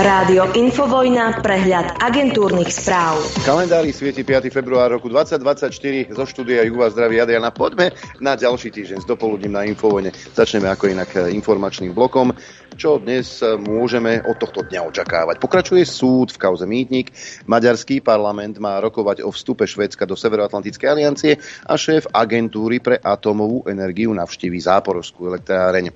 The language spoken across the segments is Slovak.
Rádio Infovojna, prehľad agentúrnych správ. Kalendári svieti 5. február roku 2024 zo štúdia Juva zdraví Adriana. Poďme na ďalší týždeň s dopoludním na Infovojne. Začneme ako inak eh, informačným blokom. Čo dnes eh, môžeme od tohto dňa očakávať? Pokračuje súd v kauze Mýtnik. Maďarský parlament má rokovať o vstupe Švédska do Severoatlantickej aliancie a šéf agentúry pre atomovú energiu navštíví záporovskú elektráreň.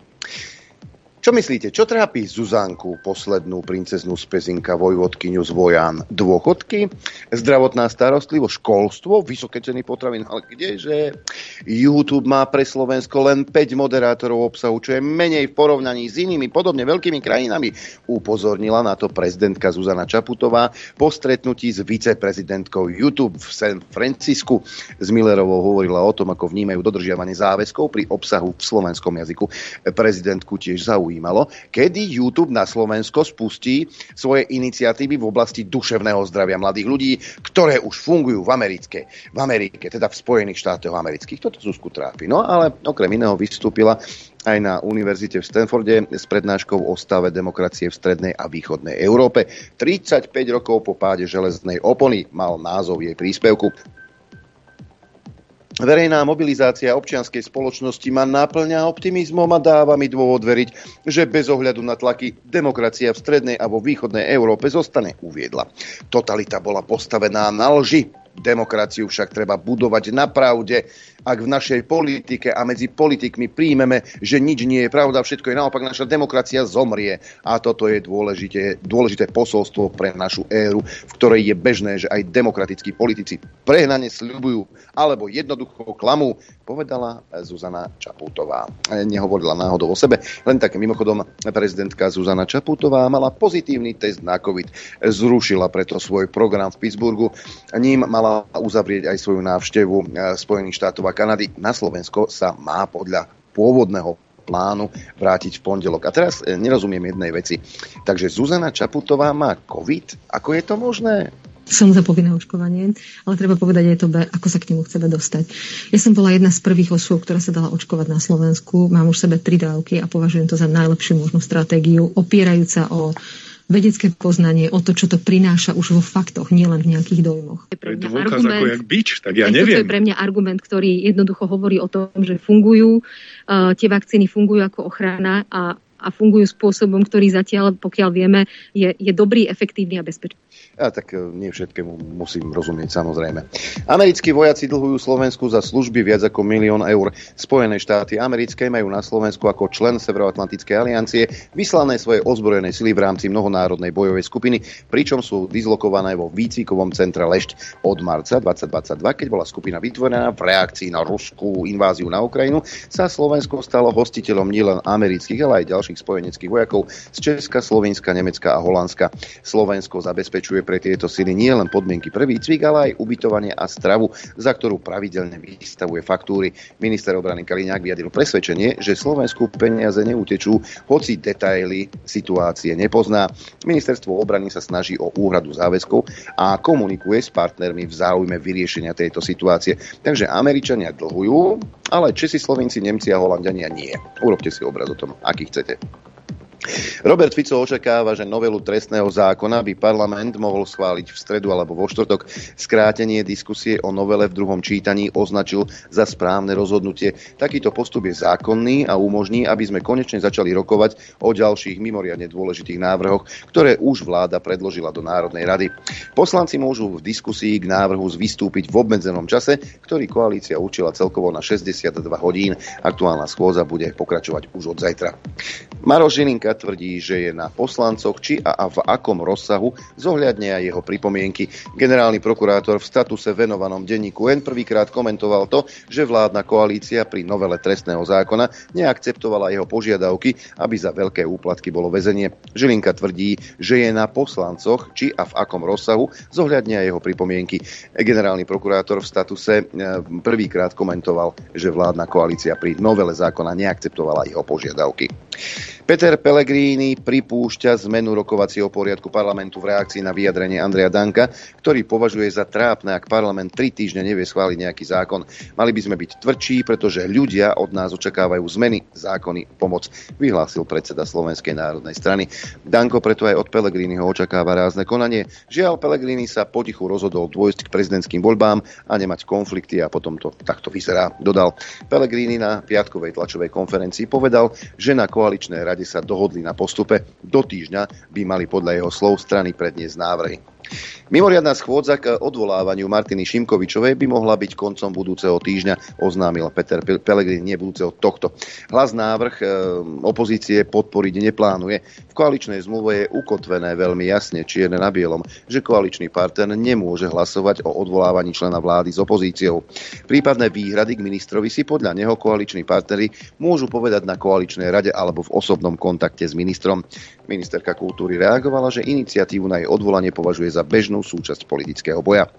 Čo myslíte, čo trápi Zuzánku, poslednú princeznú z Pezinka, vojvodkyňu z Vojan? Dôchodky? Zdravotná starostlivosť? Školstvo? Vysoké ceny potravín? Ale kdeže? YouTube má pre Slovensko len 5 moderátorov obsahu, čo je menej v porovnaní s inými podobne veľkými krajinami. Upozornila na to prezidentka Zuzana Čaputová po stretnutí s viceprezidentkou YouTube v San Francisku. S Millerovou hovorila o tom, ako vnímajú dodržiavanie záväzkov pri obsahu v slovenskom jazyku. Prezidentku tiež zaujíma zaujímalo, kedy YouTube na Slovensko spustí svoje iniciatívy v oblasti duševného zdravia mladých ľudí, ktoré už fungujú v Amerike, v Amerike, teda v Spojených štátoch amerických. Toto Zuzku trápi. No ale okrem iného vystúpila aj na univerzite v Stanforde s prednáškou o stave demokracie v strednej a východnej Európe. 35 rokov po páde železnej opony mal názov jej príspevku. Verejná mobilizácia občianskej spoločnosti ma naplňa optimizmom a dáva mi dôvod veriť, že bez ohľadu na tlaky demokracia v strednej a vo východnej Európe zostane, uviedla. Totalita bola postavená na lži, Demokraciu však treba budovať na pravde. Ak v našej politike a medzi politikmi príjmeme, že nič nie je pravda, všetko je naopak, naša demokracia zomrie. A toto je dôležité, dôležité posolstvo pre našu éru, v ktorej je bežné, že aj demokratickí politici prehnane sľubujú alebo jednoducho klamú, povedala Zuzana Čaputová. Nehovorila náhodou o sebe, len tak mimochodom prezidentka Zuzana Čaputová mala pozitívny test na COVID. Zrušila preto svoj program v Pittsburghu. Ním mala mala uzavrieť aj svoju návštevu eh, Spojených štátov a Kanady. Na Slovensko sa má podľa pôvodného plánu vrátiť v pondelok. A teraz eh, nerozumiem jednej veci. Takže Zuzana Čaputová má COVID? Ako je to možné? som za povinné očkovanie, ale treba povedať aj to ako sa k nemu chceme dostať. Ja som bola jedna z prvých osôb, ktorá sa dala očkovať na Slovensku. Mám už sebe tri dávky a považujem to za najlepšiu možnú stratégiu, opierajúca o vedecké poznanie, o to, čo to prináša už vo faktoch, nielen v nejakých dojmoch. To je dôkaz argument, ako jak bič, tak ja neviem. To je pre mňa argument, ktorý jednoducho hovorí o tom, že fungujú, uh, tie vakcíny fungujú ako ochrana a a fungujú spôsobom, ktorý zatiaľ, pokiaľ vieme, je, je dobrý, efektívny a bezpečný. A tak e, nie všetkému musím rozumieť samozrejme. Americkí vojaci dlhujú Slovensku za služby viac ako milión eur. Spojené štáty americké majú na Slovensku ako člen Severoatlantickej aliancie vyslané svoje ozbrojené sily v rámci mnohonárodnej bojovej skupiny, pričom sú dislokované vo výcvikovom centre Lešť od marca 2022, keď bola skupina vytvorená v reakcii na ruskú inváziu na Ukrajinu, sa Slovensko stalo hostiteľom nielen amerických, ale aj ďalších spojeneckých vojakov z Česka, Slovenska, Nemecka a Holandska. Slovensko zabezpečuje pre tieto sily nie len podmienky pre výcvik, ale aj ubytovanie a stravu, za ktorú pravidelne vystavuje faktúry. Minister obrany Kaliňák vyjadril presvedčenie, že Slovensku peniaze neutečú, hoci detaily situácie nepozná. Ministerstvo obrany sa snaží o úhradu záväzkov a komunikuje s partnermi v záujme vyriešenia tejto situácie. Takže Američania dlhujú, ale Česi, Slovenci, Nemci a Holandiania nie. Urobte si obraz o tom, aký chcete. Robert Fico očakáva, že novelu trestného zákona by parlament mohol schváliť v stredu alebo vo štvrtok. Skrátenie diskusie o novele v druhom čítaní označil za správne rozhodnutie. Takýto postup je zákonný a umožní, aby sme konečne začali rokovať o ďalších mimoriadne dôležitých návrhoch, ktoré už vláda predložila do Národnej rady. Poslanci môžu v diskusii k návrhu vystúpiť v obmedzenom čase, ktorý koalícia určila celkovo na 62 hodín. Aktuálna schôza bude pokračovať už od zajtra. Maroš Žilinka tvrdí, že je na poslancoch, či a v akom rozsahu zohľadne aj jeho pripomienky. Generálny prokurátor v statuse venovanom denníku N prvýkrát komentoval to, že vládna koalícia pri novele trestného zákona neakceptovala jeho požiadavky, aby za veľké úplatky bolo väzenie. Žilinka tvrdí, že je na poslancoch, či a v akom rozsahu zohľadne aj jeho pripomienky. Generálny prokurátor v statuse e, prvýkrát komentoval, že vládna koalícia pri novele zákona neakceptovala jeho požiadavky. Peter Pellegrini pripúšťa zmenu rokovacieho poriadku parlamentu v reakcii na vyjadrenie Andreja Danka, ktorý považuje za trápne, ak parlament tri týždne nevie schváliť nejaký zákon. Mali by sme byť tvrdší, pretože ľudia od nás očakávajú zmeny, zákony, pomoc, vyhlásil predseda Slovenskej národnej strany. Danko preto aj od Pellegriniho očakáva rázne konanie. Žiaľ, Pellegrini sa potichu rozhodol dôjsť k prezidentským voľbám a nemať konflikty a potom to takto vyzerá, dodal. Pellegrini na piatkovej tlačovej konferencii povedal, že na koaličnej rade rade sa dohodli na postupe. Do týždňa by mali podľa jeho slov strany predniesť návrhy. Mimoriadná schôdza k odvolávaniu Martiny Šimkovičovej by mohla byť koncom budúceho týždňa, oznámil Peter Pellegrini, nie budúceho tohto. Hlas návrh e, opozície podporiť neplánuje. V koaličnej zmluve je ukotvené veľmi jasne, čierne na bielom, že koaličný partner nemôže hlasovať o odvolávaní člena vlády s opozíciou. Prípadné výhrady k ministrovi si podľa neho koaliční partnery môžu povedať na koaličnej rade alebo v osobnom kontakte s ministrom. Ministerka kultúry reagovala, že iniciatívu na jej odvolanie považuje za bežnú súčasť politického boja.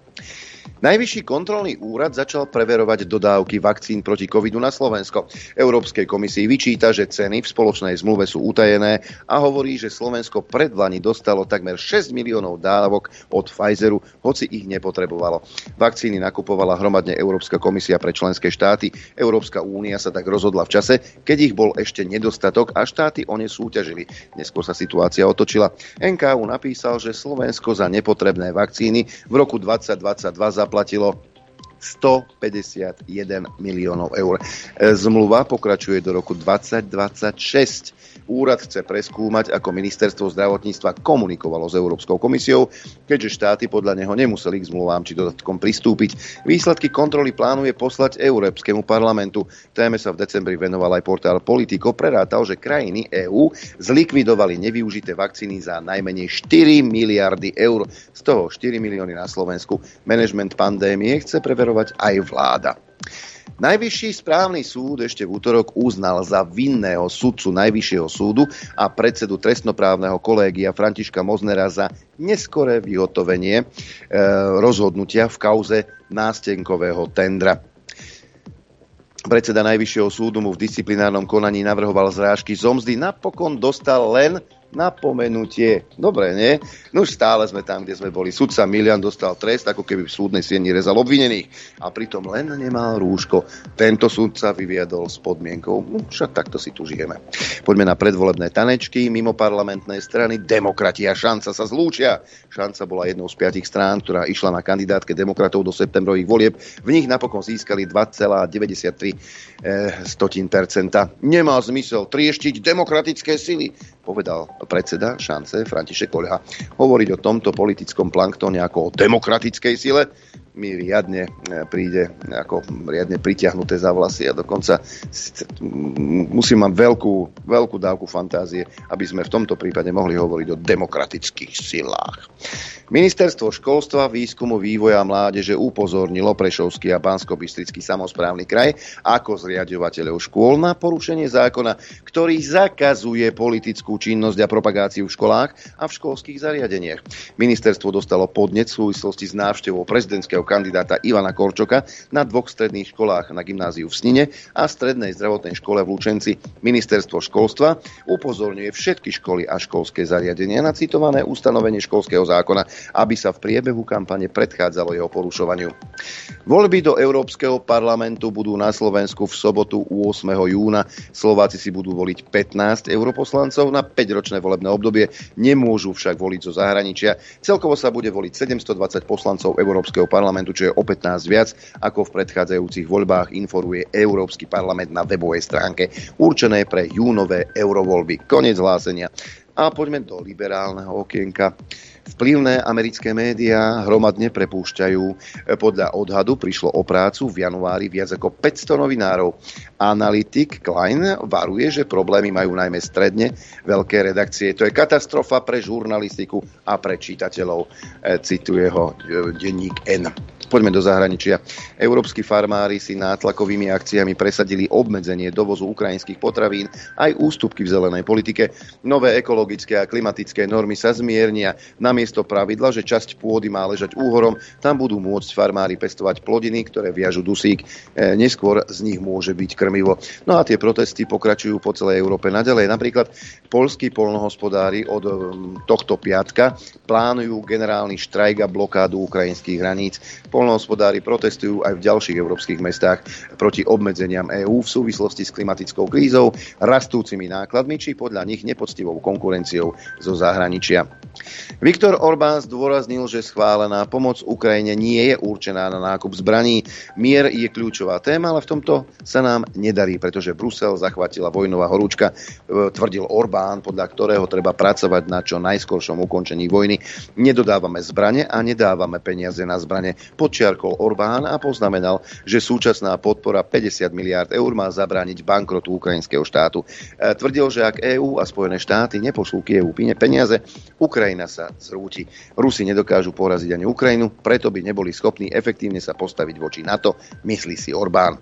Najvyšší kontrolný úrad začal preverovať dodávky vakcín proti covidu na Slovensko. Európskej komisii vyčíta, že ceny v spoločnej zmluve sú utajené a hovorí, že Slovensko predlani dostalo takmer 6 miliónov dávok od Pfizeru, hoci ich nepotrebovalo. Vakcíny nakupovala hromadne Európska komisia pre členské štáty. Európska únia sa tak rozhodla v čase, keď ich bol ešte nedostatok a štáty o ne súťažili. Neskôr sa situácia otočila. NKU napísal, že Slovensko za nepotrebné vakcíny v roku 2022 zaplatilo 151 miliónov eur. E, zmluva pokračuje do roku 2026. Úrad chce preskúmať, ako ministerstvo zdravotníctva komunikovalo s Európskou komisiou, keďže štáty podľa neho nemuseli k zmluvám či dodatkom pristúpiť. Výsledky kontroly plánuje poslať Európskemu parlamentu. Téme sa v decembri venoval aj portál Politico. Prerátal, že krajiny EÚ zlikvidovali nevyužité vakcíny za najmenej 4 miliardy eur. Z toho 4 milióny na Slovensku. Management pandémie chce preverovať aj vláda. Najvyšší správny súd ešte v útorok uznal za vinného sudcu Najvyššieho súdu a predsedu trestnoprávneho kolégia Františka Moznera za neskoré vyhotovenie e, rozhodnutia v kauze nástenkového tendra. Predseda Najvyššieho súdu mu v disciplinárnom konaní navrhoval zrážky zomzdy. Napokon dostal len napomenutie. Dobre, nie? No už stále sme tam, kde sme boli. Sudca Milian dostal trest, ako keby v súdnej sieni rezal obvinených. A pritom len nemal rúško. Tento sudca vyviedol s podmienkou. No, však takto si tu žijeme. Poďme na predvolebné tanečky. Mimo parlamentnej strany demokrati a šanca sa zlúčia. Šanca bola jednou z piatich strán, ktorá išla na kandidátke demokratov do septembrových volieb. V nich napokon získali 2,93% Nemá zmysel trieštiť demokratické sily, povedal predseda šance František Koľha. Hovoriť o tomto politickom planktone ako o demokratickej sile mi riadne e, príde ako riadne pritiahnuté za vlasy a dokonca musím mať veľkú, veľkú dávku fantázie, aby sme v tomto prípade mohli hovoriť o demokratických silách. Ministerstvo školstva, výskumu, vývoja a mládeže upozornilo Prešovský a bansko samozprávny kraj ako zriadovateľov škôl na porušenie zákona, ktorý zakazuje politickú činnosť a propagáciu v školách a v školských zariadeniach. Ministerstvo dostalo podnet v súvislosti s návštevou prezidentského kandidáta Ivana Korčoka na dvoch stredných školách na gymnáziu v Snine a strednej zdravotnej škole v Lučenci. Ministerstvo školstva upozorňuje všetky školy a školské zariadenia na citované ustanovenie školského zákona, aby sa v priebehu kampane predchádzalo jeho porušovaniu. Voľby do Európskeho parlamentu budú na Slovensku v sobotu 8. júna. Slováci si budú voliť 15 europoslancov na 5-ročné volebné obdobie, nemôžu však voliť zo zahraničia. Celkovo sa bude voliť 720 poslancov Európskeho parlamentu, čo je o 15 viac ako v predchádzajúcich voľbách, informuje Európsky parlament na webovej stránke určené pre júnové eurovoľby. Konec hlásenia. A poďme do liberálneho okienka. Vplyvné americké médiá hromadne prepúšťajú. Podľa odhadu prišlo o prácu v januári viac ako 500 novinárov. Analytik Klein varuje, že problémy majú najmä stredne veľké redakcie. To je katastrofa pre žurnalistiku a pre čitateľov, e, cituje ho e, denník N. Poďme do zahraničia. Európsky farmári si nátlakovými akciami presadili obmedzenie dovozu ukrajinských potravín aj ústupky v zelenej politike. Nové ekologické a klimatické normy sa zmiernia. Namiesto pravidla, že časť pôdy má ležať úhorom, tam budú môcť farmári pestovať plodiny, ktoré viažu dusík. E, neskôr z nich môže byť krmivo. No a tie protesty pokračujú po celej Európe naďalej. Napríklad polskí polnohospodári od tohto piatka plánujú generálny štrajk a blokádu ukrajinských hraníc. Polnohospodári protestujú aj v ďalších európskych mestách proti obmedzeniam EÚ v súvislosti s klimatickou krízou, rastúcimi nákladmi či podľa nich nepoctivou konkurenciou zo zahraničia. Viktor Orbán zdôraznil, že schválená pomoc Ukrajine nie je určená na nákup zbraní. Mier je kľúčová téma, ale v tomto sa nám nedarí, pretože Brusel zachvatila vojnová horúčka, e, tvrdil Orbán, podľa ktorého treba pracovať na čo najskoršom ukončení vojny. Nedodávame zbrane a nedávame peniaze na zbrane podčiarkol Orbán a poznamenal, že súčasná podpora 50 miliárd eur má zabrániť bankrotu ukrajinského štátu. E, tvrdil, že ak EÚ a Spojené štáty nepošlú Kievu peniaze, Ukrajina sa zrúti. Rusi nedokážu poraziť ani Ukrajinu, preto by neboli schopní efektívne sa postaviť voči NATO, myslí si Orbán.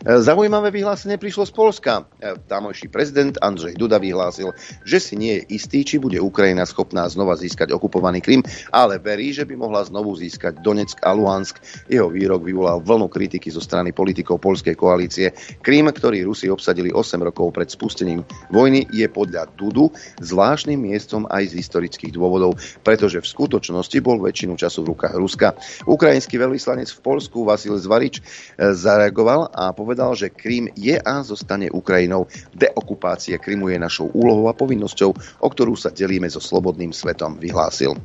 E, zaujímavé vyhlásenie prišlo z Polska. E, tamojší prezident Andrzej Duda vyhlásil, že si nie je istý, či bude Ukrajina schopná znova získať okupovaný Krym, ale verí, že by mohla znovu získať Donetsk a Luhansk. Jeho výrok vyvolal vlnu kritiky zo strany politikov polskej koalície. Krym, ktorý Rusi obsadili 8 rokov pred spustením vojny, je podľa Dudu zvláštnym miestom aj z historických dôvodov, pretože v skutočnosti bol väčšinu času v rukách Ruska. Ukrajinský veľvyslanec v Polsku Vasil Zvarič e, zareagoval a povedal, povedal, že Krím je a zostane Ukrajinou. Deokupácia Krymu je našou úlohou a povinnosťou, o ktorú sa delíme so slobodným svetom, vyhlásil.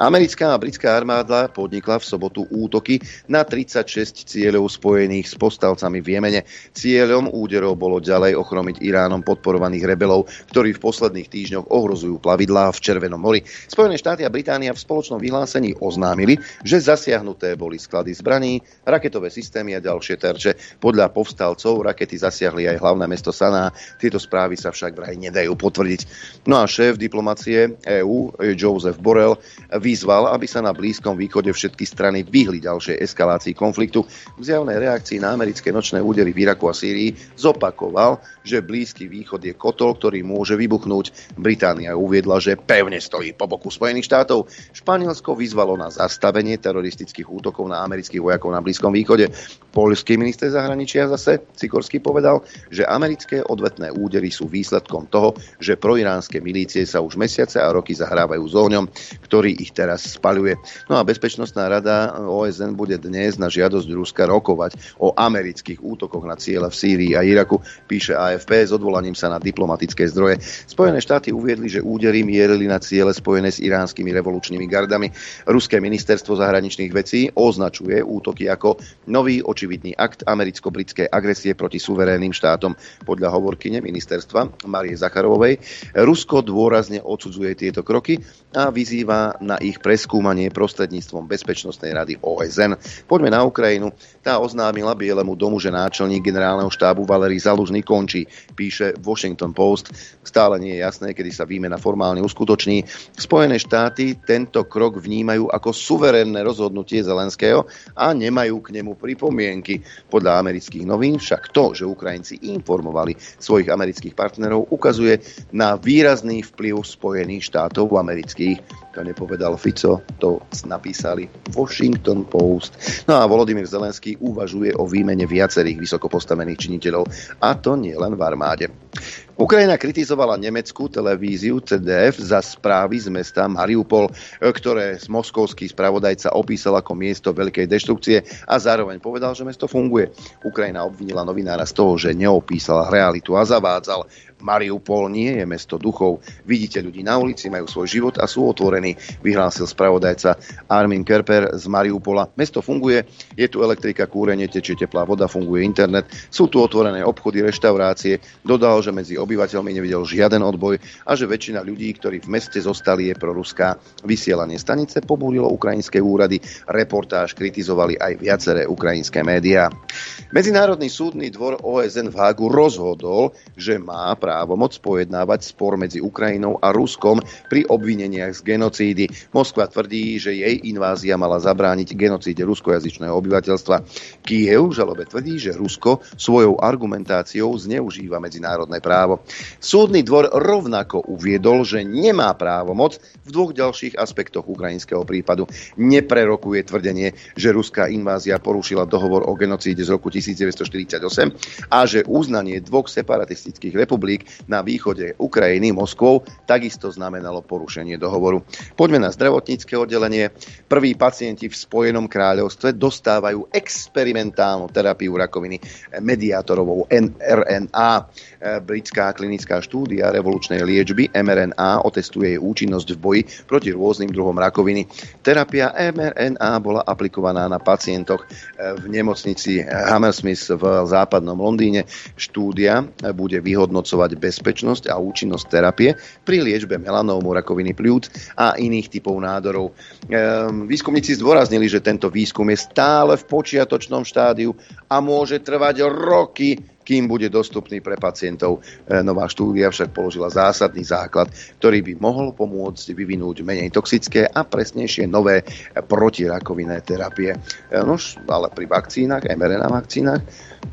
Americká a britská armáda podnikla v sobotu útoky na 36 cieľov spojených s postavcami v Jemene. Cieľom úderov bolo ďalej ochromiť Iránom podporovaných rebelov, ktorí v posledných týždňoch ohrozujú plavidlá v Červenom mori. Spojené štáty a Británia v spoločnom vyhlásení oznámili, že zasiahnuté boli sklady zbraní, raketové systémy a ďalšie terče. Podľa povstalcov rakety zasiahli aj hlavné mesto Saná. Tieto správy sa však vraj nedajú potvrdiť. No a šéf diplomacie EÚ Joseph Borrell vyzval, aby sa na Blízkom východe všetky strany vyhli ďalšej eskalácii konfliktu. V zjavnej reakcii na americké nočné údery v Iraku a Sýrii zopakoval, že Blízky východ je kotol, ktorý môže vybuchnúť. Británia uviedla, že pevne stojí po boku Spojených štátov. Španielsko vyzvalo na zastavenie teroristických útokov na amerických vojakov na Blízkom východe. Polský minister zahraničia zase Sikorský povedal, že americké odvetné údery sú výsledkom toho, že proiránske milície sa už mesiace a roky zahrávajú s ohňom, ktorý ich teraz spaľuje. No a Bezpečnostná rada OSN bude dnes na žiadosť Ruska rokovať o amerických útokoch na ciele v Sýrii a Iraku, píše AFP s odvolaním sa na diplomatické zdroje. Spojené štáty uviedli, že údery mierili na ciele spojené s iránskymi revolučnými gardami. Ruské ministerstvo zahraničných vecí označuje útoky ako nový očividný akt americko-britskej agresie proti suverénnym štátom. Podľa hovorkyne ministerstva Marie Zacharovej, Rusko dôrazne odsudzuje tieto kroky a vyzýva na ich preskúmanie prostredníctvom Bezpečnostnej rady OSN. Poďme na Ukrajinu. Tá oznámila Bielemu domu, že náčelník generálneho štábu Valery Zalužný končí, píše Washington Post. Stále nie je jasné, kedy sa výmena formálne uskutoční. Spojené štáty tento krok vnímajú ako suverénne rozhodnutie Zelenského a nemajú k nemu pripomienky. Podľa amerických novín však to, že Ukrajinci informovali svojich amerických partnerov, ukazuje na výrazný vplyv Spojených štátov amerických. To nepovedal Fico, to napísali Washington Post. No a Volodymyr Zelenský uvažuje o výmene viacerých vysoko postavených činiteľov, a to nie len v armáde. Ukrajina kritizovala nemeckú televíziu CDF za správy z mesta Mariupol, ktoré moskovský spravodajca opísal ako miesto veľkej deštrukcie a zároveň povedal, že mesto funguje. Ukrajina obvinila novinára z toho, že neopísal realitu a zavádzal. Mariupol nie je mesto duchov. Vidíte ľudí na ulici, majú svoj život a sú otvorení, vyhlásil spravodajca Armin Kerper z Mariupola. Mesto funguje, je tu elektrika, kúrenie, tečie teplá voda, funguje internet, sú tu otvorené obchody, reštaurácie. Dodal, že medzi obyvateľmi nevidel žiaden odboj a že väčšina ľudí, ktorí v meste zostali, je proruská. Vysielanie stanice pobúrilo ukrajinské úrady, reportáž kritizovali aj viaceré ukrajinské médiá. Medzinárodný súdny dvor OSN v Hágu rozhodol, že má právo moc pojednávať spor medzi Ukrajinou a Ruskom pri obvineniach z genocídy. Moskva tvrdí, že jej invázia mala zabrániť genocíde ruskojazyčného obyvateľstva. Kiev žalobe tvrdí, že Rusko svojou argumentáciou zneužíva medzinárodné právo. Súdny dvor rovnako uviedol, že nemá právo moc v dvoch ďalších aspektoch ukrajinského prípadu. Neprerokuje tvrdenie, že ruská invázia porušila dohovor o genocíde z roku 1948 a že uznanie dvoch separatistických republik na východe Ukrajiny Moskvou takisto znamenalo porušenie dohovoru. Poďme na zdravotnícke oddelenie. Prví pacienti v Spojenom kráľovstve dostávajú experimentálnu terapiu rakoviny mediátorovou RNA. Britská klinická štúdia revolučnej liečby mRNA otestuje jej účinnosť v boji proti rôznym druhom rakoviny. Terapia mRNA bola aplikovaná na pacientoch v nemocnici Hammersmith v západnom Londýne. Štúdia bude vyhodnocovať bezpečnosť a účinnosť terapie pri liečbe melanómu, rakoviny pľúc a iných typov nádorov. Ehm, výskumníci zdôraznili, že tento výskum je stále v počiatočnom štádiu a môže trvať roky, kým bude dostupný pre pacientov. E, nová štúdia však položila zásadný základ, ktorý by mohol pomôcť vyvinúť menej toxické a presnejšie nové protirakovinné terapie. E, nož, ale pri vakcínach, mRNA vakcínach,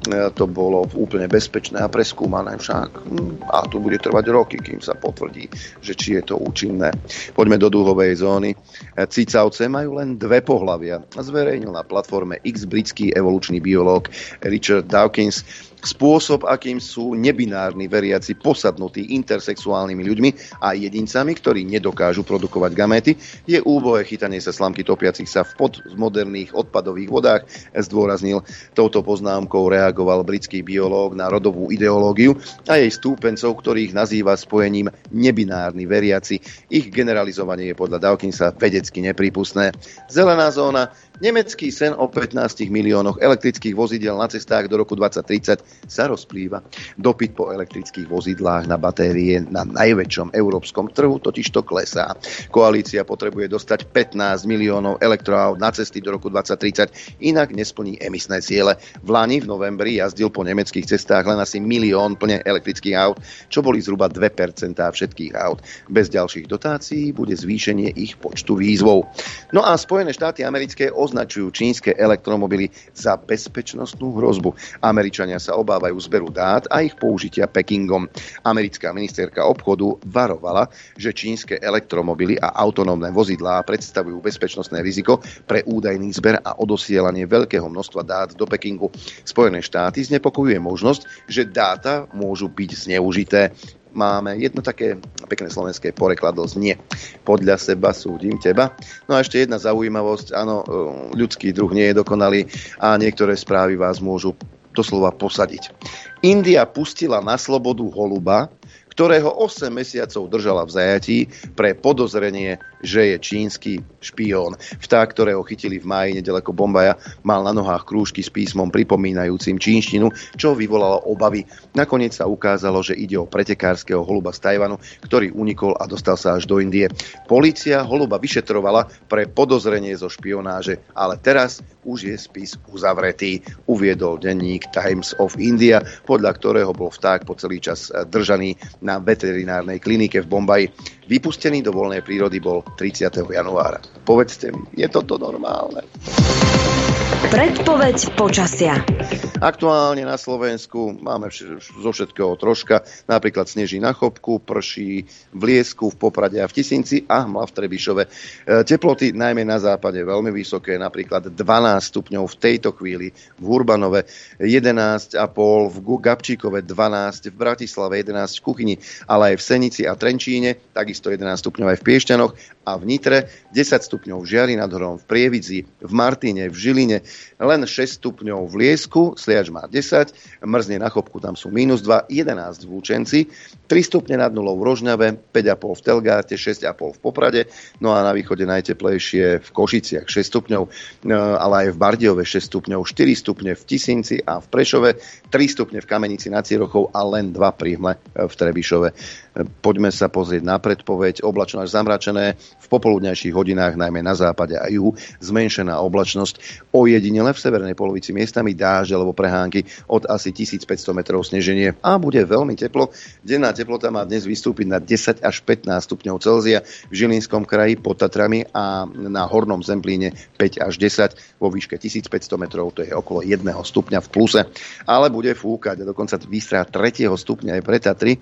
to bolo úplne bezpečné a preskúmané však. Hm, a tu bude trvať roky, kým sa potvrdí, že či je to účinné. Poďme do dúhovej zóny. E, cicavce majú len dve pohlavia. Zverejnil na platforme X britský evolučný biológ Richard Dawkins spôsob, akým sú nebinárni veriaci posadnutí intersexuálnymi ľuďmi a jedincami, ktorí nedokážu produkovať gaméty, je úbohé chytanie sa slamky topiacich sa v podmoderných odpadových vodách, zdôraznil. Touto poznámkou reagoval britský biológ na rodovú ideológiu a jej stúpencov, ktorých nazýva spojením nebinárni veriaci. Ich generalizovanie je podľa Dawkinsa vedecky nepripustné. Zelená zóna Nemecký sen o 15 miliónoch elektrických vozidel na cestách do roku 2030 sa rozplýva. Dopyt po elektrických vozidlách na batérie na najväčšom európskom trhu totiž to klesá. Koalícia potrebuje dostať 15 miliónov elektroaut na cesty do roku 2030, inak nesplní emisné ciele. V Lani v novembri jazdil po nemeckých cestách len asi milión plne elektrických aut, čo boli zhruba 2% všetkých aut. Bez ďalších dotácií bude zvýšenie ich počtu výzvov. No a Spojené štáty americké označujú čínske elektromobily za bezpečnostnú hrozbu. Američania sa obávajú zberu dát a ich použitia Pekingom. Americká ministerka obchodu varovala, že čínske elektromobily a autonómne vozidlá predstavujú bezpečnostné riziko pre údajný zber a odosielanie veľkého množstva dát do Pekingu. Spojené štáty znepokojuje možnosť, že dáta môžu byť zneužité máme jedno také pekné slovenské porekladlo znie. Podľa seba súdim teba. No a ešte jedna zaujímavosť. Áno, e, ľudský druh nie je dokonalý a niektoré správy vás môžu doslova posadiť. India pustila na slobodu holuba, ktorého 8 mesiacov držala v zajatí pre podozrenie, že je čínsky špión. Vták, ktorého chytili v máji nedaleko Bombaja, mal na nohách krúžky s písmom pripomínajúcim čínštinu, čo vyvolalo obavy. Nakoniec sa ukázalo, že ide o pretekárskeho holuba z Tajvanu, ktorý unikol a dostal sa až do Indie. Polícia holuba vyšetrovala pre podozrenie zo špionáže, ale teraz už je spis uzavretý, uviedol denník Times of India, podľa ktorého bol vták po celý čas držaný na veterinárnej klinike v Bombaji. Vypustený do voľnej prírody bol 30. januára. Povedzte mi, je toto normálne? Predpoveď počasia. Aktuálne na Slovensku máme zo všetkého troška. Napríklad sneží na Chopku, prší v Liesku, v Poprade a v Tisinci a hmla v Trebišove. E, teploty najmä na západe veľmi vysoké, napríklad 12 stupňov v tejto chvíli v Urbanove, 11,5 v Gabčíkove, 12 v Bratislave, 11 v Kuchyni, ale aj v Senici a Trenčíne, takisto 11 stupňov aj v Piešťanoch a v Nitre, 10 stupňov v Žiari nad Horom, v Prievidzi, v Martine, v Žiline, len 6 stupňov v Liesku, Sliač má 10, mrzne na Chopku, tam sú minus 2, 11 v Lučenci, 3 stupne nad nulou v Rožňave, 5,5 v Telgáte, 6,5 v Poprade, no a na východe najteplejšie v Košiciach 6 stupňov, e, ale aj v Bardiove 6 stupňov, 4 stupne v Tisinci a v Prešove, 3 stupne v Kamenici nad Cirochou a len 2 príhme v Trebišove. Poďme sa pozrieť na predpoveď. Oblačno až zamračené, v popoludnejších hodinách, najmä na západe a juhu, zmenšená oblačnosť. Ojedinele v severnej polovici miestami dáže alebo prehánky od asi 1500 metrov sneženie a bude veľmi teplo. Denná teplota má dnes vystúpiť na 10 až 15 stupňov Celzia v Žilinskom kraji pod Tatrami a na Hornom Zemplíne 5 až 10 vo výške 1500 metrov, to je okolo 1 stupňa v pluse. Ale bude fúkať, dokonca výstrá 3. stupňa aj pre Tatry.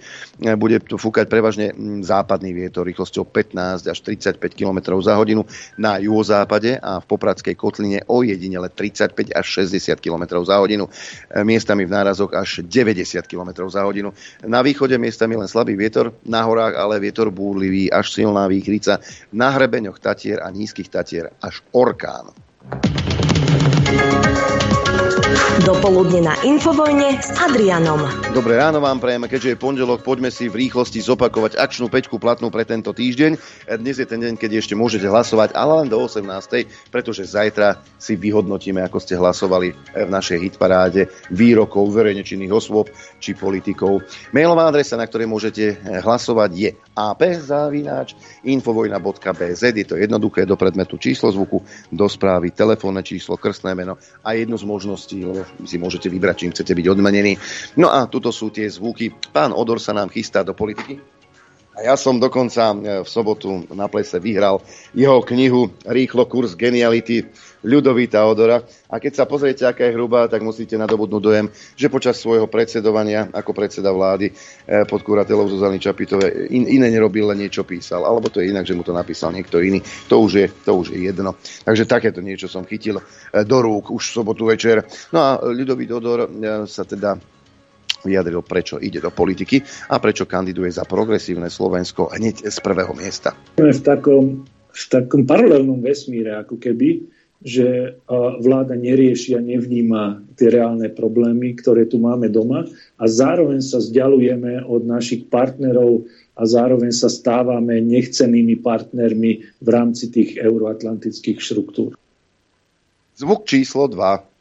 Bude tu fúkať prevažne mm, západný vietor rýchlosťou 15 až 35 km za hodinu na juhozápade a v Popradskej kotline o jedinele 35 až 60 km za hodinu. E, miestami v nárazoch až 90 km za hodinu. Na východe miestami len slabý vietor, na horách ale vietor búrlivý až silná výchrica. Na hrebeňoch Tatier a nízkych Tatier až orkán. Dopoludne na Infovojne s Adrianom. Dobré ráno vám prejeme, keďže je pondelok, poďme si v rýchlosti zopakovať akčnú peťku platnú pre tento týždeň. Dnes je ten deň, keď ešte môžete hlasovať, ale len do 18. pretože zajtra si vyhodnotíme, ako ste hlasovali v našej hitparáde výrokov verejne osôb či politikov. Mailová adresa, na ktorej môžete hlasovať je apzavináč.infovojna.bz Je to jednoduché do predmetu číslo zvuku, do správy, telefónne číslo, krstné meno a jednu z možností, lebo si môžete vybrať, čím chcete byť odmenení. No a tuto sú tie zvuky. Pán Odor sa nám chystá do politiky. A ja som dokonca e, v sobotu na plese vyhral jeho knihu Rýchlo kurz geniality Ľudovita Odora. A keď sa pozriete, aká je hrubá, tak musíte nadobudnúť dojem, že počas svojho predsedovania ako predseda vlády e, pod kuratelou Zuzany Čapitové in, iné nerobil, len niečo písal. Alebo to je inak, že mu to napísal niekto iný. To už je, to už je jedno. Takže takéto niečo som chytil e, do rúk už v sobotu večer. No a Ľudovít Odor sa teda vyjadril, prečo ide do politiky a prečo kandiduje za progresívne Slovensko hneď z prvého miesta. V takom, v takom paralelnom vesmíre, ako keby, že vláda nerieši a nevníma tie reálne problémy, ktoré tu máme doma a zároveň sa vzdialujeme od našich partnerov a zároveň sa stávame nechcenými partnermi v rámci tých euroatlantických štruktúr. Zvuk číslo 2.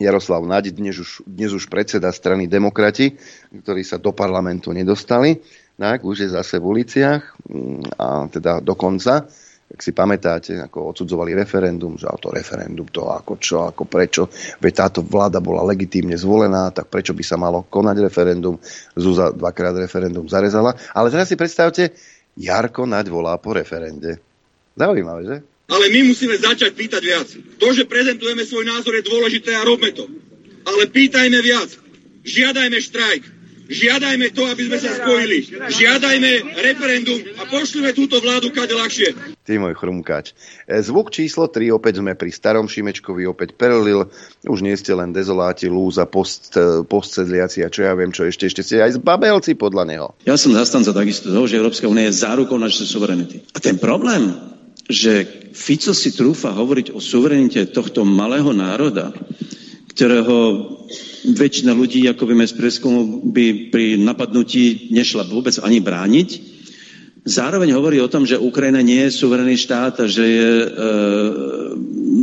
Jaroslav Naď, dnes už, dnes už predseda strany Demokrati, ktorí sa do parlamentu nedostali, tak už je zase v uliciach mm, a teda dokonca, ak si pamätáte, ako odsudzovali referendum, že to referendum, to ako čo, ako prečo, veď táto vláda bola legitímne zvolená, tak prečo by sa malo konať referendum, Zúza dvakrát referendum zarezala. Ale teraz si predstavte, Jarko Naď volá po referende. Zaujímavé, že? Ale my musíme začať pýtať viac. To, že prezentujeme svoj názor, je dôležité a robme to. Ale pýtajme viac. Žiadajme štrajk. Žiadajme to, aby sme sa spojili. Žiadajme referendum a pošlime túto vládu kade ľahšie. Ty môj chrumkáč. E, zvuk číslo 3, opäť sme pri starom Šimečkovi, opäť perlil. Už nie ste len dezoláti, lúza, post, e, postsedliaci a čo ja viem, čo ešte, ešte ste aj zbabelci podľa neho. Ja som zastanca takisto toho, že Európska únia je zárukou našej suverenity. A ten problém, že Fico si trúfa hovoriť o suverenite tohto malého národa, ktorého väčšina ľudí, ako vieme z preskumu, by pri napadnutí nešla vôbec ani brániť. Zároveň hovorí o tom, že Ukrajina nie je suverený štát a že je, e,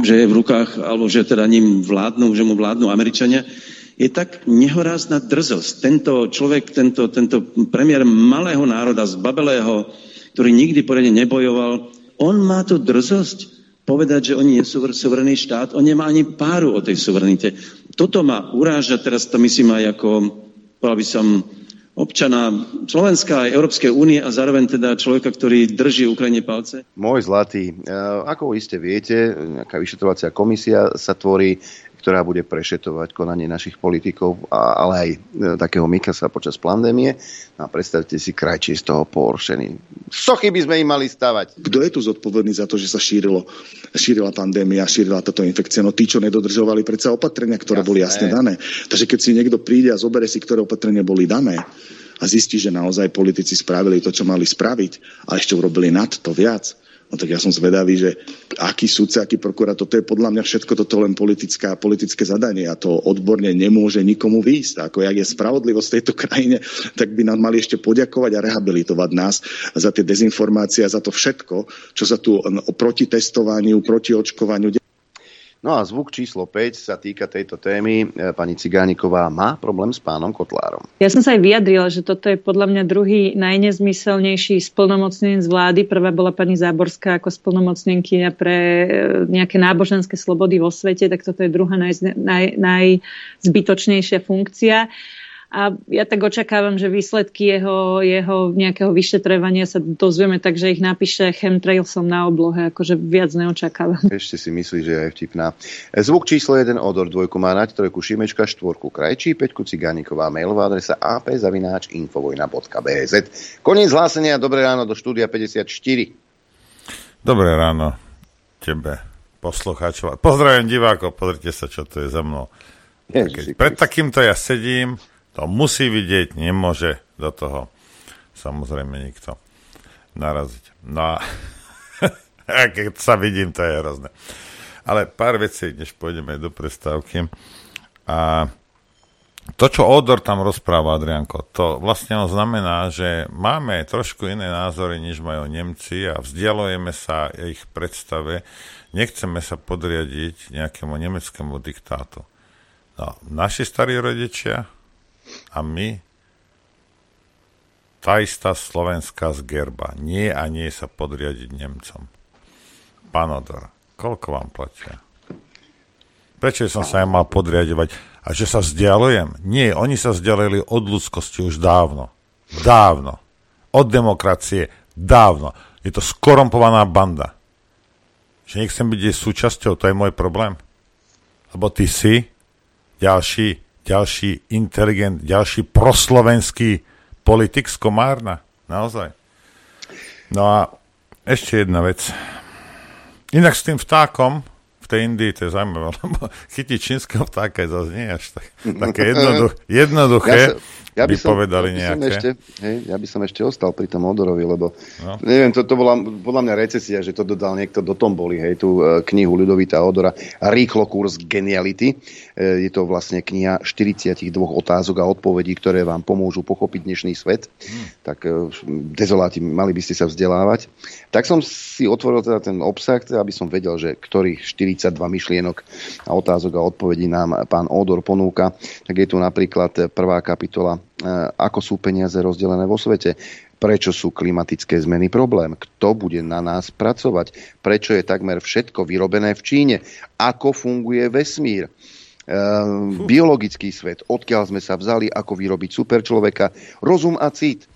že je v rukách, alebo že teda ním vládnu, že mu vládnu Američania. Je tak nehorázna drzosť. Tento človek, tento, tento premiér malého národa, zbabelého, ktorý nikdy poriadne nebojoval, on má tu drzosť povedať, že oni nie sú suverený štát, on nemá ani páru o tej suverenite. Toto ma uráža, teraz to myslím aj ako, povedal by som, občana Slovenska aj Európskej únie a zároveň teda človeka, ktorý drží Ukrajine palce? Môj zlatý, e, ako iste viete, nejaká vyšetrovacia komisia sa tvorí, ktorá bude prešetovať konanie našich politikov, ale aj e, takého Mikasa počas pandémie. No a predstavte si krajčí z toho poršený. Sochy by sme im mali stavať. Kto je tu zodpovedný za to, že sa šírilo, šírila pandémia, šírila táto infekcia? No tí, čo nedodržovali predsa opatrenia, ktoré jasné. boli jasne dané. Takže keď si niekto príde a zobere si, ktoré opatrenia boli dané, a zistí, že naozaj politici spravili to, čo mali spraviť a ešte urobili nad to viac, No tak ja som zvedavý, že aký súdce, aký prokurátor, to je podľa mňa všetko toto len politická, politické zadanie a to odborne nemôže nikomu výjsť. Ako jak je spravodlivosť v tejto krajine, tak by nám mali ešte poďakovať a rehabilitovať nás za tie dezinformácie a za to všetko, čo sa tu proti testovaniu, proti očkovaniu No a zvuk číslo 5 sa týka tejto témy. E, pani Cigániková má problém s pánom Kotlárom. Ja som sa aj vyjadrila, že toto je podľa mňa druhý najnezmyselnejší splnomocnenec vlády. Prvá bola pani Záborská ako splnomocnenkyňa pre e, nejaké náboženské slobody vo svete, tak toto je druhá naj, naj, najzbytočnejšia funkcia. A ja tak očakávam, že výsledky jeho, jeho nejakého vyšetrovania sa dozvieme tak, že ich napíše chemtrailsom na oblohe, akože viac neočakávam. Ešte si myslí, že je aj vtipná. Zvuk číslo 1 Odor, dvojku má nať, trojku Šimečka, štvorku Krajčí, peťku Cigániková, mailová adresa ap.infovojna.bz. Koniec hlásenia, dobré ráno do štúdia 54. Dobré ráno tebe, poslucháčov. Pozdravujem divákov, pozrite sa, čo to je za mnou. Ježiši, pred takýmto ja sedím, to musí vidieť, nemôže do toho samozrejme nikto naraziť. No a keď sa vidím, to je hrozné. Ale pár vecí, než pôjdeme do prestávky. A to, čo Odor tam rozpráva, Adrianko, to vlastne znamená, že máme trošku iné názory, než majú Nemci a vzdialujeme sa ich predstave, nechceme sa podriadiť nejakému nemeckému diktátu. No, naši starí rodičia, a my tá istá slovenská zgerba. Nie a nie sa podriadiť Nemcom. Pán Odor, koľko vám platia? Prečo som sa aj mal podriadovať? A že sa vzdialujem? Nie, oni sa vzdialili od ľudskosti už dávno. Dávno. Od demokracie dávno. Je to skorumpovaná banda. Že nechcem byť jej súčasťou, to je môj problém. Lebo ty si ďalší ďalší inteligent, ďalší proslovenský politik z Komárna. Naozaj. No a ešte jedna vec. Inak s tým vtákom v tej Indii to je zaujímavé, lebo chytiť čínskeho vtáka je zase nie až tak, také jednoduch, jednoduché. Ja sa, ja by, by som, povedali by nejaké. ešte, hej, ja by som ešte ostal pri tom Odorovi, lebo no. neviem, to, to bola podľa mňa recesia, že to dodal niekto do Tomboli, hej, tú e, knihu Ľudovita Odora, Rýchlo kurz geniality. E, je to vlastne kniha 42 otázok a odpovedí, ktoré vám pomôžu pochopiť dnešný svet. Hmm. Tak e, dezoláti, mali by ste sa vzdelávať. Tak som si otvoril teda ten obsah, teda, aby som vedel, že ktorých 42 myšlienok a otázok a odpovedí nám pán Odor ponúka. Tak je tu napríklad prvá kapitola E, ako sú peniaze rozdelené vo svete, prečo sú klimatické zmeny problém, kto bude na nás pracovať, prečo je takmer všetko vyrobené v Číne, ako funguje vesmír, e, biologický svet, odkiaľ sme sa vzali, ako vyrobiť super človeka, rozum a cit,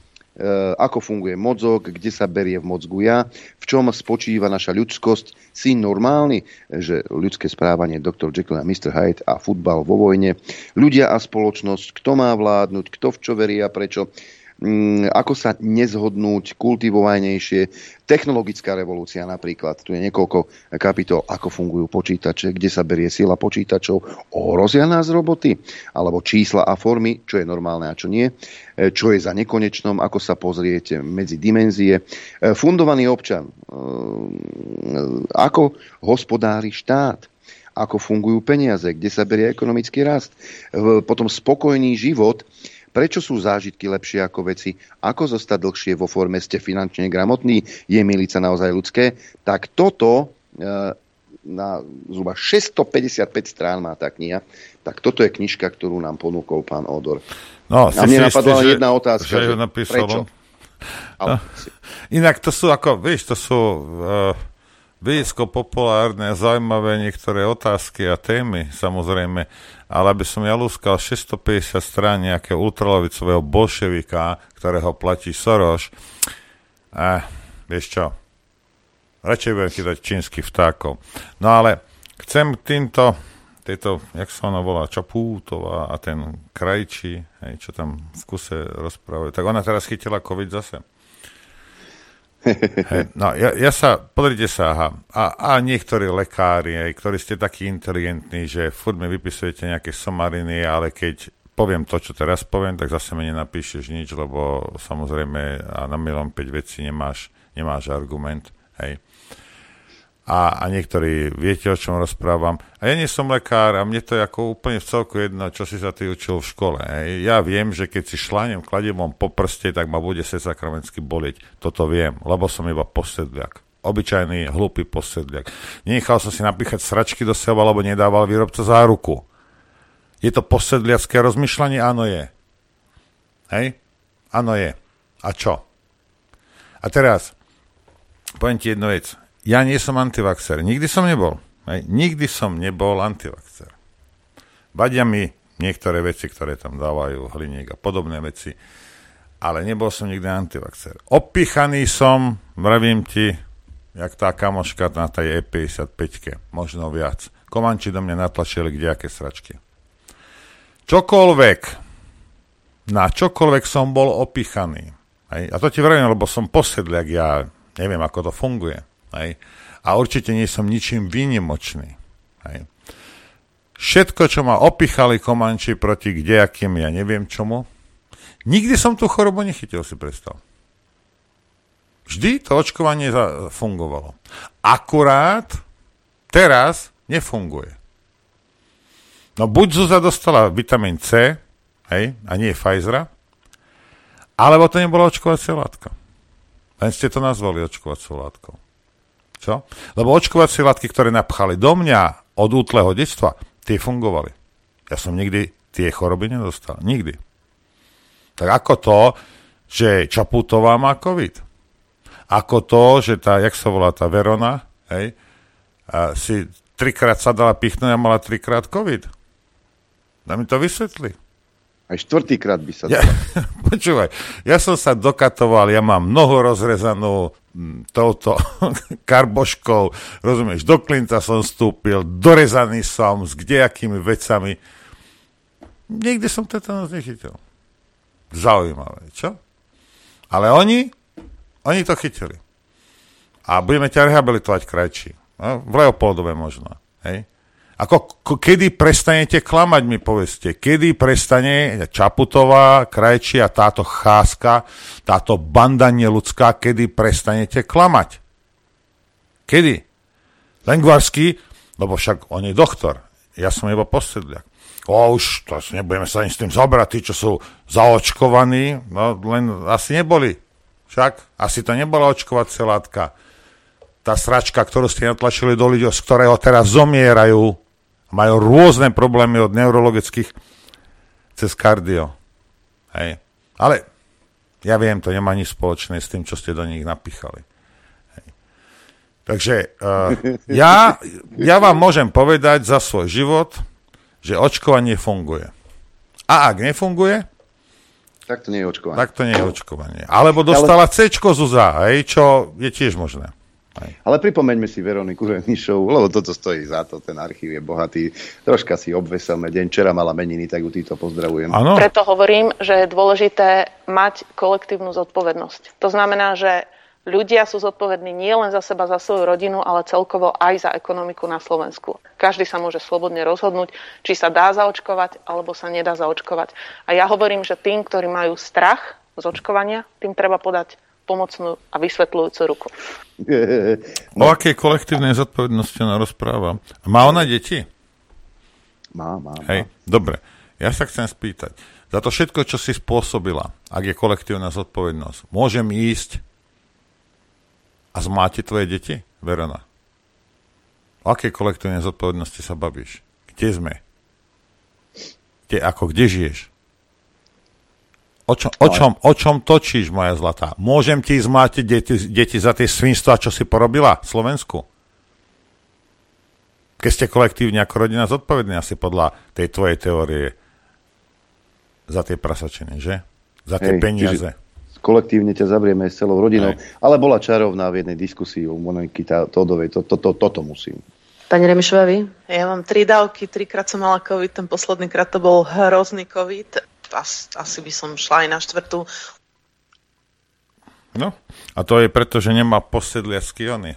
ako funguje mozog, kde sa berie v mozgu ja, v čom spočíva naša ľudskosť, si normálny, že ľudské správanie Dr. Jekyll a Mr. Hyde a futbal vo vojne, ľudia a spoločnosť, kto má vládnuť, kto v čo verí a prečo, ako sa nezhodnúť kultivovanejšie. Technologická revolúcia napríklad, tu je niekoľko kapitol, ako fungujú počítače, kde sa berie sila počítačov, ohrozia nás roboty, alebo čísla a formy, čo je normálne a čo nie, e, čo je za nekonečnom, ako sa pozriete medzi dimenzie. E, fundovaný občan, e, ako hospodári štát, ako fungujú peniaze, kde sa berie ekonomický rast, potom spokojný život, Prečo sú zážitky lepšie ako veci? Ako zostať dlhšie vo forme? Ste finančne gramotní? Je milica naozaj ľudské? Tak toto e, na zhruba 655 strán má tá kniha. Tak toto je knižka, ktorú nám ponúkol pán Odor. No, a mne napadla že, jedna otázka. Že, že prečo? No, inak to sú ako, vieš, to sú uh, vedecko-populárne, zaujímavé niektoré otázky a témy, samozrejme ale aby som ja lúskal 650 strán nejakého ultralovicového bolševika, ktorého platí Soros, eh, vieš čo, radšej budem chytať čínskych vtákov. No ale chcem týmto, tejto, jak sa ona volá, Čapútová a ten krajčí, hej, čo tam v kuse rozprávajú, tak ona teraz chytila COVID zase. No, ja, ja sa, pozrite sa, aha, a, a niektorí lekári, aj, ktorí ste takí inteligentní, že furt mi vypisujete nejaké somariny, ale keď poviem to, čo teraz poviem, tak zase mi nenapíšeš nič, lebo samozrejme a na milom 5 vecí nemáš, nemáš argument. Hej. A, a niektorí viete, o čom rozprávam. A ja nie som lekár a mne to je ako úplne v celku jedno, čo si sa ty učil v škole. Ja viem, že keď si šlánem kladivom po prste, tak ma bude sa sakramensky bolieť. Toto viem, lebo som iba posedliak. Obyčajný, hlupý posedliak. Nenechal som si napíchať sračky do seba, lebo nedával výrobca záruku. Je to posedliacké rozmýšľanie? Áno je. Hej? Áno je. A čo? A teraz, poviem ti jednu vec. Ja nie som antivaxer. Nikdy som nebol. Hej? Nikdy som nebol antivaxer. Vadia mi niektoré veci, ktoré tam dávajú, hliniek a podobné veci, ale nebol som nikdy antivaxer. Opichaný som, vravím ti, jak tá kamoška na tej E55, možno viac. Komanči do mňa natlačili kdejaké sračky. Čokoľvek, na čokoľvek som bol opichaný. Hej. A to ti vravím, lebo som posedliak, ja neviem, ako to funguje. Hej. A určite nie som ničím výnimočný. Hej. Všetko, čo ma opichali komanči proti kdejakým, ja neviem čomu, nikdy som tú chorobu nechytil, si predstav. Vždy to očkovanie fungovalo. Akurát teraz nefunguje. No buď Zuza dostala vitamín C, hej, a nie Pfizera, alebo to nebola očkovacia látka. Len ste to nazvali očkovacou látkou. Čo? Lebo očkovacie látky, ktoré napchali do mňa od útleho detstva, tie fungovali. Ja som nikdy tie choroby nedostal. Nikdy. Tak ako to, že Čaputová má COVID? Ako to, že tá, jak sa volá tá Verona, hej, a si trikrát sa dala pichnúť a mala trikrát COVID? Dá mi to vysvetli. Aj štvrtýkrát by sa ja, Počúvaj, ja som sa dokatoval, ja mám nohu rozrezanú mm, touto karboškou, rozumieš, do klinca som vstúpil, dorezaný som s kdejakými vecami. Niekde som tetanus nechytil. Zaujímavé, čo? Ale oni, oni to chytili. A budeme ťa rehabilitovať krajší. No, v Leopoldove možno. Hej? Ako, kedy prestanete klamať, mi povedzte. Kedy prestane Čaputová, Krajči a táto cháska, táto banda neludská, kedy prestanete klamať? Kedy? Lengvarský, lebo však on je doktor. Ja som iba posedliak. O, už to nebudeme sa ani s tým zobrať, tí, čo sú zaočkovaní, no len asi neboli. Však asi to nebola očkovacia látka. Tá sračka, ktorú ste natlačili do ľudí, z ktorého teraz zomierajú, majú rôzne problémy od neurologických cez kardio. Hej. Ale ja viem, to nemá nič spoločné s tým, čo ste do nich napíchali. Hej. Takže uh, ja, ja vám môžem povedať za svoj život, že očkovanie funguje. A ak nefunguje, tak to nie je očkovanie. Tak to nie je očkovanie. Alebo dostala Ale... C Zuza, hej, čo je tiež možné. Aj. Ale pripomeňme si Veroniku Renišovu, lebo toto stojí za to, ten archív je bohatý. Troška si obveselme deň, včera mala meniny, tak ju týto pozdravujem. Ano. Preto hovorím, že je dôležité mať kolektívnu zodpovednosť. To znamená, že ľudia sú zodpovední nie len za seba, za svoju rodinu, ale celkovo aj za ekonomiku na Slovensku. Každý sa môže slobodne rozhodnúť, či sa dá zaočkovať, alebo sa nedá zaočkovať. A ja hovorím, že tým, ktorí majú strach z očkovania, tým treba podať pomocnú a vysvetľujúcu ruku. O akej kolektívnej zodpovednosti ona rozpráva? Má ona deti? Má, má. Hej, má. dobre. Ja sa chcem spýtať. Za to všetko, čo si spôsobila, ak je kolektívna zodpovednosť, môžem ísť a zmáti tvoje deti, Verona? O akej kolektívnej zodpovednosti sa bavíš? Kde sme? Kde, ako, kde žiješ? O, čo, o, čom, o čom točíš, moja zlatá? Môžem ti zmátiť deti, deti za tie svinstva, čo si porobila v Slovensku? Keď ste kolektívne ako rodina zodpovední asi podľa tej tvojej teórie za tie prasačiny, že? Za tie Hej, peniaze. Kolektívne ťa zavrieme s celou rodinou. Hej. Ale bola čarovná v jednej diskusii o Moniky Todovej. To, to, to, toto musím. Pani Remišová, vy? Ja mám tri dávky, trikrát som mala COVID, ten posledný krát to bol hrozný COVID as, asi by som šla aj na štvrtú. No, a to je preto, že nemá posedliacký ony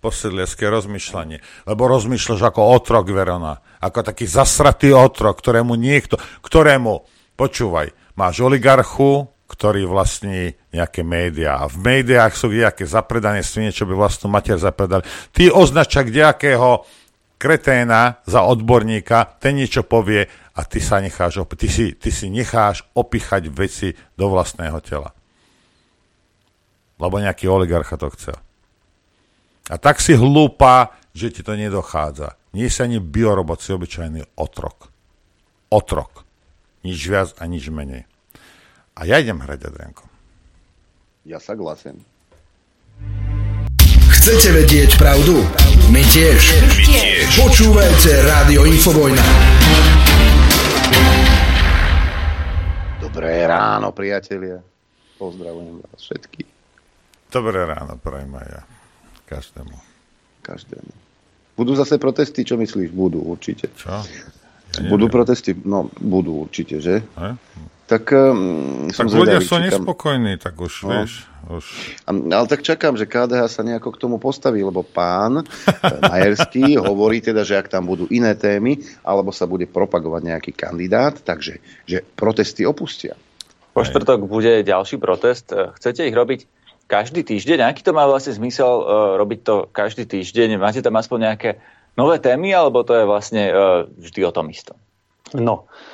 posedliacké rozmýšľanie. Lebo rozmýšľaš ako otrok, Verona. Ako taký zasratý otrok, ktorému niekto, ktorému, počúvaj, máš oligarchu, ktorý vlastní nejaké médiá. A v médiách sú nejaké zapredané svine, čo by vlastnú mater zapredali. Ty označak nejakého kreténa za odborníka, ten niečo povie a ty sa necháš, ty si, ty si necháš opichať veci do vlastného tela. Lebo nejaký oligarcha to chcel. A tak si hlúpa, že ti to nedochádza. Nie si ani biorobot, si obyčajný otrok. Otrok. Nič viac a nič menej. A ja idem hrať, Adrianko. Ja sa glasím. Chcete vedieť pravdu? My tiež. My tiež. Počúvajte Rádio Infovojna. Dobré ráno, priatelia. Pozdravujem vás všetkých. Dobré ráno, prajem aj ja. Každému. Každému. Budú zase protesty, čo myslíš? Budú, určite. Čo? Ja budú protesty? No, budú určite, že? A? Tak, um, tak ľudia sú nespokojní, tak už no. vieš. Už... Ale tak čakám, že KDH sa nejako k tomu postaví, lebo pán Majerský hovorí teda, že ak tam budú iné témy, alebo sa bude propagovať nejaký kandidát, takže že protesty opustia. Po štvrtok bude ďalší protest. Chcete ich robiť každý týždeň? Aký to má vlastne zmysel uh, robiť to každý týždeň? Máte tam aspoň nejaké nové témy, alebo to je vlastne uh, vždy o tom istom? No, Uh,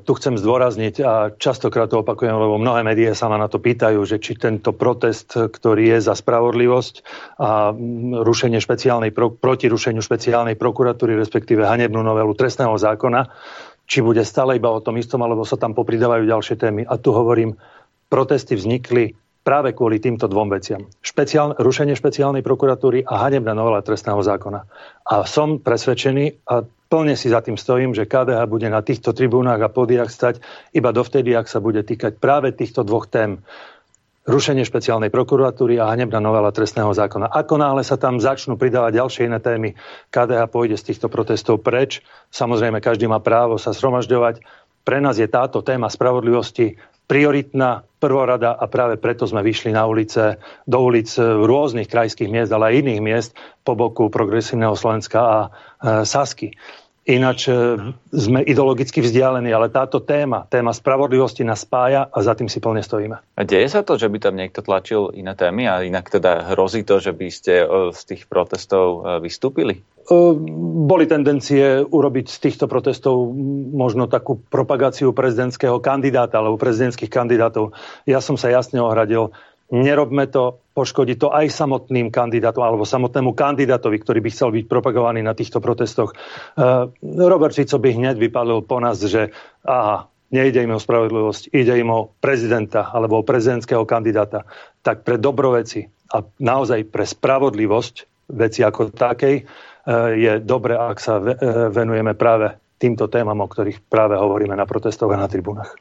tu chcem zdôrazniť a častokrát to opakujem, lebo mnohé médiá sa ma na to pýtajú, že či tento protest, ktorý je za spravodlivosť a rušenie špeciálnej, pro, proti rušeniu špeciálnej prokuratúry, respektíve hanebnú novelu trestného zákona, či bude stále iba o tom istom, alebo sa tam popridávajú ďalšie témy. A tu hovorím, protesty vznikli práve kvôli týmto dvom veciam. Špeciál, rušenie špeciálnej prokuratúry a hanebná novela trestného zákona. A som presvedčený, a plne si za tým stojím, že KDH bude na týchto tribúnach a podiach stať iba dovtedy, ak sa bude týkať práve týchto dvoch tém. Rušenie špeciálnej prokuratúry a hanebná novela trestného zákona. Ako náhle sa tam začnú pridávať ďalšie iné témy, KDH pôjde z týchto protestov preč. Samozrejme, každý má právo sa zhromažďovať. Pre nás je táto téma spravodlivosti prioritná prvorada a práve preto sme vyšli na ulice, do ulic rôznych krajských miest, ale aj iných miest po boku Progresívneho Slovenska a e, Sasky. Ináč e, sme ideologicky vzdialení, ale táto téma, téma spravodlivosti nás spája a za tým si plne stojíme. A deje sa to, že by tam niekto tlačil iné témy a inak teda hrozí to, že by ste z tých protestov vystúpili? Boli tendencie urobiť z týchto protestov možno takú propagáciu prezidentského kandidáta alebo prezidentských kandidátov. Ja som sa jasne ohradil. Nerobme to, poškodí to aj samotným kandidátom alebo samotnému kandidátovi, ktorý by chcel byť propagovaný na týchto protestoch. Robert Fico by hneď vypálil po nás, že aha, nejde im o spravodlivosť, ide im o prezidenta alebo o prezidentského kandidáta. Tak pre dobroveci a naozaj pre spravodlivosť veci ako takej je dobre, ak sa eh, venujeme práve týmto témam, o ktorých práve hovoríme na protestoch a na tribúnach.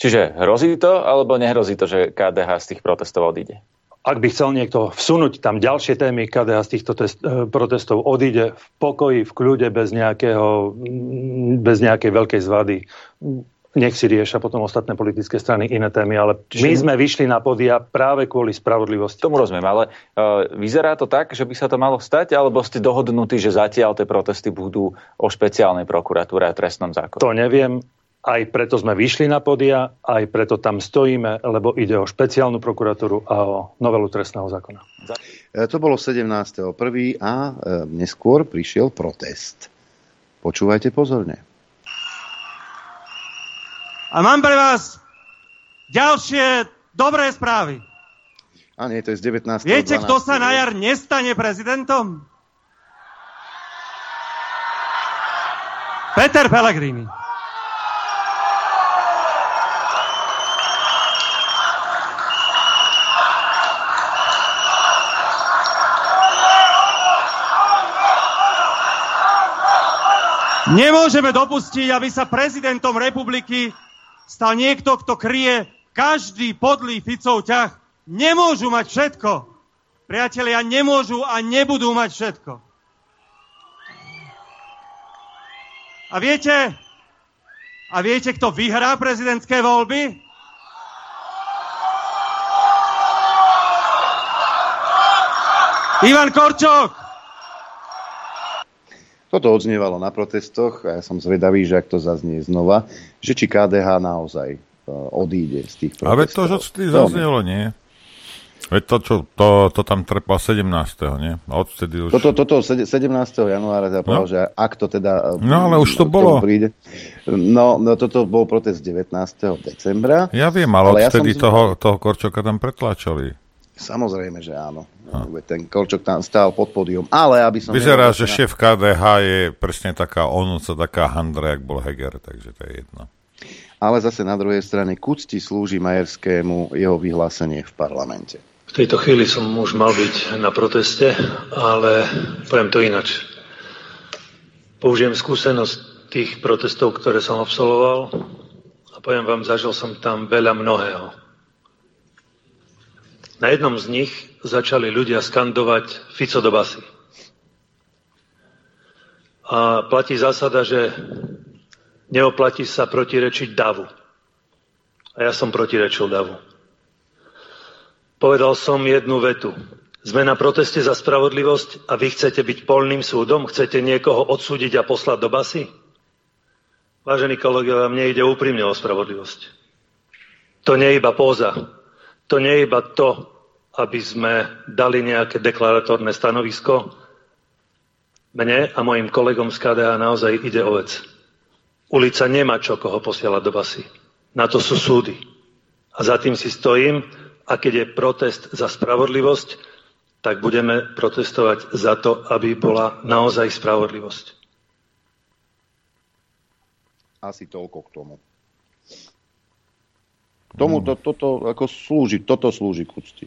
Čiže hrozí to, alebo nehrozí to, že KDH z tých protestov odíde? Ak by chcel niekto vsunúť tam ďalšie témy, KDH z týchto test, eh, protestov odíde v pokoji, v kľude, bez, nejakého, bez nejakej veľkej zvady nech si riešia potom ostatné politické strany iné témy, ale Čiže... my sme vyšli na podia práve kvôli spravodlivosti. Tomu rozumiem, ale uh, vyzerá to tak, že by sa to malo stať, alebo ste dohodnutí, že zatiaľ tie protesty budú o špeciálnej prokuratúre a trestnom zákone? To neviem, aj preto sme vyšli na podia, aj preto tam stojíme, lebo ide o špeciálnu prokuratúru a o novelu trestného zákona. E, to bolo 17.1. a e, neskôr prišiel protest. Počúvajte pozorne. A mám pre vás ďalšie dobré správy. A nie, to je z 19. Viete, 12. kto sa na jar nestane prezidentom? Peter Pellegrini. Nemôžeme dopustiť, aby sa prezidentom republiky stal niekto, kto kryje každý podlý Ficov ťah. Nemôžu mať všetko. Priatelia, nemôžu a nebudú mať všetko. A viete, a viete, kto vyhrá prezidentské voľby? Ivan Korčok. Toto odznievalo na protestoch a ja som zvedavý, že ak to zaznie znova, že či KDH naozaj odíde z tých protestov. Ale to, že zaznelo, nie? Veď to, čo, to, to tam trpá 17. nie? A odvtedy už... Toto, toto 17. januára ja povedal, no? že ak to teda... No ale už to bolo. Príde, no, no toto bol protest 19. decembra. Ja viem, ale, ale odvtedy ja toho, toho Korčoka tam pretlačali. Samozrejme, že áno. No. Ten Korčok tam stál pod pódium. Ale aby som... Vyzerá, že na... šéf KDH je presne taká onúca, taká handra, jak bol Heger, takže to je jedno. Ale zase na druhej strane kucti slúži Majerskému jeho vyhlásenie v parlamente. V tejto chvíli som už mal byť na proteste, ale poviem to inač. Použijem skúsenosť tých protestov, ktoré som absolvoval a poviem vám, zažil som tam veľa mnohého. Na jednom z nich začali ľudia skandovať Fico do basy. A platí zásada, že neoplatí sa protirečiť davu. A ja som protirečil davu. Povedal som jednu vetu. Sme na proteste za spravodlivosť a vy chcete byť polným súdom? Chcete niekoho odsúdiť a poslať do basy? Vážení kolegovia, mne ide úprimne o spravodlivosť. To nie je iba póza. To nie je iba to, aby sme dali nejaké deklaratórne stanovisko. Mne a mojim kolegom z KDH naozaj ide o vec. Ulica nemá čo koho posielať do basy. Na to sú súdy. A za tým si stojím a keď je protest za spravodlivosť, tak budeme protestovať za to, aby bola naozaj spravodlivosť. Asi toľko k tomu. Tomu to, toto ako slúži, toto slúži k úcti.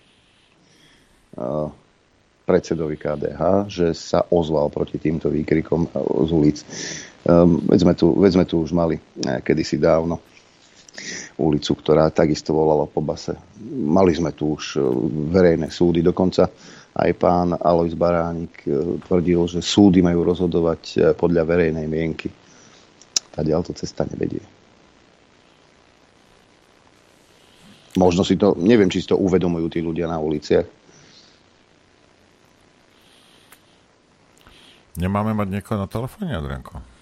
Predsedovi KDH, že sa ozval proti týmto výkrikom z ulic. Um, veď, sme tu, veď sme tu už mali eh, kedysi dávno ulicu, ktorá takisto volala po base. Mali sme tu už e, verejné súdy, dokonca aj pán Alois Baránik e, tvrdil, že súdy majú rozhodovať e, podľa verejnej mienky. Tá to cesta nevedie. Možno si to, neviem, či si to uvedomujú tí ľudia na uliciach. Nemáme mať niekoho na telefóne, Adrianko?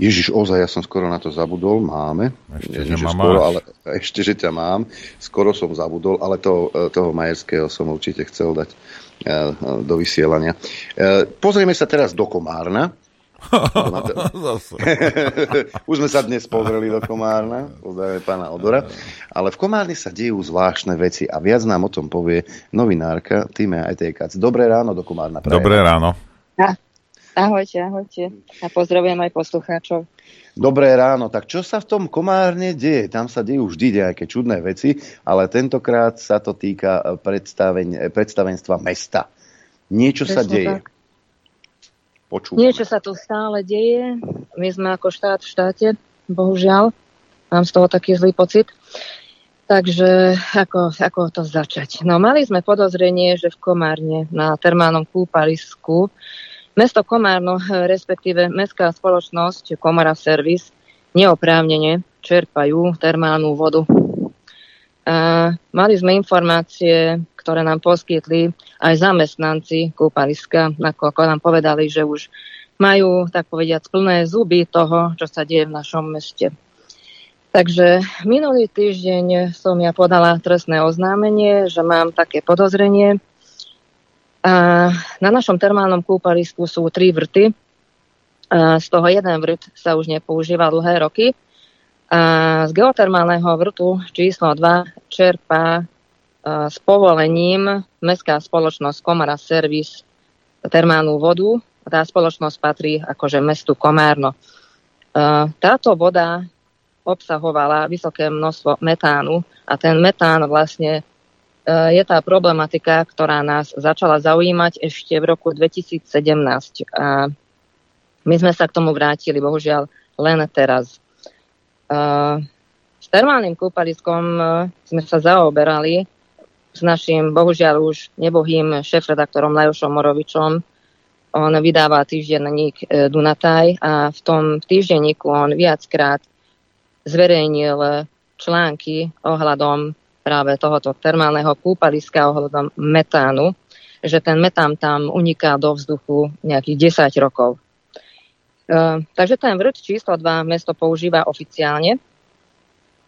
Ježiš, ozaj, ja som skoro na to zabudol, máme. Ešte, že, že skoro, ale, ešte, že ťa mám. Skoro som zabudol, ale to, e, toho Majerského som určite chcel dať e, do vysielania. E, pozrieme sa teraz do Komárna. Už sme sa dnes pozreli do Komárna, pozdravíme pána Odora, ale v Komárne sa dejú zvláštne veci a viac nám o tom povie novinárka Týme Ajtejkac. Dobré ráno do Komárna. Prajem. Dobré ráno. Ahojte, ahojte. A pozdravujem aj poslucháčov. Dobré ráno. Tak čo sa v tom Komárne deje? Tam sa dejú vždy nejaké čudné veci, ale tentokrát sa to týka predstaven- predstavenstva mesta. Niečo Prečo sa deje. Tak. Počúvame. Niečo sa tu stále deje. My sme ako štát v štáte, bohužiaľ. Mám z toho taký zlý pocit. Takže ako, ako to začať? No mali sme podozrenie, že v Komárne na termálnom kúpalisku Mesto Komárno, respektíve mestská spoločnosť Komara Service, neoprávnene čerpajú termálnu vodu. A mali sme informácie, ktoré nám poskytli aj zamestnanci kúpaliska, ako, nám povedali, že už majú, tak povediať, plné zuby toho, čo sa deje v našom meste. Takže minulý týždeň som ja podala trestné oznámenie, že mám také podozrenie, a na našom termálnom kúpalisku sú tri vrty. A z toho jeden vrt sa už nepoužíva dlhé roky. A z geotermálneho vrtu číslo 2 čerpá s povolením Mestská spoločnosť Komara Service termálnu vodu. Tá spoločnosť patrí akože mestu Komárno. Táto voda obsahovala vysoké množstvo metánu a ten metán vlastne E, je tá problematika, ktorá nás začala zaujímať ešte v roku 2017. A my sme sa k tomu vrátili, bohužiaľ, len teraz. E, s termálnym kúpaliskom e, sme sa zaoberali s našim, bohužiaľ už nebohým šéf-redaktorom Lajošom Morovičom. On vydáva týždenník Dunataj a v tom týždenníku on viackrát zverejnil články ohľadom práve tohoto termálneho kúpaliska ohľadom metánu, že ten metán tam uniká do vzduchu nejakých 10 rokov. E, takže ten vrt číslo 2 mesto používa oficiálne.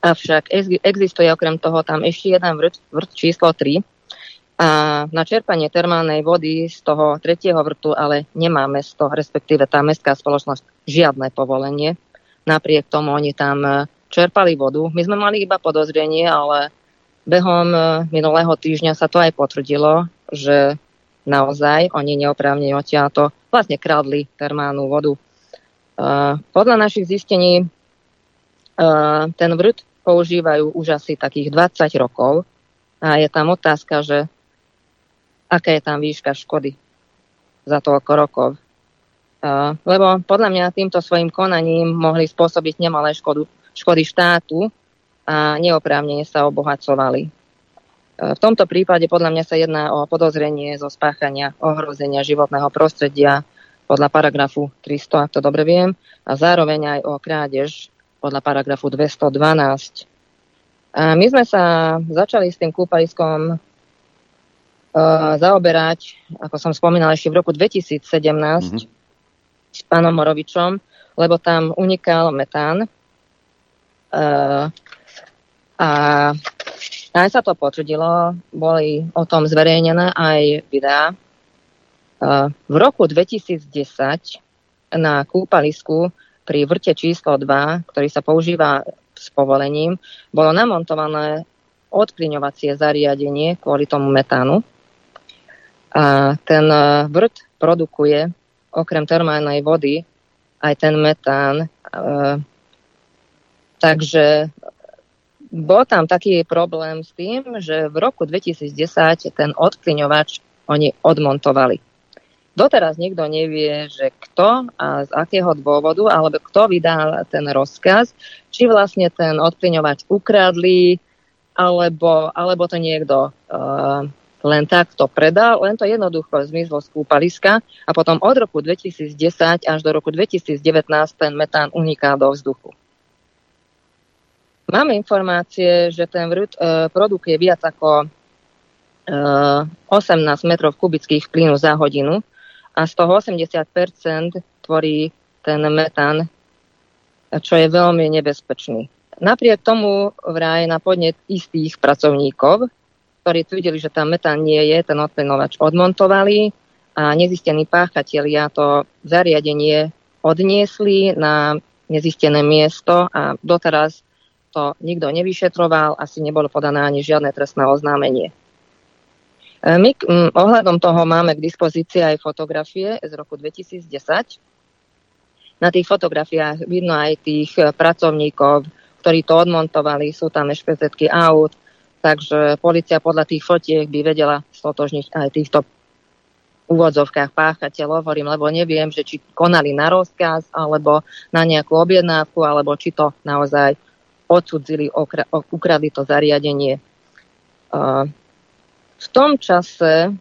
Avšak existuje okrem toho tam ešte jeden vrt, vrt číslo 3, a na čerpanie termálnej vody z toho tretieho vrtu ale nemá mesto, respektíve tá mestská spoločnosť, žiadne povolenie. Napriek tomu oni tam e, čerpali vodu. My sme mali iba podozrenie, ale behom e, minulého týždňa sa to aj potvrdilo, že naozaj oni neoprávne odtiaľto vlastne kradli termálnu vodu. E, podľa našich zistení ten vrt používajú už asi takých 20 rokov a je tam otázka, že aká je tam výška škody za toľko rokov. Lebo podľa mňa týmto svojim konaním mohli spôsobiť nemalé škodu, škody štátu a neoprávnene sa obohacovali. V tomto prípade podľa mňa sa jedná o podozrenie zo spáchania ohrozenia životného prostredia podľa paragrafu 300, ak to dobre viem, a zároveň aj o krádež podľa paragrafu 212. A my sme sa začali s tým kúpaliskom uh, zaoberať, ako som spomínala, ešte v roku 2017 mm-hmm. s pánom Morovičom, lebo tam unikal metán. Uh, a aj sa to potvrdilo, boli o tom zverejnené aj videá. Uh, v roku 2010 na kúpalisku pri vrte číslo 2, ktorý sa používa s povolením, bolo namontované odkliňovacie zariadenie kvôli tomu metánu. A ten e, vrt produkuje okrem termálnej vody aj ten metán. E, takže bol tam taký problém s tým, že v roku 2010 ten odkliňovač oni odmontovali. Doteraz nikto nevie, že kto a z akého dôvodu, alebo kto vydal ten rozkaz, či vlastne ten odplyňovač ukradli, alebo, alebo to niekto uh, len takto predal, len to jednoducho zmizlo z kúpaliska a potom od roku 2010 až do roku 2019 ten metán uniká do vzduchu. Máme informácie, že ten vrut e, produkuje viac ako e, 18 metrov kubických plynu za hodinu a z toho 80% tvorí ten metán, čo je veľmi nebezpečný. Napriek tomu vraj na podnet istých pracovníkov ktorí tvrdili, že tam metán nie je, ten odplynovač odmontovali a nezistení páchatelia to zariadenie odniesli na nezistené miesto a doteraz to nikto nevyšetroval, asi nebolo podané ani žiadne trestné oznámenie. E, my ohľadom toho máme k dispozícii aj fotografie z roku 2010. Na tých fotografiách vidno aj tých pracovníkov, ktorí to odmontovali, sú tam ešpezetky aut, Takže policia podľa tých fotiek by vedela stotožniť aj týchto úvodzovkách páchateľov, hovorím, lebo neviem, že či konali na rozkaz, alebo na nejakú objednávku, alebo či to naozaj odsudzili, ukradli to zariadenie. V tom čase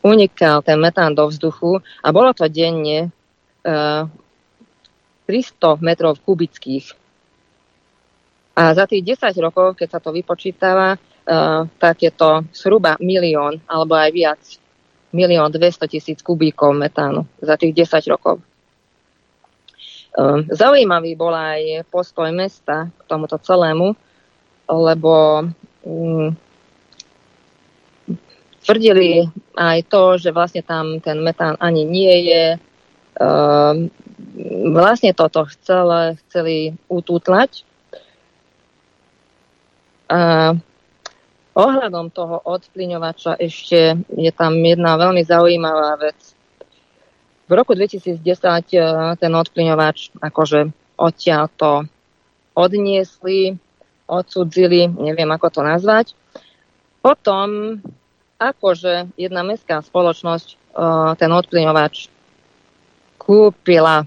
unikal ten metán do vzduchu a bolo to denne 300 metrov kubických a za tých 10 rokov, keď sa to vypočítava, uh, tak je to zhruba milión alebo aj viac. Milión 200 tisíc kubíkov metánu za tých 10 rokov. Zaujímavý bol aj postoj mesta k tomuto celému, lebo um, tvrdili aj to, že vlastne tam ten metán ani nie je. Uh, vlastne toto chceli, chceli utútlať a ohľadom toho odplyňovača ešte je tam jedna veľmi zaujímavá vec. V roku 2010 e, ten odplyňovač akože odtiaľ to odniesli, odsudzili, neviem ako to nazvať. Potom akože jedna mestská spoločnosť e, ten odplyňovač kúpila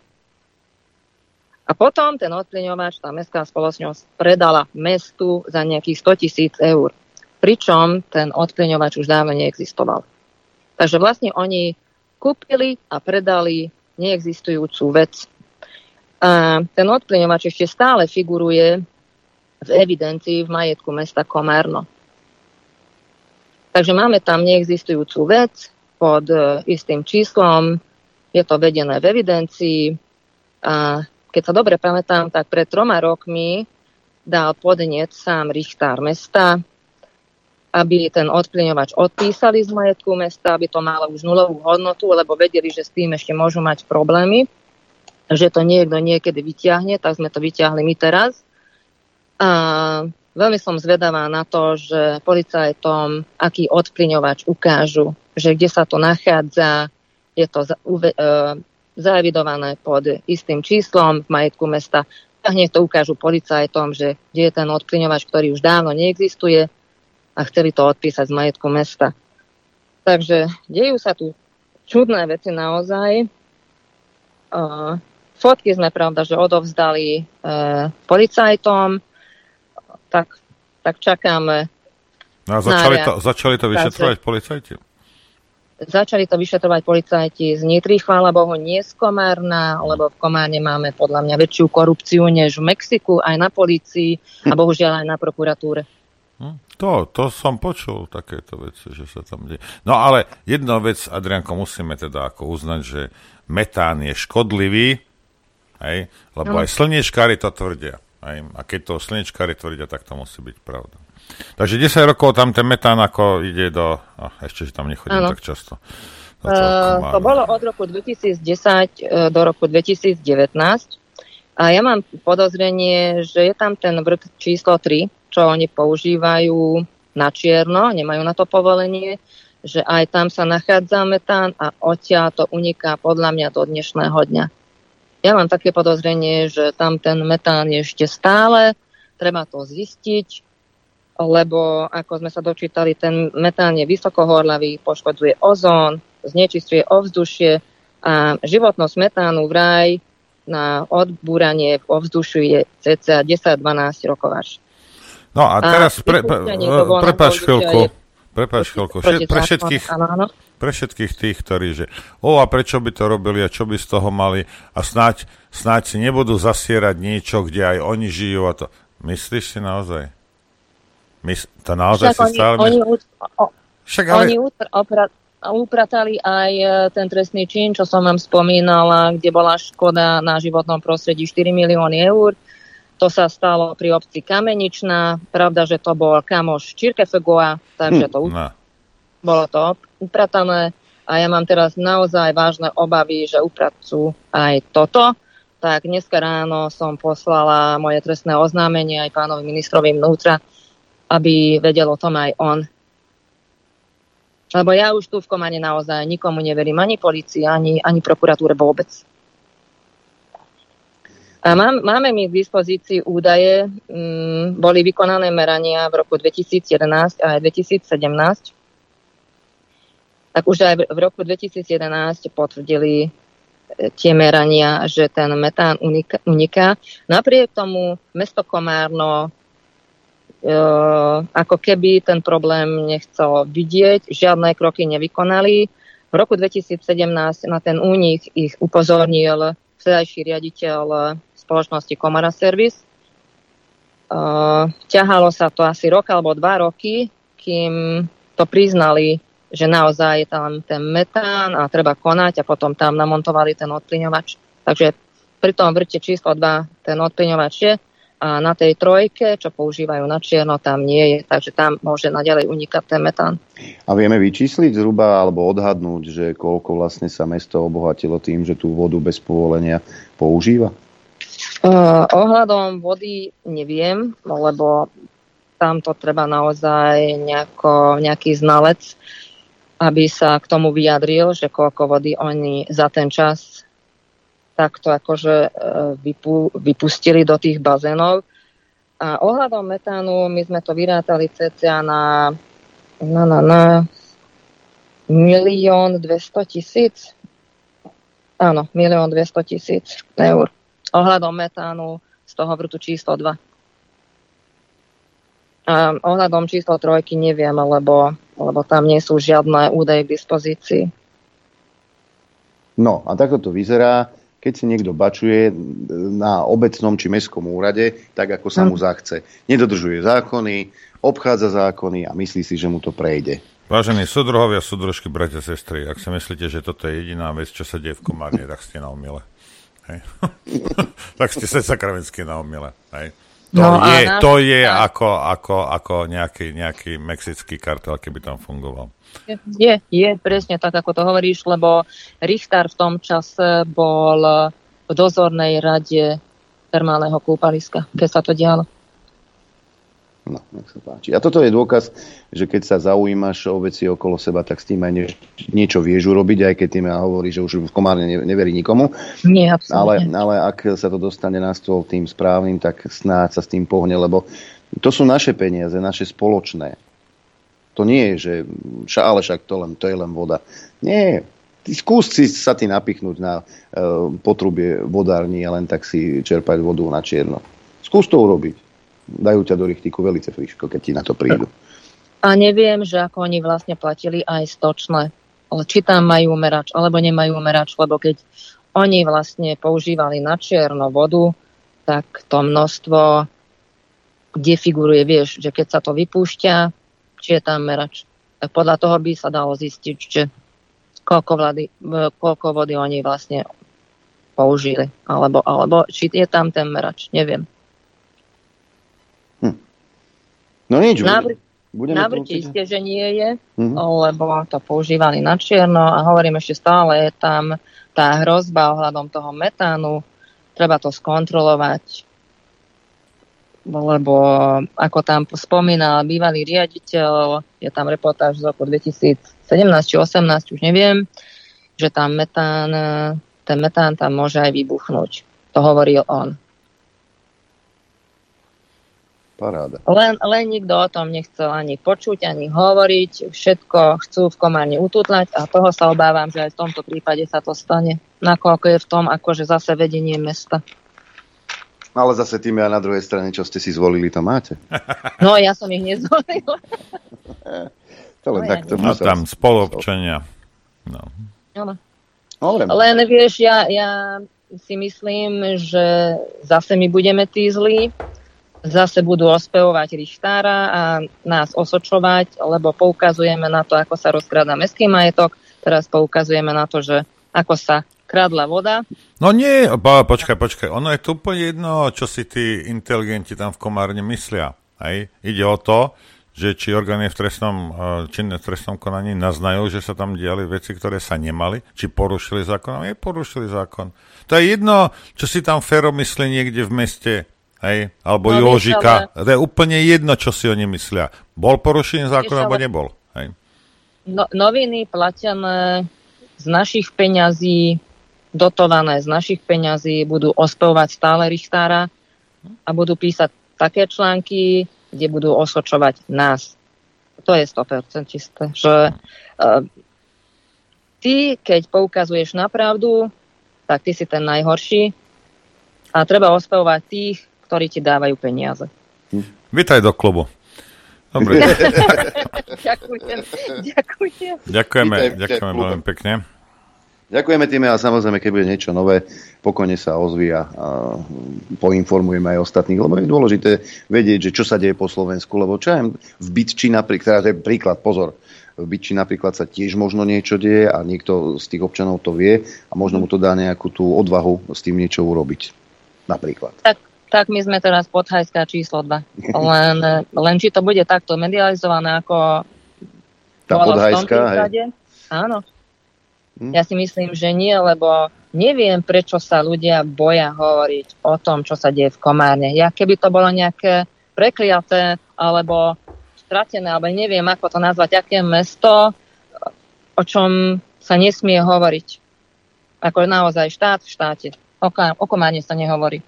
a potom ten odplyňovač, tá mestská spoločnosť predala mestu za nejakých 100 tisíc eur. Pričom ten odplyňovač už dávno neexistoval. Takže vlastne oni kúpili a predali neexistujúcu vec. A ten odplyňovač ešte stále figuruje v evidencii v majetku mesta Komárno. Takže máme tam neexistujúcu vec pod e, istým číslom, je to vedené v evidencii. A keď sa dobre pamätám, tak pred troma rokmi dal podnet sám Richtár mesta, aby ten odplyňovač odpísali z majetku mesta, aby to malo už nulovú hodnotu, lebo vedeli, že s tým ešte môžu mať problémy, že to niekto niekedy vyťahne, tak sme to vyťahli my teraz. A veľmi som zvedavá na to, že policajtom, aký odplyňovač ukážu, že kde sa to nachádza, je to e, zaevidované pod istým číslom v majetku mesta, a hneď to ukážu policajtom, že kde je ten odplyňovač, ktorý už dávno neexistuje, a chceli to odpísať z majetku mesta. Takže dejú sa tu čudné veci naozaj. Uh, fotky sme pravda, že odovzdali uh, policajtom, tak, tak čakáme. No a začali to, začali to vyšetrovať policajti? Začali to vyšetrovať policajti z Nitry, chvála Bohu, nie z Komárna, lebo v Komárne máme podľa mňa väčšiu korupciu než v Mexiku, aj na polícii a bohužiaľ aj na prokuratúre. Hm? To, to som počul, takéto veci, že sa tam deje. No ale jedna vec, Adrianko, musíme teda ako uznať, že metán je škodlivý, hej, lebo no. aj slniečkári to tvrdia. Hej, a keď to slniečkári tvrdia, tak to musí byť pravda. Takže 10 rokov tam ten metán ako ide do... Oh, ešte, že tam nechodím ano. tak často. Uh, to bolo od roku 2010 uh, do roku 2019 a ja mám podozrenie, že je tam ten vrch číslo 3, čo oni používajú na čierno, nemajú na to povolenie, že aj tam sa nachádza metán a odtiaľ to uniká podľa mňa do dnešného dňa. Ja mám také podozrenie, že tam ten metán je ešte stále, treba to zistiť, lebo ako sme sa dočítali, ten metán je vysokohorlavý, poškodzuje ozón, znečistuje ovzdušie a životnosť metánu v raj na odbúranie v ovzdušiu je cca 10-12 rokov až. No a teraz, pre, pre, prepáč chvíľku, prepáč chvíľku, pre všetkých, pre všetkých tých, ktorí, že o a prečo by to robili a čo by z toho mali a snáď, snáď si nebudú zasierať niečo, kde aj oni žijú a to. Myslíš si naozaj? Mys- to naozaj Však si oni, stále... Oni, o, Však ale... oni upra- upratali aj e, ten trestný čin, čo som vám spomínala, kde bola škoda na životnom prostredí 4 milióny eur to sa stalo pri obci Kameničná. Pravda, že to bol kamoš Čirkefegoa, takže hm, to no. bolo to upratané. A ja mám teraz naozaj vážne obavy, že upracujú aj toto. Tak dneska ráno som poslala moje trestné oznámenie aj pánovi ministrovi vnútra, aby vedel o tom aj on. Lebo ja už tu v Komane naozaj nikomu neverím, ani policii, ani, ani prokuratúre vôbec. A mám, máme mi k dispozícii údaje, m, mm, boli vykonané merania v roku 2011 a aj 2017. Tak už aj v roku 2011 potvrdili e, tie merania, že ten metán uniká. uniká. Napriek tomu mesto Komárno e, ako keby ten problém nechcel vidieť, žiadne kroky nevykonali. V roku 2017 na ten únik ich upozornil vtedajší riaditeľ spoločnosti Komara Service. Uh, ťahalo sa to asi rok alebo dva roky, kým to priznali, že naozaj je tam ten metán a treba konať a potom tam namontovali ten odplyňovač. Takže pri tom vrte číslo 2 ten odplyňovač je a na tej trojke, čo používajú na čierno, tam nie je, takže tam môže naďalej unikať ten metán. A vieme vyčísliť zhruba alebo odhadnúť, že koľko vlastne sa mesto obohatilo tým, že tú vodu bez povolenia používa? Uh, ohľadom vody neviem, lebo tam to treba naozaj nejako, nejaký znalec, aby sa k tomu vyjadril, že koľko vody oni za ten čas takto akože e, vypu, vypustili do tých bazénov. A ohľadom metánu my sme to vyrátali cca na, na, na, na milión dvesto tisíc. Áno, milión dvesto tisíc eur. Ohľadom metánu z toho vrtu číslo 2. A ohľadom číslo trojky neviem, lebo, lebo tam nie sú žiadne údaje k dispozícii. No a takto to vyzerá keď si niekto bačuje na obecnom či mestskom úrade, tak ako sa mu hm. zachce. Nedodržuje zákony, obchádza zákony a myslí si, že mu to prejde. Vážení súdruhovia, súdružky, bratia, sestry, ak si myslíte, že toto je jediná vec, čo sa deje v Komárne, tak ste na umile. Hej. tak ste sa sakravenský na umile. Hej. To no je, náš... to je ako, ako, ako nejaký, nejaký mexický kartel, keby tam fungoval. Je, je, presne tak, ako to hovoríš, lebo Richter v tom čase bol v dozornej rade termálneho kúpaliska, keď sa to dialo. No, nech sa páči. A toto je dôkaz, že keď sa zaujímaš o veci okolo seba, tak s tým aj nie, niečo vieš urobiť, aj keď tým ja hovorí, že už v komárne neverí nikomu. Nie, ale, ale ak sa to dostane na stôl tým správnym, tak snáď sa s tým pohne, lebo to sú naše peniaze, naše spoločné. To nie je, že ale však to, len, to je len voda. Nie, skús si sa ty napichnúť na uh, potrubie vodárni a len tak si čerpať vodu na čierno. Skús to urobiť dajú ťa do richtíku velice friško, keď ti na to prídu. A neviem, že ako oni vlastne platili aj stočné. Či tam majú merač, alebo nemajú merač, lebo keď oni vlastne používali na čierno vodu, tak to množstvo, kde figuruje, vieš, že keď sa to vypúšťa, či je tam merač. Tak podľa toho by sa dalo zistiť, že koľko, vlady, koľko vody oni vlastne použili. Alebo, alebo či je tam ten merač, neviem. No nič. Návr- budeme Návrte isté, že nie je, uh-huh. lebo to používali na čierno a hovorím ešte stále, je tam tá hrozba ohľadom toho metánu, treba to skontrolovať, lebo ako tam spomínal bývalý riaditeľ, je tam reportáž z roku 2017 či 2018, už neviem, že tam metán, ten metán tam môže aj vybuchnúť. To hovoril on. Paráda. Len, len nikto o tom nechcel ani počuť, ani hovoriť. Všetko chcú v komárne ututlať a toho sa obávam, že aj v tomto prípade sa to stane. Nakoľko je v tom akože zase vedenie mesta. Ale zase tým a na druhej strane, čo ste si zvolili, to máte. No, ja som ich nezvolila. to len no, takto ja a tam spoluobčania. No. no. Len vieš, ja, ja si myslím, že zase my budeme tí zlí, zase budú ospevovať Richtára a nás osočovať, lebo poukazujeme na to, ako sa rozkráda mestský majetok, teraz poukazujeme na to, že ako sa kradla voda. No nie, ba, počkaj, počkaj, ono je tu úplne jedno, čo si tí inteligenti tam v Komárne myslia. Hej? Ide o to, že či orgány v trestnom, eh, činné v trestnom konaní naznajú, že sa tam diali veci, ktoré sa nemali, či porušili zákon, a porušili zákon. To je jedno, čo si tam Fero myslí niekde v meste, Hej, alebo no, Jožika. Ale... To je úplne jedno, čo si oni myslia. Bol porušený zákon, alebo nebol. Hej. No, noviny platené z našich peňazí, dotované z našich peňazí, budú ospevovať stále Richtára a budú písať také články, kde budú osočovať nás. To je 100% čisté. Že uh, ty, keď poukazuješ na pravdu, tak ty si ten najhorší a treba ospevovať tých, ktorí ti dávajú peniaze. Vítaj do klubu. Dobre. ďakujem. ďakujem. Ďakujeme, ďakujeme veľmi pekne. Ďakujeme tým a samozrejme, keď bude niečo nové, pokojne sa ozví a, a poinformujeme aj ostatných, lebo je dôležité vedieť, že čo sa deje po Slovensku, lebo čo aj v Bytči napríklad, teda to je príklad, pozor, v Bytči napríklad sa tiež možno niečo deje a niekto z tých občanov to vie a možno mu to dá nejakú tú odvahu s tým niečo urobiť. Napríklad. Tak tak my sme teraz podhajská číslo 2. Len, len či to bude takto medializované ako tá podhajská, hej. Áno. Hm? Ja si myslím, že nie, lebo neviem, prečo sa ľudia boja hovoriť o tom, čo sa deje v Komárne. Ja keby to bolo nejaké prekliaté, alebo stratené, alebo neviem, ako to nazvať, aké mesto, o čom sa nesmie hovoriť. Ako naozaj štát v štáte. O, o Komárne sa nehovorí.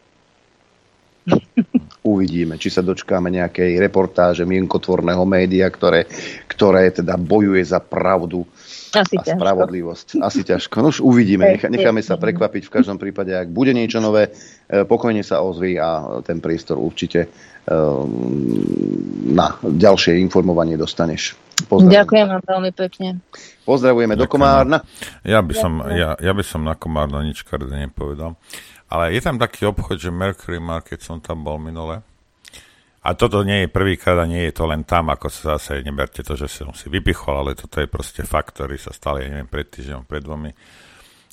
Uvidíme, či sa dočkáme nejakej reportáže mienkotvorného média, ktoré, ktoré teda bojuje za pravdu Asi a ťažko. spravodlivosť. Asi ťažko. No už uvidíme, Nech, necháme sa prekvapiť v každom prípade, ak bude niečo nové, e, pokojne sa ozví a ten priestor určite e, na ďalšie informovanie dostaneš. Pozdravujem. Ďakujem vám veľmi pekne. Pozdravujeme Ďakujem. do Komárna. Ja by, som, ja, ja by som na Komárna nič kardé nepovedal. Ale je tam taký obchod, že Mercury Market som tam bol minule. A toto nie je prvýkrát a nie je to len tam, ako sa zase, neberte to, že som si vypichol, ale toto je proste fakt, ktorý sa stal, ja neviem, pred týždňom, pred dvomi.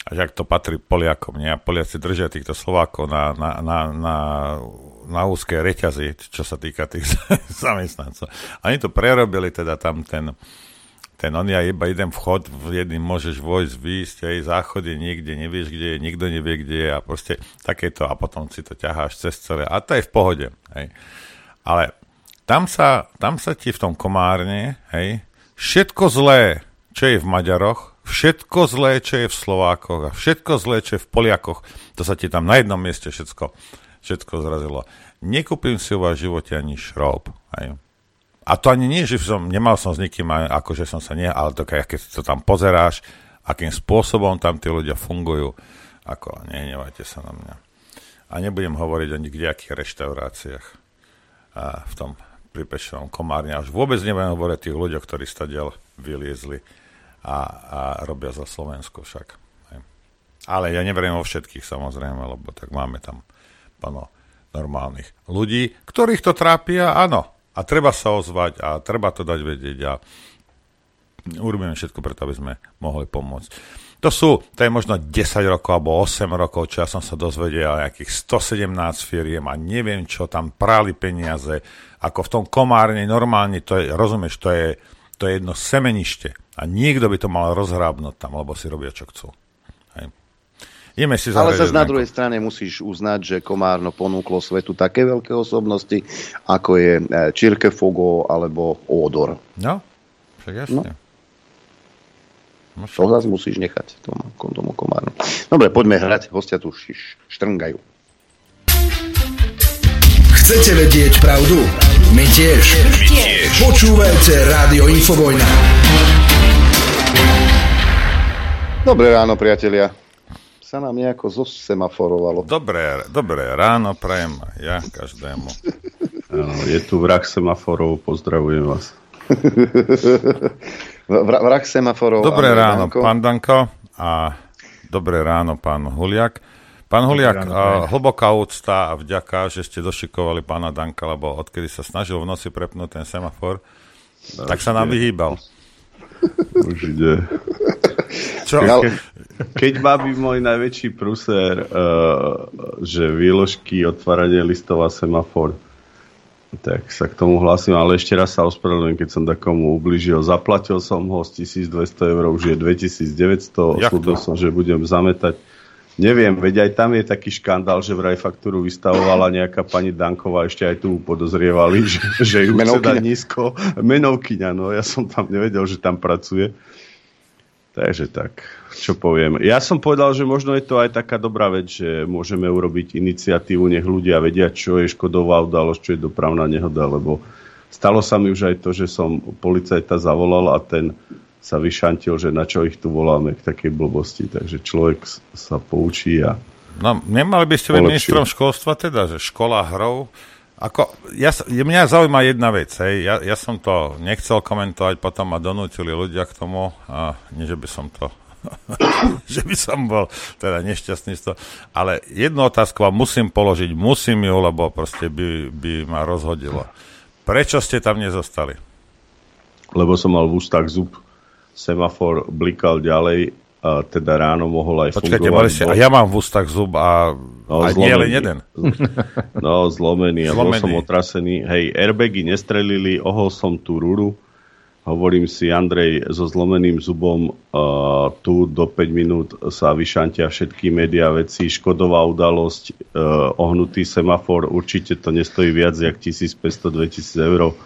A že ak to patrí Poliakom, nie? A Poliaci držia týchto Slovákov na, na, na, na na úzké reťazy, čo sa týka tých zamestnancov. Oni to prerobili teda tam ten, ten on je iba jeden vchod, v jedným môžeš vojsť, výjsť, aj záchod je niekde, nevieš, kde je, nikto nevie, kde je a proste takéto a potom si to ťaháš cez celé a to je v pohode. Hej. Ale tam sa, tam sa ti v tom komárne, hej, všetko zlé, čo je v Maďaroch, všetko zlé, čo je v Slovákoch a všetko zlé, čo je v Poliakoch, to sa ti tam na jednom mieste všetko, všetko zrazilo. Nekúpim si u vás v živote ani šrob. Hej. A to ani nie, že som, nemal som s nikým, akože som sa nie, ale to, keď to tam pozeráš, akým spôsobom tam tí ľudia fungujú, ako nehnevajte sa na mňa. A nebudem hovoriť o nikdejakých reštauráciách a v tom pripečenom komárne. Až vôbec nebudem hovoriť o tých ľuďoch, ktorí stadiaľ vyliezli a, a robia za Slovensko však. Ale ja neverím vo všetkých samozrejme, lebo tak máme tam plno normálnych ľudí, ktorých to trápia, áno. A treba sa ozvať a treba to dať vedieť a urobíme všetko preto, aby sme mohli pomôcť. To sú, to je možno 10 rokov alebo 8 rokov, čo ja som sa dozvedel nejakých 117 firiem a neviem čo, tam prali peniaze, ako v tom komárne normálne, to je, rozumieš, to je, to je jedno semenište a niekto by to mal rozhrábnuť tam, lebo si robia, čo chcú. Ideme si Ale zase na druhej strane musíš uznať, že Komárno ponúklo svetu také veľké osobnosti, ako je e, Fogo alebo Ódor. No, však jasne. No. To zase musíš nechať tomu, tomu Komárnu. Dobre, poďme hrať. Hostia tu štrngajú. Chcete vedieť pravdu? My tiež. My tiež. Počúvajte Rádio Infovojna. Dobré ráno, priatelia. Sa nám nejako zosemaforovalo. Dobré, dobré ráno, prajem ja každému. Je tu vrah semaforov, pozdravujem vás. vrah semaforov. Dobré ráno, Danko. pán Danko. A dobré ráno, pán Huliak. Pán Huliak, ráno, hlboká úcta a vďaka, že ste došikovali pána Danka, lebo odkedy sa snažil v noci prepnúť ten semafor, tak sa nám vyhýbal. Už ide. Čo? Ke, keď má byť môj najväčší pruser, uh, že výložky, otváranie listov a semafor, tak sa k tomu hlasím, ale ešte raz sa ospravedlňujem, keď som takomu ubližil. Zaplatil som ho z 1200 eur, už je 2900, slúbil som, že budem zametať. Neviem, veď aj tam je taký škandál, že vraj faktúru vystavovala nejaká pani Danková, ešte aj tu podozrievali, že, že ju chce dať nízko. Menovkyňa, no ja som tam nevedel, že tam pracuje. Takže tak, čo poviem. Ja som povedal, že možno je to aj taká dobrá vec, že môžeme urobiť iniciatívu, nech ľudia vedia, čo je škodová udalosť, čo je dopravná nehoda, lebo stalo sa mi už aj to, že som policajta zavolal a ten sa vyšantil, že na čo ich tu voláme k takej blbosti. Takže človek sa poučí a... No, nemali by ste byť ministrom školstva teda, že škola hrou ako, ja, mňa zaujíma jedna vec, hej. Ja, ja som to nechcel komentovať, potom ma donútili ľudia k tomu, a nie, že by som to že by som bol teda nešťastný z toho. Ale jednu otázku vám musím položiť, musím ju, lebo proste by, by ma rozhodilo. Prečo ste tam nezostali? Lebo som mal v ústach zub, semafor blikal ďalej a teda ráno mohol aj Počkajte, fungovať. Počkajte, a ja mám v ústach zub a, no, a nie len jeden. No, zlomený a bol som otrasený. Hej, airbagy nestrelili, ohol som tú rúru. Hovorím si, Andrej, so zlomeným zubom uh, tu do 5 minút sa vyšantia všetky médiá veci, škodová udalosť, uh, ohnutý semafor, určite to nestojí viac jak 1500-2000 eur.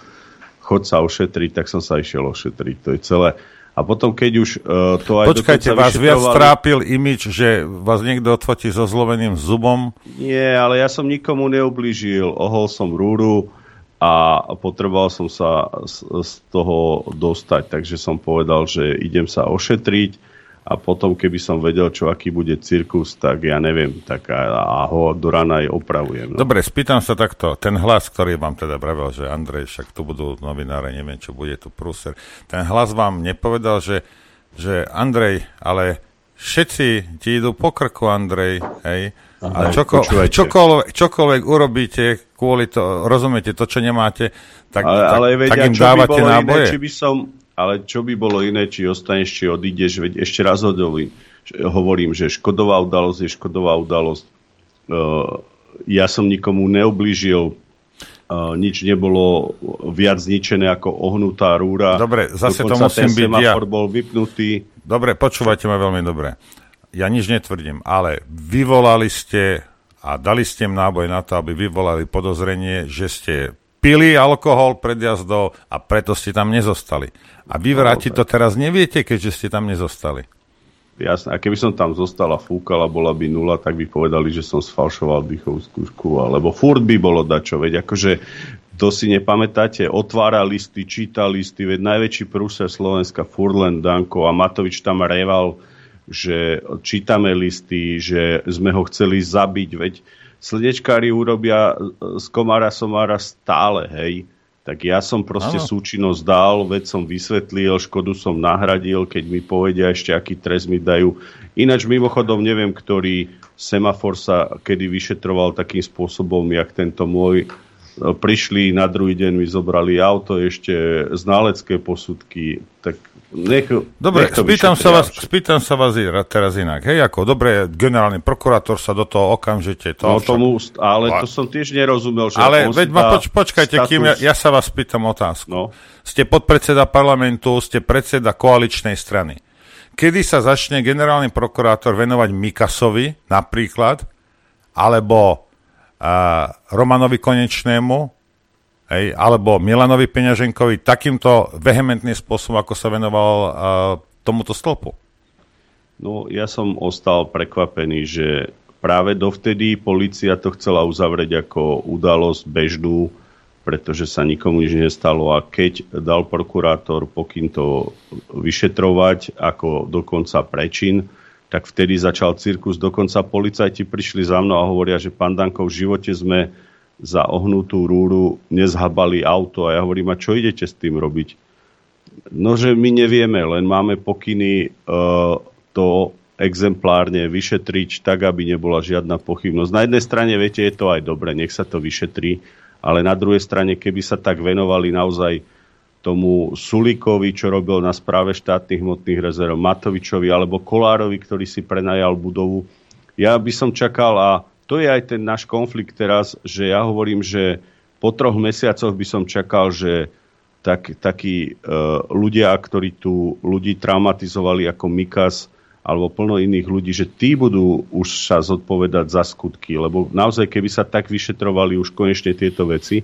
Chod sa ošetriť, tak som sa išiel ošetriť. To je celé. A potom, keď už uh, to aj... Počkajte, vás viac trápil imič, že vás niekto odfotí so zloveným zubom? Nie, ale ja som nikomu neublížil. Ohol som rúru a potreboval som sa z, z toho dostať. Takže som povedal, že idem sa ošetriť a potom, keby som vedel, čo aký bude cirkus, tak ja neviem, tak a, a ho do rana aj opravujem. No. Dobre, spýtam sa takto. Ten hlas, ktorý vám teda pravil, že Andrej, však tu budú novináre, neviem, čo bude tu prúser. Ten hlas vám nepovedal, že, že Andrej, ale všetci ti idú po krku, Andrej, hej, a čoko, čokoľvek, čokoľvek urobíte kvôli to, rozumiete, to, čo nemáte, tak, ale, ale tak, vedia, tak im dávate náboje. Iné, či by som, ale čo by bolo iné, či ostaneš, či odídeš, veď ešte raz hovorím, hovorím, že škodová udalosť je škodová udalosť. Uh, ja som nikomu neublížil, uh, nič nebolo viac zničené ako ohnutá rúra. Dobre, zase to musím byť ja. bol vypnutý. Dobre, počúvajte ma veľmi dobre. Ja nič netvrdím, ale vyvolali ste a dali ste im náboj na to, aby vyvolali podozrenie, že ste pili alkohol pred jazdou a preto ste tam nezostali. A vyvrátiť to teraz neviete, keďže ste tam nezostali. Jasné, a keby som tam zostal a fúkal a bola by nula, tak by povedali, že som sfalšoval dýchovú skúšku, alebo furt by bolo dačo, veď akože to si nepamätáte, otvára listy, číta listy, veď najväčší prúser Slovenska, Furlen, Danko a Matovič tam reval, že čítame listy, že sme ho chceli zabiť, veď slnečkári urobia z komára somára stále, hej tak ja som proste ano. súčinnosť dal, veď som vysvetlil, škodu som nahradil, keď mi povedia ešte, aký trest mi dajú. Ináč mimochodom neviem, ktorý semafor sa kedy vyšetroval takým spôsobom, jak tento môj. Prišli na druhý deň, mi zobrali auto, ešte znalecké posudky, tak nech, dobre, nech spýtam, sa vás, spýtam sa vás teraz inak. Hej, ako dobre, generálny prokurátor sa do toho okamžite... To no tomu, ale to som tiež nerozumel, že... Ale veď ma poč, počkajte, status... kým ja, ja sa vás pýtam otázku. No. Ste podpredseda parlamentu, ste predseda koaličnej strany. Kedy sa začne generálny prokurátor venovať Mikasovi napríklad, alebo uh, Romanovi Konečnému, hej, alebo Milanovi Peňaženkovi takýmto vehementným spôsobom, ako sa venoval uh, tomuto stĺpu? No, ja som ostal prekvapený, že práve dovtedy policia to chcela uzavrieť ako udalosť bežnú, pretože sa nikomu nič nestalo a keď dal prokurátor pokyn to vyšetrovať ako dokonca prečin, tak vtedy začal cirkus. Dokonca policajti prišli za mnou a hovoria, že pán Danko, v živote sme za ohnutú rúru nezhabali auto a ja hovorím, a čo idete s tým robiť? No, že my nevieme, len máme pokyny uh, to exemplárne vyšetriť tak, aby nebola žiadna pochybnosť. Na jednej strane, viete, je to aj dobre, nech sa to vyšetrí, ale na druhej strane, keby sa tak venovali naozaj tomu Sulíkovi, čo robil na správe štátnych hmotných rezerv, Matovičovi alebo Kolárovi, ktorý si prenajal budovu, ja by som čakal a to je aj ten náš konflikt teraz, že ja hovorím, že po troch mesiacoch by som čakal, že tak, takí uh, ľudia, ktorí tu ľudí traumatizovali ako Mikas alebo plno iných ľudí, že tí budú už sa zodpovedať za skutky, lebo naozaj, keby sa tak vyšetrovali už konečne tieto veci,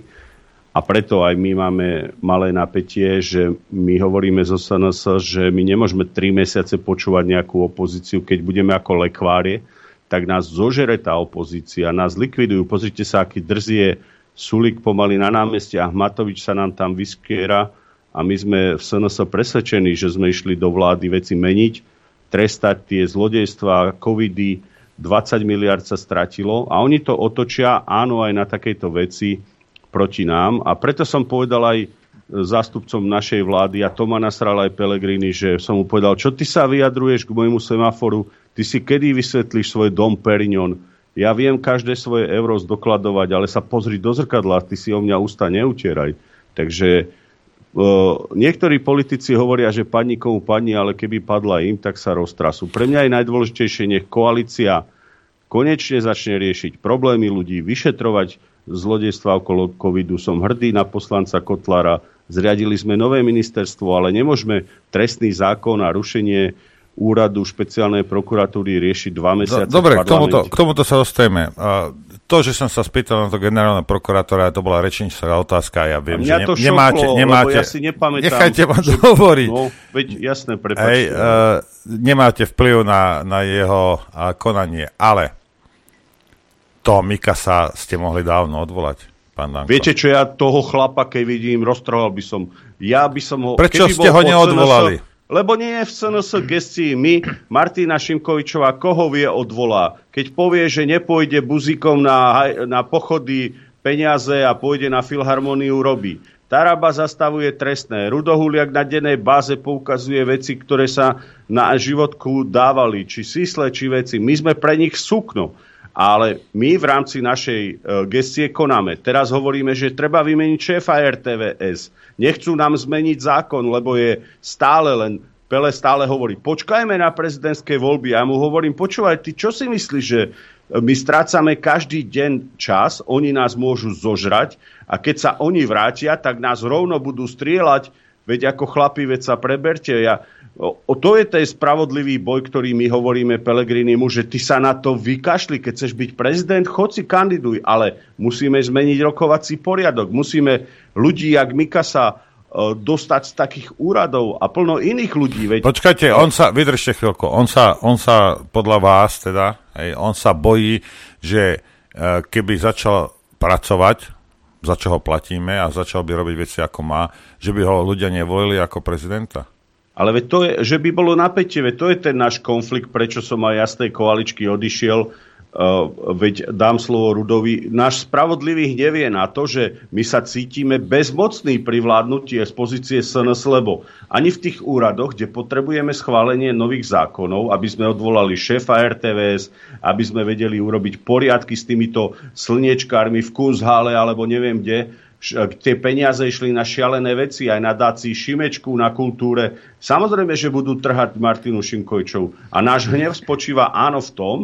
a preto aj my máme malé napätie, že my hovoríme zo SNS, že my nemôžeme tri mesiace počúvať nejakú opozíciu, keď budeme ako lekvárie, tak nás zožere tá opozícia, nás likvidujú. Pozrite sa, aký drzie Sulik pomaly na námestiach, Matovič sa nám tam vyskiera a my sme v SNS presvedčení, že sme išli do vlády veci meniť, trestať tie zlodejstva, covidy, 20 miliard sa stratilo a oni to otočia, áno, aj na takejto veci proti nám a preto som povedal aj zástupcom našej vlády a to ma nasral aj Pelegrini, že som mu povedal, čo ty sa vyjadruješ k môjmu semaforu, Ty si kedy vysvetlíš svoj dom Perignon? Ja viem každé svoje euro zdokladovať, ale sa pozri do zrkadla, ty si o mňa ústa neutieraj. Takže uh, niektorí politici hovoria, že padni komu padni, ale keby padla im, tak sa roztrasú. Pre mňa je najdôležitejšie, nech koalícia konečne začne riešiť problémy ľudí, vyšetrovať zlodejstva okolo covidu. Som hrdý na poslanca Kotlara. Zriadili sme nové ministerstvo, ale nemôžeme trestný zákon a rušenie úradu špeciálnej prokuratúry riešiť dva mesiace Dobre, k tomuto, k tomuto sa dostaneme. To, že som sa spýtal na to generálneho prokurátora, to bola rečníčka otázka, ja viem, že ne, nemáte, šoklo, nemáte, ja si nepamätám. Nechajte ma že, hovoriť. No, veď jasné, prepáčte. Hej, uh, nemáte vplyv na, na jeho uh, konanie, ale to Mikasa ste mohli dávno odvolať. Pán Danko. Viete čo, ja toho chlapa, keď vidím, roztrhal by som. Ja by som ho... Prečo ste ho neodvolali? Lebo nie je v SNS gestii my, Martina Šimkovičová, koho vie odvolá. Keď povie, že nepôjde buzíkom na, na pochody peniaze a pôjde na filharmoniu, robí. Taraba zastavuje trestné. Rudohuliak na dennej báze poukazuje veci, ktoré sa na životku dávali. Či sísle, či veci. My sme pre nich súkno. Ale my v rámci našej e, gestie konáme. Teraz hovoríme, že treba vymeniť šéfa RTVS. Nechcú nám zmeniť zákon, lebo je stále len Pele stále hovorí, počkajme na prezidentské voľby. Ja mu hovorím, počúvaj, ty čo si myslíš, že my strácame každý deň čas, oni nás môžu zožrať a keď sa oni vrátia, tak nás rovno budú strieľať, veď ako chlapi, veď sa preberte. Ja, o, to je ten spravodlivý boj, ktorý my hovoríme Pelegrinimu, že ty sa na to vykašli, keď chceš byť prezident, chod si kandiduj, ale musíme zmeniť rokovací poriadok, musíme ľudí, jak Mikasa, dostať z takých úradov a plno iných ľudí. Veď... Počkajte, on sa, vydržte chvíľku, on sa, on sa podľa vás teda, hej, on sa bojí, že e, keby začal pracovať, za čo ho platíme a začal by robiť veci ako má, že by ho ľudia nevolili ako prezidenta? Ale veď to je, že by bolo napätie, veď to je ten náš konflikt, prečo som aj ja z tej koaličky odišiel, Uh, veď dám slovo Rudovi, náš spravodlivý hnev je na to, že my sa cítime bezmocní pri vládnutí z pozície SNS, lebo ani v tých úradoch, kde potrebujeme schválenie nových zákonov, aby sme odvolali šéfa RTVS, aby sme vedeli urobiť poriadky s týmito slniečkármi v Kunzhále alebo neviem kde, tie peniaze išli na šialené veci, aj na dácii Šimečku, na kultúre. Samozrejme, že budú trhať Martinu Šimkojčov. A náš hnev spočíva áno v tom,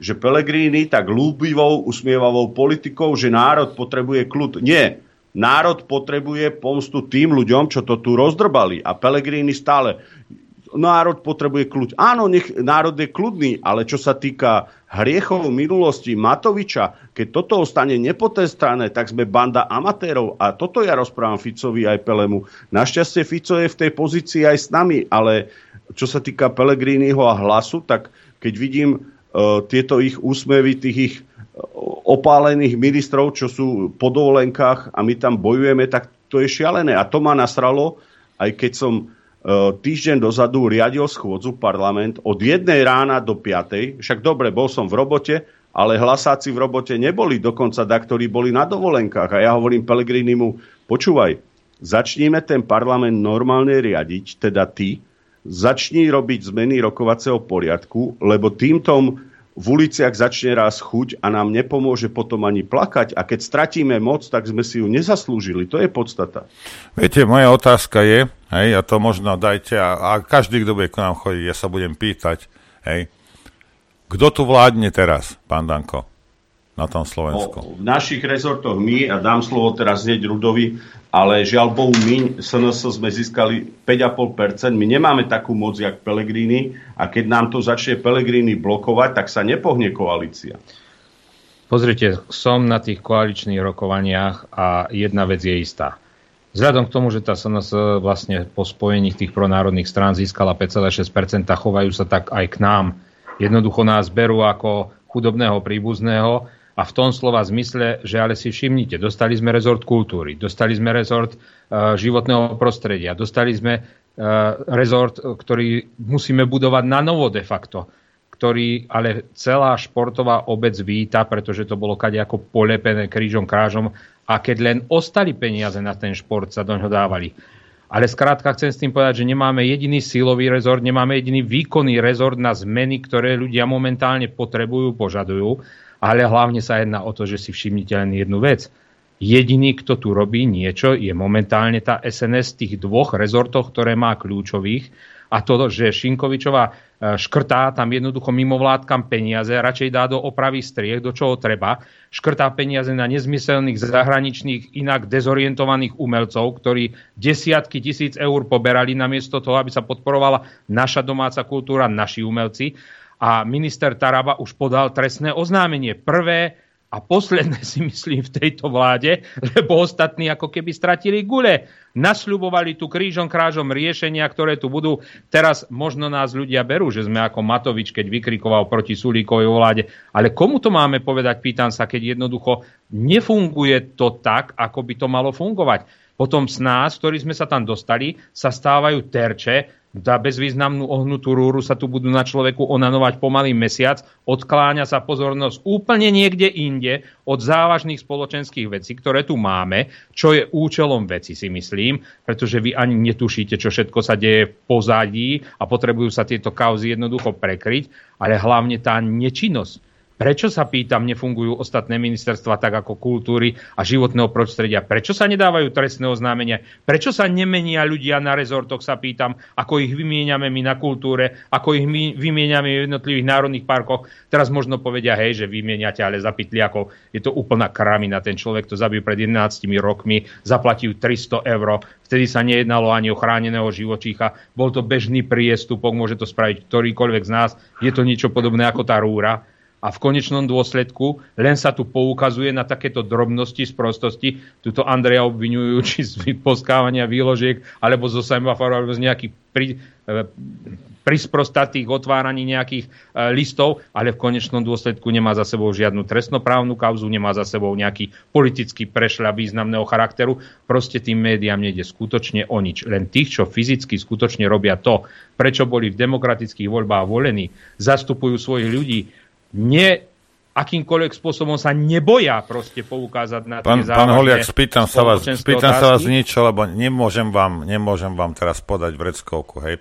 že Pelegrini tak ľúbivou, usmievavou politikou, že národ potrebuje kľud. Nie. Národ potrebuje pomstu tým ľuďom, čo to tu rozdrbali. A Pelegrini stále národ potrebuje kľud. Áno, nech národ je kľudný, ale čo sa týka hriechov minulosti Matoviča, keď toto ostane nepotestané, tak sme banda amatérov. A toto ja rozprávam Ficovi aj Pelemu. Našťastie Fico je v tej pozícii aj s nami, ale čo sa týka Pelegriniho a hlasu, tak keď vidím E, tieto ich úsmevy, tých ich e, opálených ministrov, čo sú po dovolenkách a my tam bojujeme, tak to je šialené. A to ma nasralo, aj keď som týždeň dozadu riadil schôdzu parlament od jednej rána do piatej. Však dobre, bol som v robote, ale hlasáci v robote neboli, dokonca da, ktorí boli na dovolenkách. A ja hovorím Pelegrinimu, počúvaj, začníme ten parlament normálne riadiť, teda ty, začni robiť zmeny rokovacieho poriadku, lebo týmto v uliciach začne raz chuť a nám nepomôže potom ani plakať. A keď stratíme moc, tak sme si ju nezaslúžili. To je podstata. Viete, moja otázka je, hej, a to možno dajte, a, a každý, kto bude k nám chodiť, ja sa budem pýtať, hej, kto tu vládne teraz, pán Danko, na tom Slovensku? O, v našich rezortoch my, a dám slovo teraz hneď Rudovi, ale žiaľ Bohu, my SNS sme získali 5,5%. My nemáme takú moc, jak Pelegrini a keď nám to začne Pelegrini blokovať, tak sa nepohne koalícia. Pozrite, som na tých koaličných rokovaniach a jedna vec je istá. Vzhľadom k tomu, že tá SNS vlastne po spojení tých pronárodných strán získala 5,6%, chovajú sa tak aj k nám. Jednoducho nás berú ako chudobného príbuzného a v tom slova zmysle, že ale si všimnite, dostali sme rezort kultúry, dostali sme rezort uh, životného prostredia, dostali sme uh, rezort, ktorý musíme budovať na novo de facto, ktorý ale celá športová obec víta, pretože to bolo kade ako polepené krížom krážom a keď len ostali peniaze na ten šport, sa do ňoho dávali. Ale skrátka chcem s tým povedať, že nemáme jediný silový rezort, nemáme jediný výkonný rezort na zmeny, ktoré ľudia momentálne potrebujú, požadujú ale hlavne sa jedná o to, že si všimnite len jednu vec. Jediný, kto tu robí niečo, je momentálne tá SNS tých dvoch rezortoch, ktoré má kľúčových. A to, že Šinkovičová e, škrtá tam jednoducho mimovládkam peniaze, radšej dá do opravy striech, do čoho treba. Škrtá peniaze na nezmyselných zahraničných, inak dezorientovaných umelcov, ktorí desiatky tisíc eur poberali namiesto toho, aby sa podporovala naša domáca kultúra, naši umelci a minister Taraba už podal trestné oznámenie. Prvé a posledné si myslím v tejto vláde, lebo ostatní ako keby stratili gule. Nasľubovali tu krížom krážom riešenia, ktoré tu budú. Teraz možno nás ľudia berú, že sme ako Matovič, keď vykrikoval proti Sulíkovej vláde. Ale komu to máme povedať, pýtam sa, keď jednoducho nefunguje to tak, ako by to malo fungovať. Potom s nás, ktorí sme sa tam dostali, sa stávajú terče, za bezvýznamnú ohnutú rúru sa tu budú na človeku onanovať pomalý mesiac, odkláňa sa pozornosť úplne niekde inde od závažných spoločenských vecí, ktoré tu máme, čo je účelom veci, si myslím, pretože vy ani netušíte, čo všetko sa deje v pozadí a potrebujú sa tieto kauzy jednoducho prekryť, ale hlavne tá nečinnosť Prečo sa pýtam, nefungujú ostatné ministerstva tak ako kultúry a životného prostredia? Prečo sa nedávajú trestné oznámenia? Prečo sa nemenia ľudia na rezortoch, sa pýtam, ako ich vymieňame my na kultúre, ako ich my vymieňame v jednotlivých národných parkoch. Teraz možno povedia, hej, že vymieňate ale za pytliakov. Je to úplná kramina. Ten človek to zabil pred 11 rokmi, zaplatil 300 eur. Vtedy sa nejednalo ani o chráneného živočícha. Bol to bežný priestupok, môže to spraviť ktorýkoľvek z nás. Je to niečo podobné ako tá rúra a v konečnom dôsledku len sa tu poukazuje na takéto drobnosti z prostosti. Tuto Andreja obvinujú či z poskávania výložiek, alebo zo semaforu, alebo z nejakých pri, e, prisprostatých otváraní nejakých e, listov, ale v konečnom dôsledku nemá za sebou žiadnu trestnoprávnu kauzu, nemá za sebou nejaký politický prešľa významného charakteru. Proste tým médiám nejde skutočne o nič. Len tých, čo fyzicky skutočne robia to, prečo boli v demokratických voľbách volení, zastupujú svojich ľudí, ne akýmkoľvek spôsobom sa neboja proste poukázať na pán, tie Pán Holiak, spýtam sa vás, spýtam sa vás niečo, lebo nemôžem vám, nemôžem vám teraz podať vreckovku, hej.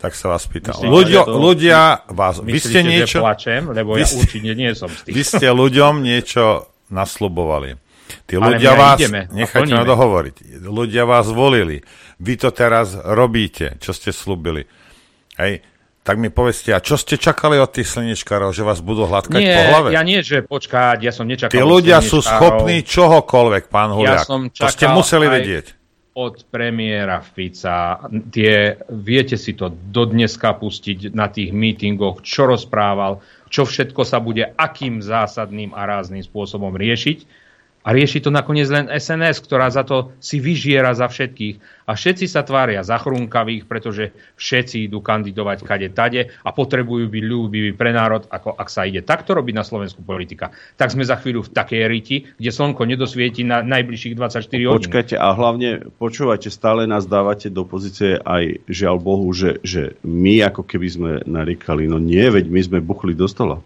Tak sa vás pýtam. Ľudia, to, ľudia vás, myslíte, vy ste niečo... Že plačem, lebo ja ste, určite nie som z tých. Vy ste ľuďom niečo naslubovali. Tí ľudia vás, ideme, nechajte ma dohovoriť, ľudia vás volili. Vy to teraz robíte, čo ste slúbili. Hej, tak mi povedzte, a čo ste čakali od tých slnečkárov, že vás budú hladkať nie, po hlave? Ja nie, že počkať, ja som nečakal Tí ľudia sú schopní čohokoľvek, pán Huliak. Ja som to ste museli vedieť. Od premiéra Fica, tie, viete si to dodneska pustiť na tých mítingoch, čo rozprával, čo všetko sa bude akým zásadným a rázným spôsobom riešiť a rieši to nakoniec len SNS, ktorá za to si vyžiera za všetkých. A všetci sa tvária zachrúnkavých, pretože všetci idú kandidovať kade tade a potrebujú byť ľúbiví pre národ, ako ak sa ide takto robiť na Slovensku politika. Tak sme za chvíľu v takej riti, kde slnko nedosvieti na najbližších 24 hodín. Počkajte a hlavne počúvajte, stále nás dávate do pozície aj žiaľ Bohu, že, že my ako keby sme narikali, no nie, veď my sme buchli do stola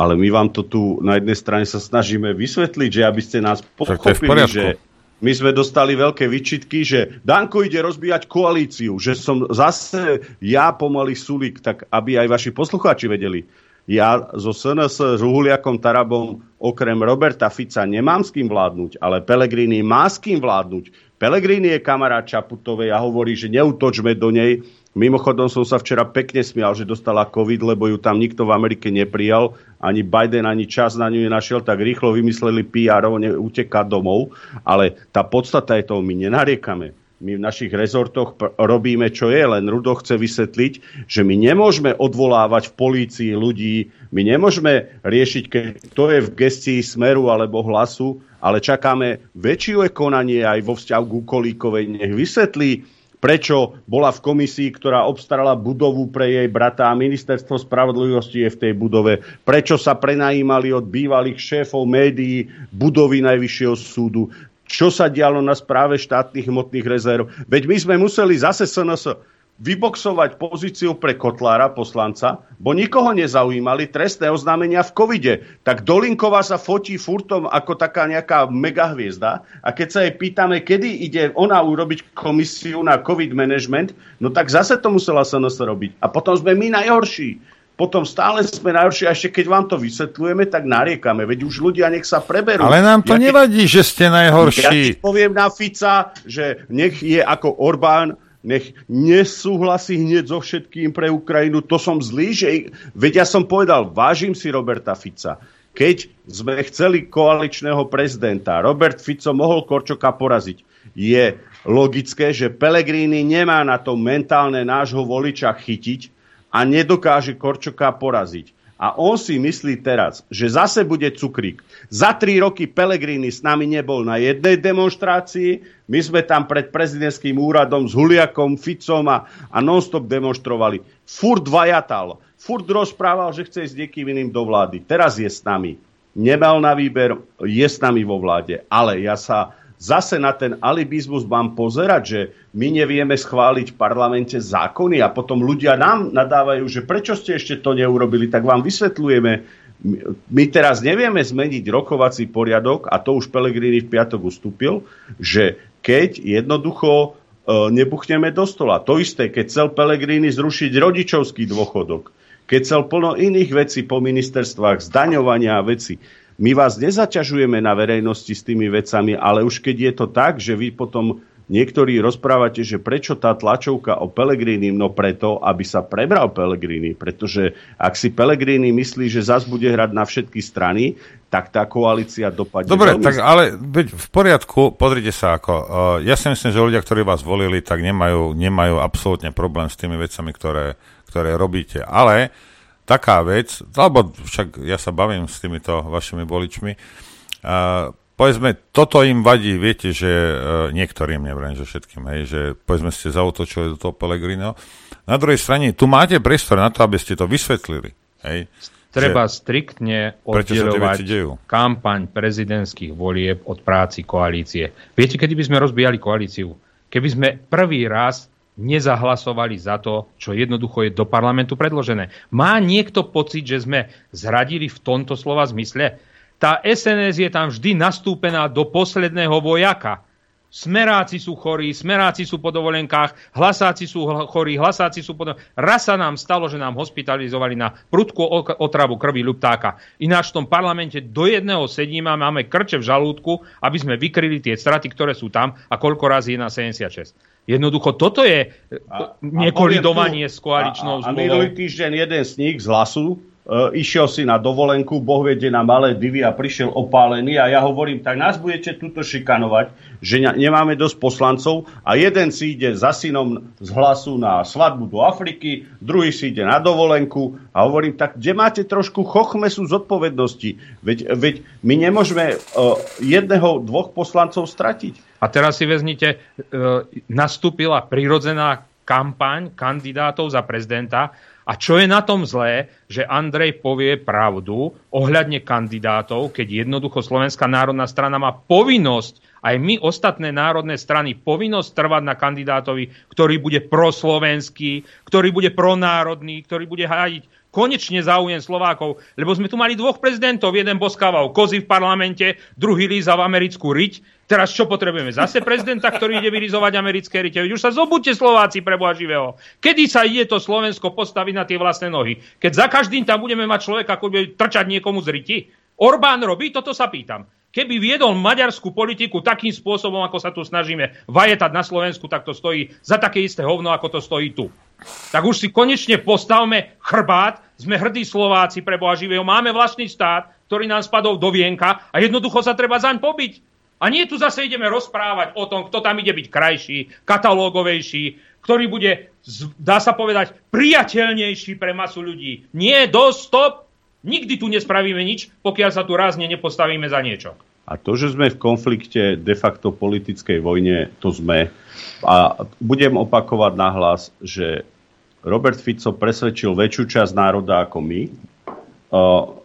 ale my vám to tu na jednej strane sa snažíme vysvetliť, že aby ste nás pochopili, že my sme dostali veľké vyčitky, že Danko ide rozbíjať koalíciu, že som zase ja pomaly sulík, tak aby aj vaši poslucháči vedeli. Ja so SNS, s Uhuliakom Tarabom, okrem Roberta Fica nemám s kým vládnuť, ale Pelegrini má s kým vládnuť. Pelegrini je kamarát Čaputovej a hovorí, že neutočme do nej, Mimochodom som sa včera pekne smial, že dostala COVID, lebo ju tam nikto v Amerike neprijal. Ani Biden, ani čas na ňu nenašiel, tak rýchlo vymysleli PR, uteká domov. Ale tá podstata je toho, my nenariekame. My v našich rezortoch pr- robíme, čo je, len Rudo chce vysvetliť, že my nemôžeme odvolávať v polícii ľudí, my nemôžeme riešiť, keď to je v gestii Smeru alebo Hlasu, ale čakáme väčšie konanie aj vo vzťahu k Ukolíkovej. Nech vysvetlí, prečo bola v komisii, ktorá obstarala budovu pre jej brata a ministerstvo spravodlivosti je v tej budove, prečo sa prenajímali od bývalých šéfov médií budovy Najvyššieho súdu, čo sa dialo na správe štátnych hmotných rezerv. Veď my sme museli zase SNS vyboxovať pozíciu pre Kotlára, poslanca, bo nikoho nezaujímali trestné oznámenia v covide. Tak Dolinková sa fotí furtom ako taká nejaká megahviezda a keď sa jej pýtame, kedy ide ona urobiť komisiu na covid management, no tak zase to musela sa nás robiť. A potom sme my najhorší potom stále sme najhorší a ešte keď vám to vysvetľujeme, tak nariekame. Veď už ľudia nech sa preberú. Ale nám to ja nevadí, keď... že ste najhorší. Ja poviem na Fica, že nech je ako Orbán, nech nesúhlasí hneď so všetkým pre Ukrajinu. To som zlý, že... Veď ja som povedal, vážim si Roberta Fica. Keď sme chceli koaličného prezidenta, Robert Fico mohol Korčoka poraziť. Je logické, že Pelegrini nemá na to mentálne nášho voliča chytiť a nedokáže Korčoka poraziť. A on si myslí teraz, že zase bude cukrík. Za tri roky Pelegrini s nami nebol na jednej demonstrácii. My sme tam pred prezidentským úradom s Huliakom, Ficom a, a non-stop demonstrovali. Furt vajatal. Furt rozprával, že chce ísť niekým iným do vlády. Teraz je s nami. Nemal na výber, je s nami vo vláde. Ale ja sa zase na ten alibizmus mám pozerať, že my nevieme schváliť v parlamente zákony a potom ľudia nám nadávajú, že prečo ste ešte to neurobili, tak vám vysvetľujeme. My teraz nevieme zmeniť rokovací poriadok, a to už Pelegrini v piatok ustúpil, že keď jednoducho e, nebuchneme do stola. To isté, keď chcel Pelegrini zrušiť rodičovský dôchodok, keď chcel plno iných vecí po ministerstvách, zdaňovania a veci. My vás nezaťažujeme na verejnosti s tými vecami, ale už keď je to tak, že vy potom Niektorí rozprávate, že prečo tá tlačovka o Pelegrini, no preto, aby sa prebral Pelegrini, pretože ak si Pelegrini myslí, že zas bude hrať na všetky strany, tak tá koalícia dopadne. Dobre, veľmi... tak ale v poriadku, pozrite sa ako. Uh, ja si myslím, že ľudia, ktorí vás volili, tak nemajú, nemajú absolútne problém s tými vecami, ktoré, ktoré robíte. Ale taká vec, alebo však ja sa bavím s týmito vašimi voličmi, uh, povedzme, toto im vadí, viete, že uh, niektorým, neviem, že všetkým, hej, že povedzme ste zautočili do toho Pelegrino. Na druhej strane, tu máte priestor na to, aby ste to vysvetlili, hej. Treba že, striktne oddelovať kampaň prezidentských volieb od práci koalície. Viete, kedy by sme rozbijali koalíciu? Keby sme prvý raz nezahlasovali za to, čo jednoducho je do parlamentu predložené. Má niekto pocit, že sme zradili v tomto slova zmysle? tá SNS je tam vždy nastúpená do posledného vojaka. Smeráci sú chorí, smeráci sú po dovolenkách, hlasáci sú chorí, hlasáci sú po dovolenkách. Raz sa nám stalo, že nám hospitalizovali na prudkú otravu krvi ľuptáka. Ináč v tom parlamente do jedného sedíme a máme krče v žalúdku, aby sme vykryli tie straty, ktoré sú tam a koľko razy je na 76. Jednoducho toto je a, nekolidovanie a s koaličnou a, a, a minulý týždeň jeden z nich z hlasu išiel si na dovolenku, boh viete, na malé divy a prišiel opálený a ja hovorím, tak nás budete tuto šikanovať, že nemáme dosť poslancov a jeden si ide za synom z hlasu na svadbu do Afriky, druhý si ide na dovolenku a hovorím, tak kde máte trošku chochmesu zodpovednosti? Veď, veď my nemôžeme uh, jedného, dvoch poslancov stratiť. A teraz si vezmite, uh, nastúpila prirodzená kampaň kandidátov za prezidenta a čo je na tom zlé, že Andrej povie pravdu ohľadne kandidátov, keď jednoducho Slovenská národná strana má povinnosť, aj my ostatné národné strany, povinnosť trvať na kandidátovi, ktorý bude proslovenský, ktorý bude pronárodný, ktorý bude hájiť konečne záujem Slovákov, lebo sme tu mali dvoch prezidentov, jeden boskával kozy v parlamente, druhý líza v americkú riť, Teraz čo potrebujeme? Zase prezidenta, ktorý ide vyrizovať americké rite. Už sa zobudte Slováci pre Boha živého. Kedy sa ide to Slovensko postaviť na tie vlastné nohy? Keď za každým tam budeme mať človeka, ktorý bude trčať niekomu z riti? Orbán robí? Toto sa pýtam. Keby viedol maďarskú politiku takým spôsobom, ako sa tu snažíme vajetať na Slovensku, tak to stojí za také isté hovno, ako to stojí tu. Tak už si konečne postavme chrbát, sme hrdí Slováci pre Boha živého, máme vlastný štát, ktorý nám spadol do vienka a jednoducho sa treba zaň pobiť. A nie tu zase ideme rozprávať o tom, kto tam ide byť krajší, katalógovejší, ktorý bude, dá sa povedať, priateľnejší pre masu ľudí. Nie, do stop, nikdy tu nespravíme nič, pokiaľ sa tu rázne nepostavíme za niečo. A to, že sme v konflikte de facto politickej vojne, to sme. A budem opakovať nahlas, že Robert Fico presvedčil väčšiu časť národa ako my,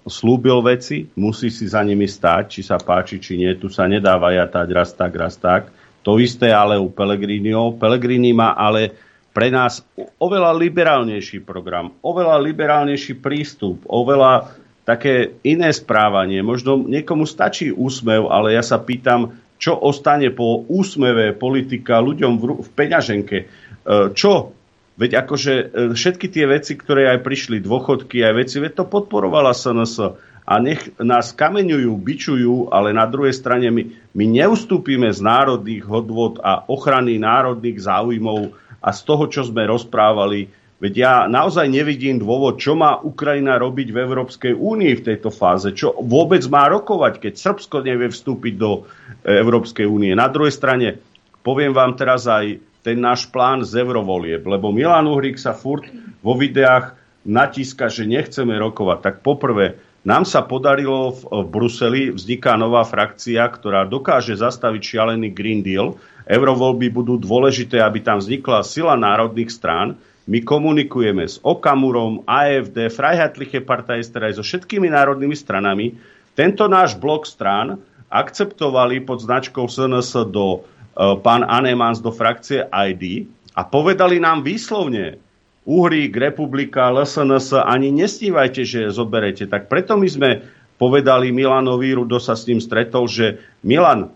slúbil veci, musí si za nimi stáť, či sa páči, či nie. Tu sa nedá vajatať raz tak, raz tak. To isté ale u Pelegrinio. Pelegrini má ale pre nás oveľa liberálnejší program, oveľa liberálnejší prístup, oveľa také iné správanie. Možno niekomu stačí úsmev, ale ja sa pýtam, čo ostane po úsmeve politika ľuďom v, v peňaženke. E, čo Veď akože e, všetky tie veci, ktoré aj prišli, dôchodky, aj veci, veď to podporovala SNS. A nech nás kameňujú, bičujú, ale na druhej strane my, my neustúpime z národných hodvod a ochrany národných záujmov a z toho, čo sme rozprávali. Veď ja naozaj nevidím dôvod, čo má Ukrajina robiť v Európskej únii v tejto fáze. Čo vôbec má rokovať, keď Srbsko nevie vstúpiť do e, Európskej únie. Na druhej strane, poviem vám teraz aj ten náš plán z eurovolieb, lebo Milan Uhrik sa furt vo videách natíska, že nechceme rokovať. Tak poprvé, nám sa podarilo v Bruseli, vzniká nová frakcia, ktorá dokáže zastaviť šialený Green Deal. Eurovoľby budú dôležité, aby tam vznikla sila národných strán. My komunikujeme s Okamurom, AFD, Freiheitliche Partei, teda aj so všetkými národnými stranami. Tento náš blok strán akceptovali pod značkou SNS do Eh, pán Anemans do frakcie ID a povedali nám výslovne, Uhrík, Republika, LSNS, ani nestívajte, že zoberete. Tak preto my sme povedali Milanovi, Rudo sa s ním stretol, že Milan,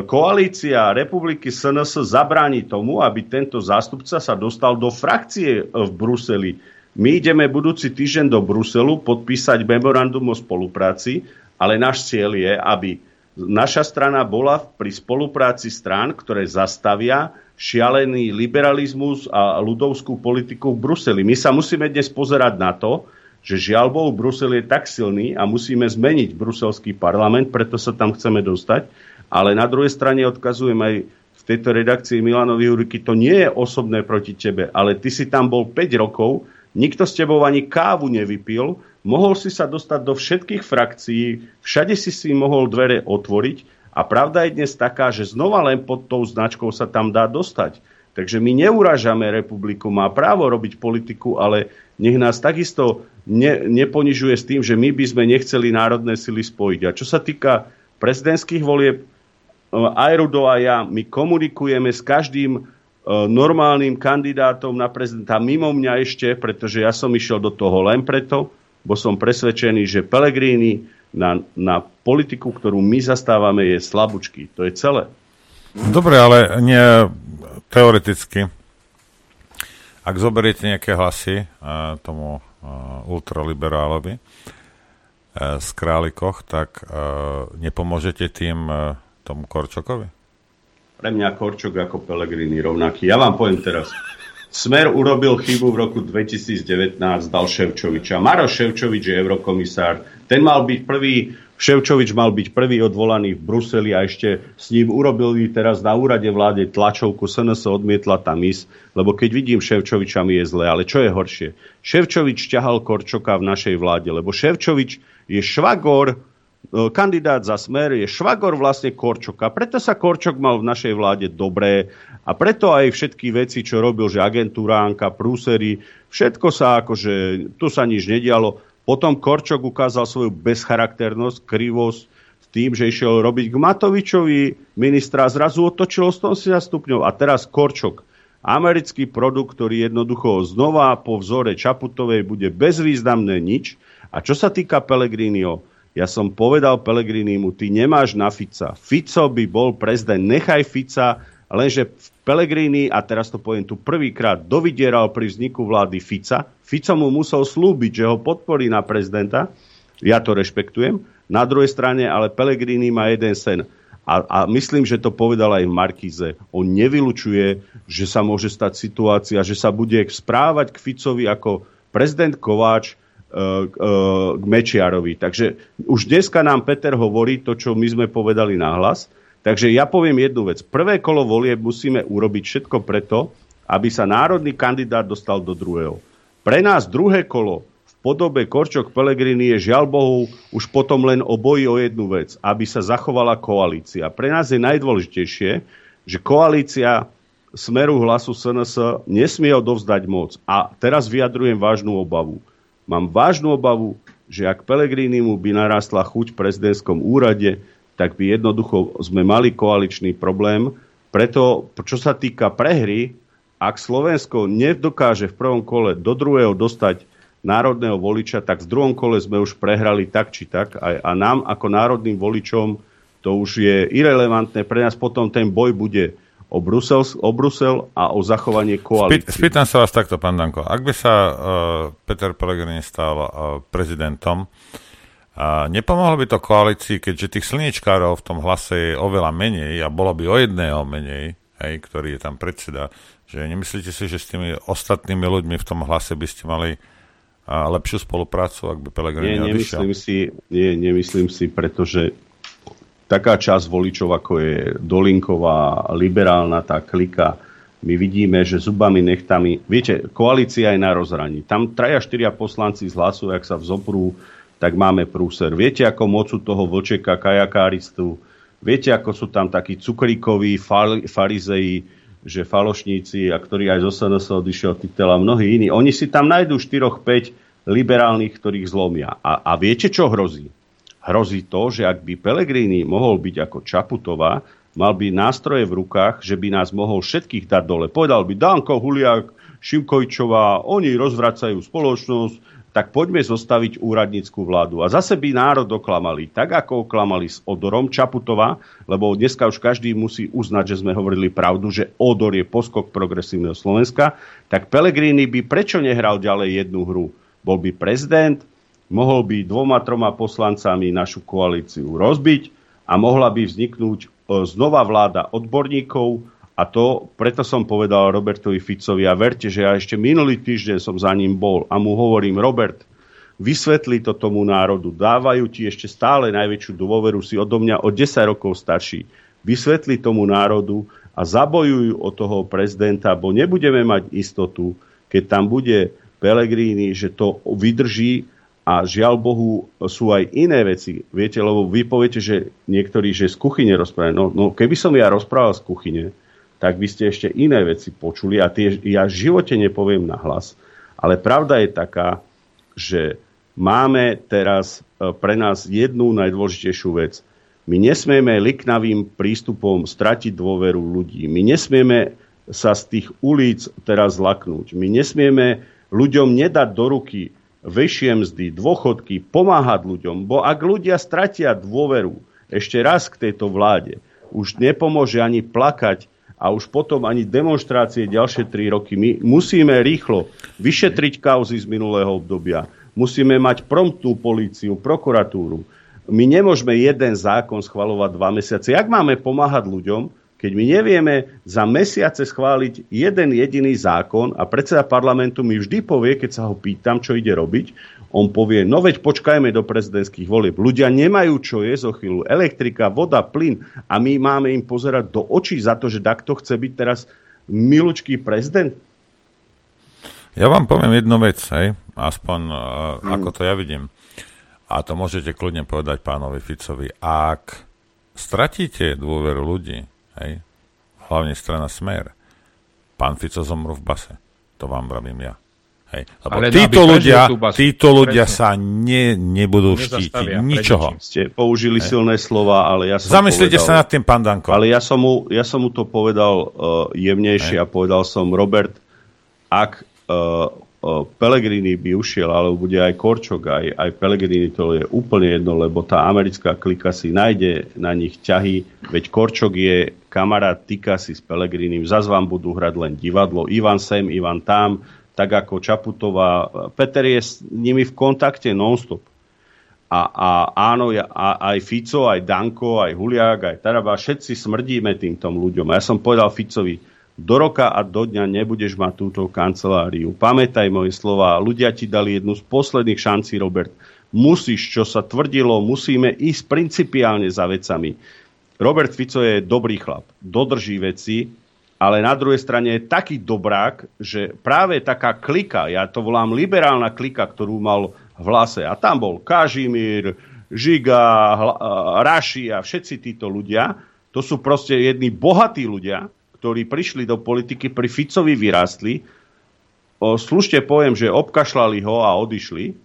koalícia Republiky SNS zabráni tomu, aby tento zástupca sa dostal do frakcie eh, v Bruseli. My ideme budúci týždeň do Bruselu podpísať memorandum o spolupráci, ale náš cieľ je, aby naša strana bola pri spolupráci strán, ktoré zastavia šialený liberalizmus a ľudovskú politiku v Bruseli. My sa musíme dnes pozerať na to, že žiaľ Bohu, Brusel je tak silný a musíme zmeniť bruselský parlament, preto sa tam chceme dostať. Ale na druhej strane odkazujem aj v tejto redakcii Milanovi Juriky, to nie je osobné proti tebe, ale ty si tam bol 5 rokov, Nikto s tebou ani kávu nevypil, mohol si sa dostať do všetkých frakcií, všade si si mohol dvere otvoriť a pravda je dnes taká, že znova len pod tou značkou sa tam dá dostať. Takže my neuražame republiku, má právo robiť politiku, ale nech nás takisto ne, neponižuje s tým, že my by sme nechceli národné sily spojiť. A čo sa týka prezidentských volieb, aj Rudo a ja, my komunikujeme s každým E, normálnym kandidátom na prezidenta mimo mňa ešte, pretože ja som išiel do toho len preto, bo som presvedčený, že Pelegrini na, na politiku, ktorú my zastávame, je slabúčky. To je celé. Dobre, ale nie teoreticky. Ak zoberiete nejaké hlasy uh, tomu uh, ultraliberálovi uh, z Králikoch, tak uh, nepomôžete tým uh, tomu Korčokovi? Pre mňa Korčok ako Pelegrini rovnaký. Ja vám poviem teraz. Smer urobil chybu v roku 2019, dal Ševčoviča. Maroš Ševčovič je eurokomisár. Ten mal byť prvý, Ševčovič mal byť prvý odvolaný v Bruseli a ešte s ním urobili teraz na úrade vláde tlačovku. SNS odmietla tam ísť, lebo keď vidím Ševčoviča mi je zle. Ale čo je horšie? Ševčovič ťahal Korčoka v našej vláde, lebo Ševčovič je švagor kandidát za smer je švagor vlastne Korčoka. Preto sa Korčok mal v našej vláde dobré a preto aj všetky veci, čo robil, že agentúránka, prúsery, všetko sa akože, tu sa nič nedialo. Potom Korčok ukázal svoju bezcharakternosť, krivosť s tým, že išiel robiť k Matovičovi ministra, zrazu otočilo 180 stupňov a teraz Korčok americký produkt, ktorý jednoducho znova po vzore Čaputovej bude bezvýznamné nič. A čo sa týka Pelegrinio, ja som povedal Pelegrinimu, ty nemáš na Fica. Fico by bol prezident, nechaj Fica, lenže Pelegrini, a teraz to poviem tu prvýkrát, dovidieral pri vzniku vlády Fica. Fico mu musel slúbiť, že ho podporí na prezidenta. Ja to rešpektujem. Na druhej strane, ale Pelegrini má jeden sen. A, a myslím, že to povedal aj Markize. On nevylučuje, že sa môže stať situácia, že sa bude správať k Ficovi ako prezident Kováč, k Mečiarovi. Takže už dneska nám Peter hovorí to, čo my sme povedali nahlas. Takže ja poviem jednu vec. Prvé kolo volieb musíme urobiť všetko preto, aby sa národný kandidát dostal do druhého. Pre nás druhé kolo v podobe Korčok Pelegrini je žiaľ Bohu už potom len o boji o jednu vec, aby sa zachovala koalícia. Pre nás je najdôležitejšie, že koalícia Smeru hlasu SNS nesmie odovzdať moc. A teraz vyjadrujem vážnu obavu Mám vážnu obavu, že ak Pelegrínimu by narastla chuť v prezidentskom úrade, tak by jednoducho sme mali koaličný problém. Preto, čo sa týka prehry, ak Slovensko nedokáže v prvom kole do druhého dostať národného voliča, tak v druhom kole sme už prehrali tak či tak. A, a nám ako národným voličom to už je irrelevantné. Pre nás potom ten boj bude o Brusel, o Brusel a o zachovanie koalície. Spýtam sa vás takto, pán Danko. Ak by sa uh, Peter Pellegrini stal uh, prezidentom, uh, nepomohlo by to koalícii, keďže tých slniečkárov v tom hlase je oveľa menej a bolo by o jedného menej, hej, ktorý je tam predseda, že nemyslíte si, že s tými ostatnými ľuďmi v tom hlase by ste mali a lepšiu spoluprácu, ak by Pelegrini nie, nemyslím si, nie, nemyslím si, pretože taká časť voličov, ako je Dolinková, liberálna tá klika, my vidíme, že zubami, nechtami... Viete, koalícia je na rozhraní. Tam traja, štyria poslanci z hlasu, ak sa vzoprú, tak máme prúser. Viete, ako mocu toho vlčeka, kajakáristu, viete, ako sú tam takí cukríkoví farizeji, že falošníci, a ktorí aj zo SNS odišiel titel a mnohí iní. Oni si tam nájdú 4-5 liberálnych, ktorých zlomia. A, a viete, čo hrozí? Hrozí to, že ak by Pelegrini mohol byť ako Čaputová, mal by nástroje v rukách, že by nás mohol všetkých dať dole. Povedal by Danko, Huliak, Šimkojčová, oni rozvracajú spoločnosť, tak poďme zostaviť úradníckú vládu. A zase by národ oklamali, tak ako oklamali s Odorom Čaputova, lebo dneska už každý musí uznať, že sme hovorili pravdu, že Odor je poskok progresívneho Slovenska, tak Pelegrini by prečo nehral ďalej jednu hru? Bol by prezident, mohol by dvoma, troma poslancami našu koalíciu rozbiť a mohla by vzniknúť e, znova vláda odborníkov, a to preto som povedal Robertovi Ficovi a verte, že ja ešte minulý týždeň som za ním bol a mu hovorím, Robert, vysvetli to tomu národu, dávajú ti ešte stále najväčšiu dôveru, si odo mňa o 10 rokov starší. Vysvetli tomu národu a zabojujú o toho prezidenta, bo nebudeme mať istotu, keď tam bude Pelegrini, že to vydrží a žiaľ Bohu sú aj iné veci. Viete, lebo vy poviete, že niektorí, že z kuchyne rozprávajú. No, no keby som ja rozprával z kuchyne, tak by ste ešte iné veci počuli a tie ja v živote nepoviem na hlas. Ale pravda je taká, že máme teraz e, pre nás jednu najdôležitejšiu vec. My nesmieme liknavým prístupom stratiť dôveru ľudí. My nesmieme sa z tých ulic teraz zlaknúť. My nesmieme ľuďom nedať do ruky väčšie mzdy, dôchodky, pomáhať ľuďom. Bo ak ľudia stratia dôveru ešte raz k tejto vláde, už nepomôže ani plakať a už potom ani demonstrácie ďalšie tri roky. My musíme rýchlo vyšetriť kauzy z minulého obdobia. Musíme mať promptnú políciu, prokuratúru. My nemôžeme jeden zákon schvalovať dva mesiace. Jak máme pomáhať ľuďom, keď my nevieme za mesiace schváliť jeden jediný zákon a predseda parlamentu mi vždy povie, keď sa ho pýtam, čo ide robiť, on povie, no veď počkajme do prezidentských volieb. Ľudia nemajú čo je zo chvíľu. Elektrika, voda, plyn a my máme im pozerať do očí za to, že takto chce byť teraz milučký prezident? Ja vám poviem jednu vec, hej, aspoň uh, ako to ja vidím. A to môžete kľudne povedať pánovi Ficovi. Ak stratíte dôveru ľudí, hej, hlavne strana Smer, pán Fico zomru v base. To vám vravím ja. Hej. Lebo Ale títo ľudia, títo ľudia sa ne, nebudú štítiť ničoho. Ste použili Hej. silné slova, ale ja som Zamyslite povedal, sa nad tým, pán Danko. Ale ja som mu, ja som mu to povedal uh, jemnejšie Hej. a povedal som, Robert, ak uh, uh, Pelegrini by ušiel, alebo bude aj Korčok, aj, aj Pelegrini, to je úplne jedno, lebo tá americká klika si nájde na nich ťahy, veď Korčok je kamarát týka si s Pelegrinim, zase vám budú hrať len divadlo, Ivan sem, Ivan tam, tak ako Čaputová. Peter je s nimi v kontakte nonstop. A, a áno, ja, a, aj Fico, aj Danko, aj Huliak, aj Taraba, všetci smrdíme týmto ľuďom. A ja som povedal Ficovi, do roka a do dňa nebudeš mať túto kanceláriu. Pamätaj moje slova, ľudia ti dali jednu z posledných šancí, Robert. Musíš, čo sa tvrdilo, musíme ísť principiálne za vecami. Robert Fico je dobrý chlap, dodrží veci, ale na druhej strane je taký dobrák, že práve taká klika, ja to volám liberálna klika, ktorú mal v hlase, a tam bol Kažimír, Žiga, Raši a všetci títo ľudia, to sú proste jedni bohatí ľudia, ktorí prišli do politiky, pri Ficovi vyrástli, slušne poviem, že obkašľali ho a odišli,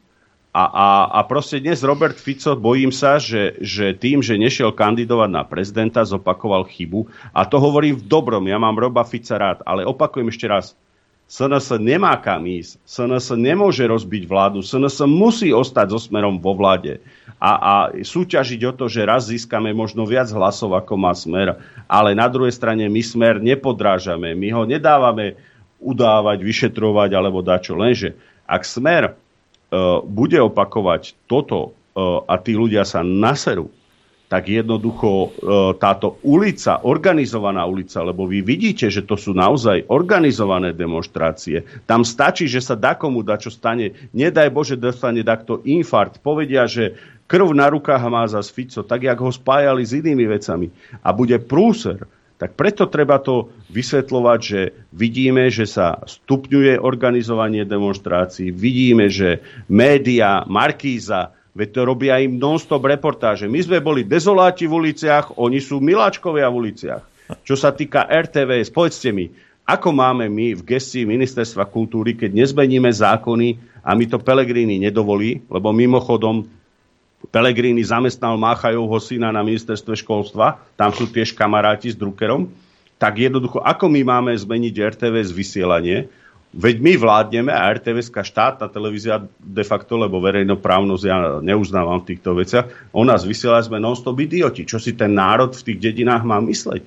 a, a, a proste dnes Robert Fico, bojím sa, že, že tým, že nešiel kandidovať na prezidenta, zopakoval chybu. A to hovorím v dobrom, ja mám Roba Fica rád, ale opakujem ešte raz. SNS nemá kam ísť. SNS nemôže rozbiť vládu. SNS musí ostať so smerom vo vláde a, a súťažiť o to, že raz získame možno viac hlasov, ako má smer. Ale na druhej strane my smer nepodrážame. My ho nedávame udávať, vyšetrovať alebo dačo. Lenže ak smer bude opakovať toto e, a tí ľudia sa naserú, tak jednoducho e, táto ulica, organizovaná ulica, lebo vy vidíte, že to sú naozaj organizované demonstrácie. Tam stačí, že sa komu da čo stane. Nedaj Bože, dostane takto infarkt. Povedia, že krv na rukách má za Fico, tak jak ho spájali s inými vecami. A bude prúser tak preto treba to vysvetľovať, že vidíme, že sa stupňuje organizovanie demonstrácií, vidíme, že média, Markíza, veď to robia im non-stop reportáže. My sme boli dezoláti v uliciach, oni sú miláčkovia v uliciach. Čo sa týka RTV, povedzte mi, ako máme my v gestii Ministerstva kultúry, keď nezmeníme zákony a my to Pelegrini nedovolí, lebo mimochodom Pelegrini zamestnal Máchajovho syna na ministerstve školstva, tam sú tiež kamaráti s Druckerom, tak jednoducho, ako my máme zmeniť RTVS vysielanie, Veď my vládneme a RTVS, štátna televízia de facto, lebo verejnoprávnosť ja neuznávam v týchto veciach, o nás vysiela sme non-stop idioti. Čo si ten národ v tých dedinách má mysleť?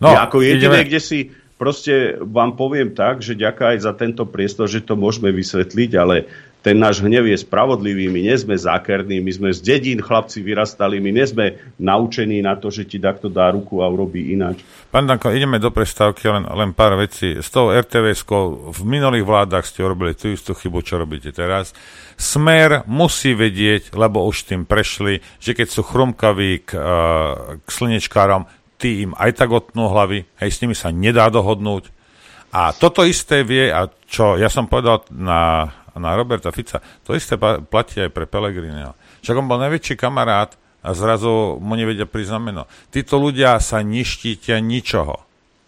No, ja ako jediné, ideme. kde si proste vám poviem tak, že ďaká aj za tento priestor, že to môžeme vysvetliť, ale ten náš hnev je spravodlivý, my nie sme zákerní, my sme z dedín chlapci vyrastali, my nie sme naučení na to, že ti takto dá ruku a urobí ináč. Pán Danko, ideme do prestávky, len, len pár vecí. S tou rtvs v minulých vládach ste urobili tú istú chybu, čo robíte teraz. Smer musí vedieť, lebo už tým prešli, že keď sú chrumkaví k, uh, k slnečkárom, tí im aj tak otnú hlavy, hej, s nimi sa nedá dohodnúť. A toto isté vie, a čo ja som povedal na na Roberta Fica. To isté platí aj pre Pellegriniho. Však on bol najväčší kamarát a zrazu mu nevedia prísť meno. Títo ľudia sa neštítia ničoho.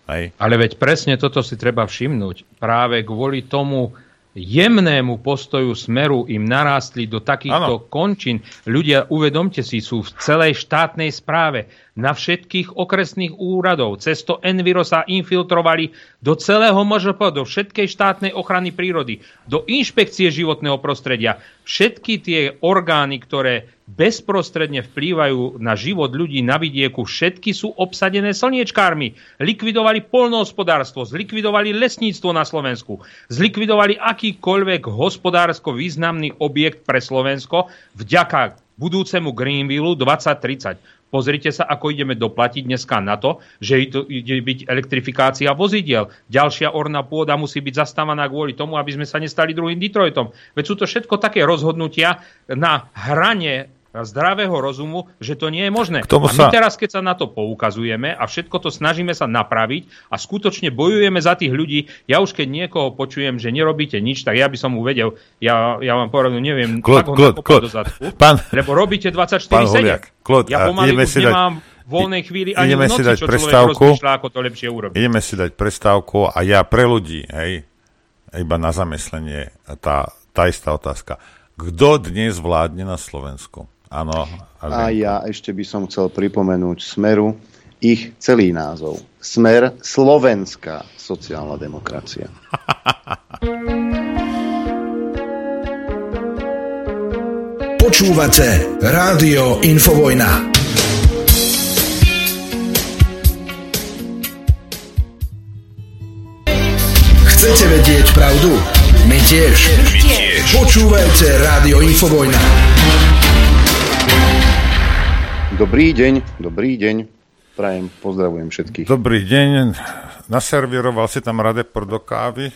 Hej. Ale veď presne toto si treba všimnúť. Práve kvôli tomu jemnému postoju smeru im narástli do takýchto ano. končín. Ľudia, uvedomte si, sú v celej štátnej správe na všetkých okresných úradov. Cez to Enviro sa infiltrovali do celého MŽP, do všetkej štátnej ochrany prírody, do inšpekcie životného prostredia. Všetky tie orgány, ktoré bezprostredne vplývajú na život ľudí na vidieku, všetky sú obsadené slniečkármi. Likvidovali polnohospodárstvo, zlikvidovali lesníctvo na Slovensku, zlikvidovali akýkoľvek hospodársko významný objekt pre Slovensko vďaka budúcemu Greenvillu 2030. Pozrite sa, ako ideme doplatiť dneska na to, že ide byť elektrifikácia vozidiel. Ďalšia orná pôda musí byť zastávaná kvôli tomu, aby sme sa nestali druhým Detroitom. Veď sú to všetko také rozhodnutia na hrane zdravého rozumu, že to nie je možné. a my sa... teraz, keď sa na to poukazujeme a všetko to snažíme sa napraviť a skutočne bojujeme za tých ľudí, ja už keď niekoho počujem, že nerobíte nič, tak ja by som mu vedel, ja, ja vám povedal, neviem, Klod, Klod, Klod, do zadku, pán, lebo robíte 24-7. Ja pomaly už nemám v voľnej chvíli ani ideme v noci, si dať čo prestávku, ako to lepšie urobiť. Ideme si dať prestávku a ja pre ľudí, hej, iba na zamyslenie, tá, tá istá otázka. Kto dnes vládne na Slovensku? Áno. A ja ešte by som chcel pripomenúť Smeru ich celý názov. Smer Slovenská sociálna demokracia. Počúvate Rádio Infovojna. Chcete vedieť pravdu? My tiež. My tiež. Počúvajte Rádio Infovojna. Dobrý deň, dobrý deň. Prajem, pozdravujem všetkých. Dobrý deň. Naserviroval si tam Radepor do kávy?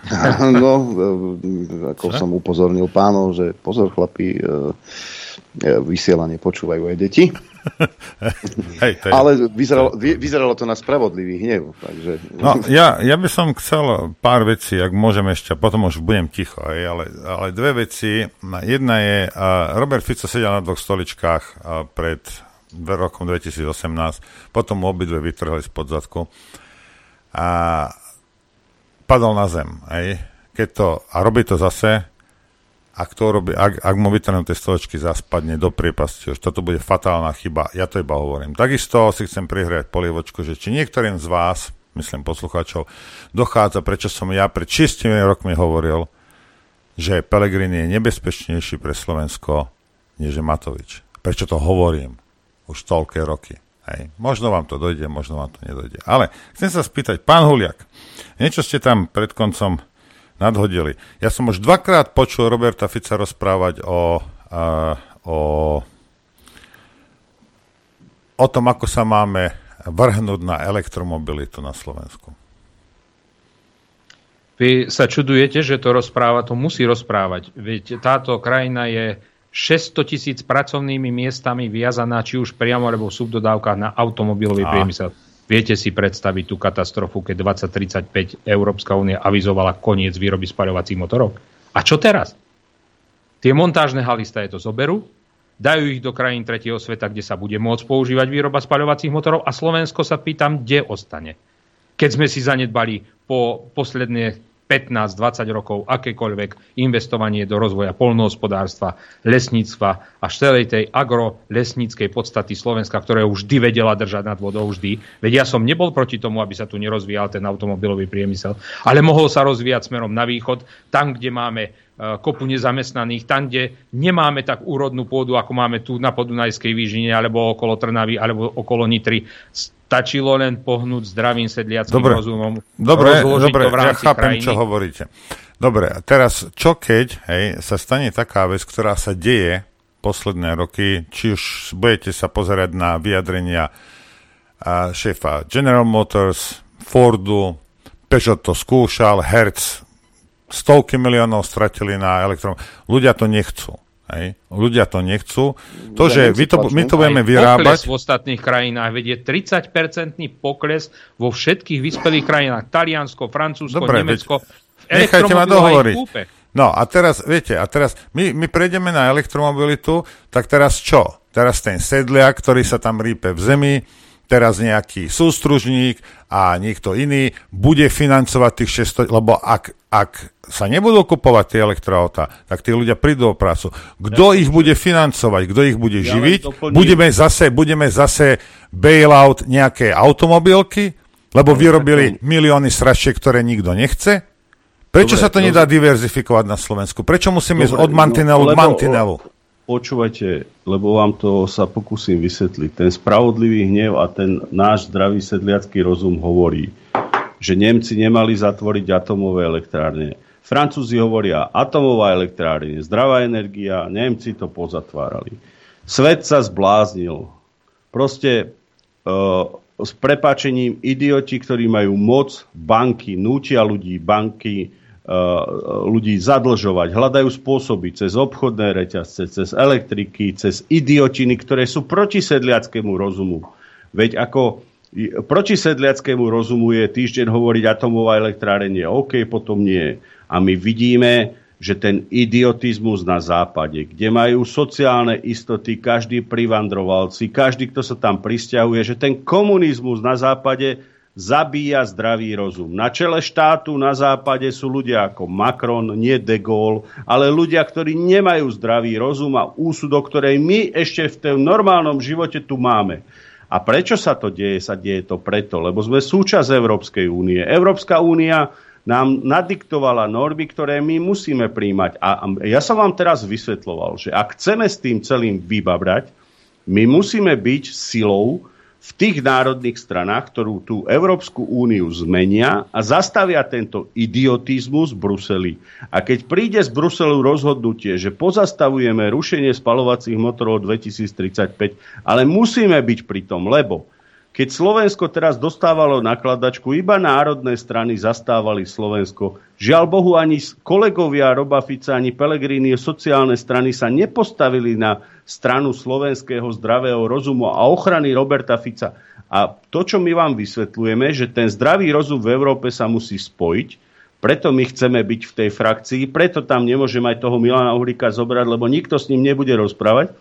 No, ako Čo? som upozornil pánov, že pozor chlapi, e, e, vysielanie počúvajú aj deti. Hej, to je, Ale vyzeralo, vyzeralo to na spravodlivý hnev. Takže... No, ja, ja by som chcel pár vecí, ak môžem ešte, potom už budem ticho, hej, ale, ale dve veci. Jedna je, uh, Robert Fico sedel na dvoch stoličkách uh, pred rokom 2018, potom obidve vytrhli z podzadku a padol na zem. Hej. Keď to, a robí to zase, ak, to robí, ak, ak mu vytrhnú tie zaspadne do priepasti, už toto bude fatálna chyba, ja to iba hovorím. Takisto si chcem prihrať polievočku, že či niektorým z vás, myslím poslucháčov, dochádza, prečo som ja pred 6 rokmi hovoril, že Pelegrini je nebezpečnejší pre Slovensko, než Matovič. Prečo to hovorím už toľké roky? Hej. Možno vám to dojde, možno vám to nedojde. Ale chcem sa spýtať, pán Huliak, niečo ste tam pred koncom nadhodili. Ja som už dvakrát počul Roberta Fica rozprávať o, uh, o, o tom, ako sa máme vrhnúť na elektromobilitu na Slovensku. Vy sa čudujete, že to rozpráva, to musí rozprávať. Veď táto krajina je 600 tisíc pracovnými miestami viazaná, či už priamo alebo v subdodávkach na automobilový a. priemysel. Viete si predstaviť tú katastrofu, keď 2035 Európska únia avizovala koniec výroby spaľovacích motorov? A čo teraz? Tie montážne haly to zoberú, dajú ich do krajín tretieho sveta, kde sa bude môcť používať výroba spaľovacích motorov a Slovensko sa pýtam, kde ostane. Keď sme si zanedbali po posledné 15-20 rokov akékoľvek investovanie do rozvoja polnohospodárstva, lesníctva a celej tej agrolesníckej podstaty Slovenska, ktoré už vždy vedela držať nad vodou vždy. Veď ja som nebol proti tomu, aby sa tu nerozvíjal ten automobilový priemysel, ale mohol sa rozvíjať smerom na východ, tam, kde máme e, kopu nezamestnaných, tam, kde nemáme tak úrodnú pôdu, ako máme tu na Podunajskej výžine, alebo okolo Trnavy, alebo okolo Nitry Stačilo len pohnúť zdravým sedliackým dobre. rozumom. Dobre, dobre to v ja chápem, krajiny. čo hovoríte. Dobre, a teraz čo keď hej, sa stane taká vec, ktorá sa deje posledné roky, či už budete sa pozerať na vyjadrenia a šéfa General Motors, Fordu, Peugeot to skúšal, Hertz, stovky miliónov stratili na elektrom. Ľudia to nechcú. Hej. Ľudia to nechcú. To, že vy to, my to budeme vyrábať... Pokles v ostatných krajinách, vedie 30-percentný pokles vo všetkých vyspelých krajinách. Taliansko, Francúzsko, Dobre, Nemecko. Nechajte ma dohovoriť. No a teraz, viete, a teraz my, my prejdeme na elektromobilitu, tak teraz čo? Teraz ten sedliak, ktorý sa tam rípe v zemi, teraz nejaký sústružník a niekto iný bude financovať tých 600, lebo ak, ak sa nebudú kupovať tie elektroauta, tak tí ľudia prídu o prácu. Kto ja, ich bude financovať, kto ich bude ja živiť? Budeme zase, budeme zase bailout nejaké automobilky, lebo vyrobili milióny sračiek, ktoré nikto nechce? Prečo Dobre, sa to no... nedá diverzifikovať na Slovensku? Prečo musím Dobre, ísť od mantinelu no, k mantinelu? Počúvajte, lebo vám to sa pokúsim vysvetliť. Ten spravodlivý hnev a ten náš zdravý sedliacký rozum hovorí, že Nemci nemali zatvoriť atomové elektrárne Francúzi hovoria atomová elektrárne, zdravá energia, Nemci to pozatvárali. Svet sa zbláznil. Proste uh, s prepáčením idioti, ktorí majú moc, banky, nútia ľudí, banky, ľudí zadlžovať, hľadajú spôsoby cez obchodné reťazce, cez elektriky, cez idiotiny, ktoré sú proti sedliackému rozumu. Veď ako proti sedliackému rozumu je týždeň hovoriť atomová elektrárenie OK, potom nie. A my vidíme, že ten idiotizmus na západe, kde majú sociálne istoty, každý privandrovalci, každý, kto sa tam pristahuje, že ten komunizmus na západe zabíja zdravý rozum. Na čele štátu na západe sú ľudia ako Macron, nie de Gaulle, ale ľudia, ktorí nemajú zdravý rozum a úsudok, ktoré my ešte v tom normálnom živote tu máme. A prečo sa to deje? Sa deje to preto, lebo sme súčasť Európskej únie. Európska únia nám nadiktovala normy, ktoré my musíme príjmať. A ja som vám teraz vysvetloval, že ak chceme s tým celým vybabrať, my musíme byť silou v tých národných stranách, ktorú tú Európsku úniu zmenia a zastavia tento idiotizmus v Bruseli. A keď príde z Bruselu rozhodnutie, že pozastavujeme rušenie spalovacích motorov 2035, ale musíme byť pri tom, lebo keď Slovensko teraz dostávalo nakladačku, iba národné strany zastávali Slovensko. Žiaľ Bohu, ani kolegovia Roba Fica, ani Pelegrini sociálne strany sa nepostavili na stranu slovenského zdravého rozumu a ochrany Roberta Fica. A to, čo my vám vysvetľujeme, že ten zdravý rozum v Európe sa musí spojiť, preto my chceme byť v tej frakcii, preto tam nemôžeme aj toho Milana Uhrika zobrať, lebo nikto s ním nebude rozprávať.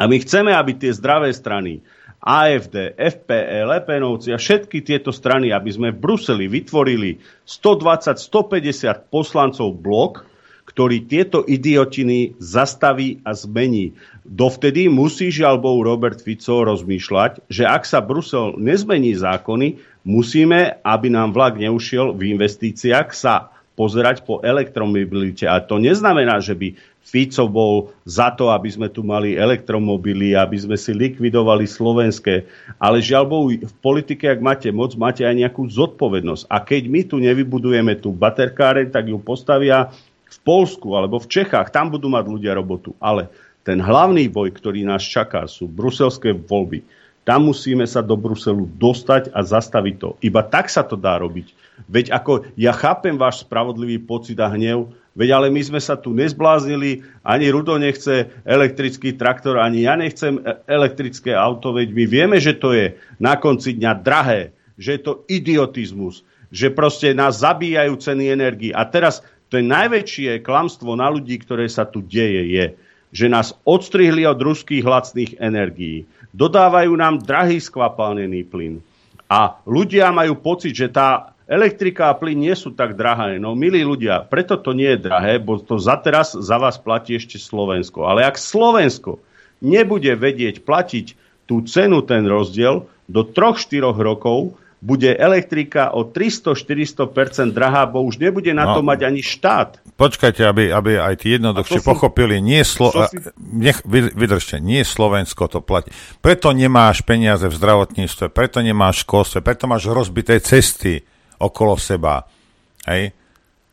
A my chceme, aby tie zdravé strany, AFD, FPE, Lepenovci a všetky tieto strany, aby sme v Bruseli vytvorili 120-150 poslancov blok, ktorý tieto idiotiny zastaví a zmení. Dovtedy musí žiaľ Bohu Robert Fico rozmýšľať, že ak sa Brusel nezmení zákony, musíme, aby nám vlak neušiel v investíciách, sa pozerať po elektromobilite. A to neznamená, že by Fico bol za to, aby sme tu mali elektromobily, aby sme si likvidovali slovenské. Ale žiaľ Bohu, v politike, ak máte moc, máte aj nejakú zodpovednosť. A keď my tu nevybudujeme tú baterkáreň, tak ju postavia v Polsku alebo v Čechách. Tam budú mať ľudia robotu. Ale ten hlavný boj, ktorý nás čaká, sú bruselské voľby. Tam musíme sa do Bruselu dostať a zastaviť to. Iba tak sa to dá robiť. Veď ako ja chápem váš spravodlivý pocit a hnev, Veď ale my sme sa tu nezbláznili, ani Rudo nechce elektrický traktor, ani ja nechcem e- elektrické auto, veď my vieme, že to je na konci dňa drahé, že je to idiotizmus, že proste nás zabíjajú ceny energii. A teraz to je najväčšie klamstvo na ľudí, ktoré sa tu deje, je, že nás odstrihli od ruských lacných energií. Dodávajú nám drahý skvapalnený plyn. A ľudia majú pocit, že tá Elektrika a plyn nie sú tak drahé. No, milí ľudia, preto to nie je drahé, bo to za teraz za vás platí ešte Slovensko. Ale ak Slovensko nebude vedieť platiť tú cenu, ten rozdiel, do 3-4 rokov bude elektrika o 300-400% drahá, bo už nebude na no, to mať ani štát. Počkajte, aby, aby aj tí jednoduchšie pochopili, nie Slo- si... nech, vydržte, nie Slovensko to platí. Preto nemáš peniaze v zdravotníctve, preto nemáš školstve, preto máš rozbité cesty okolo seba. Hej?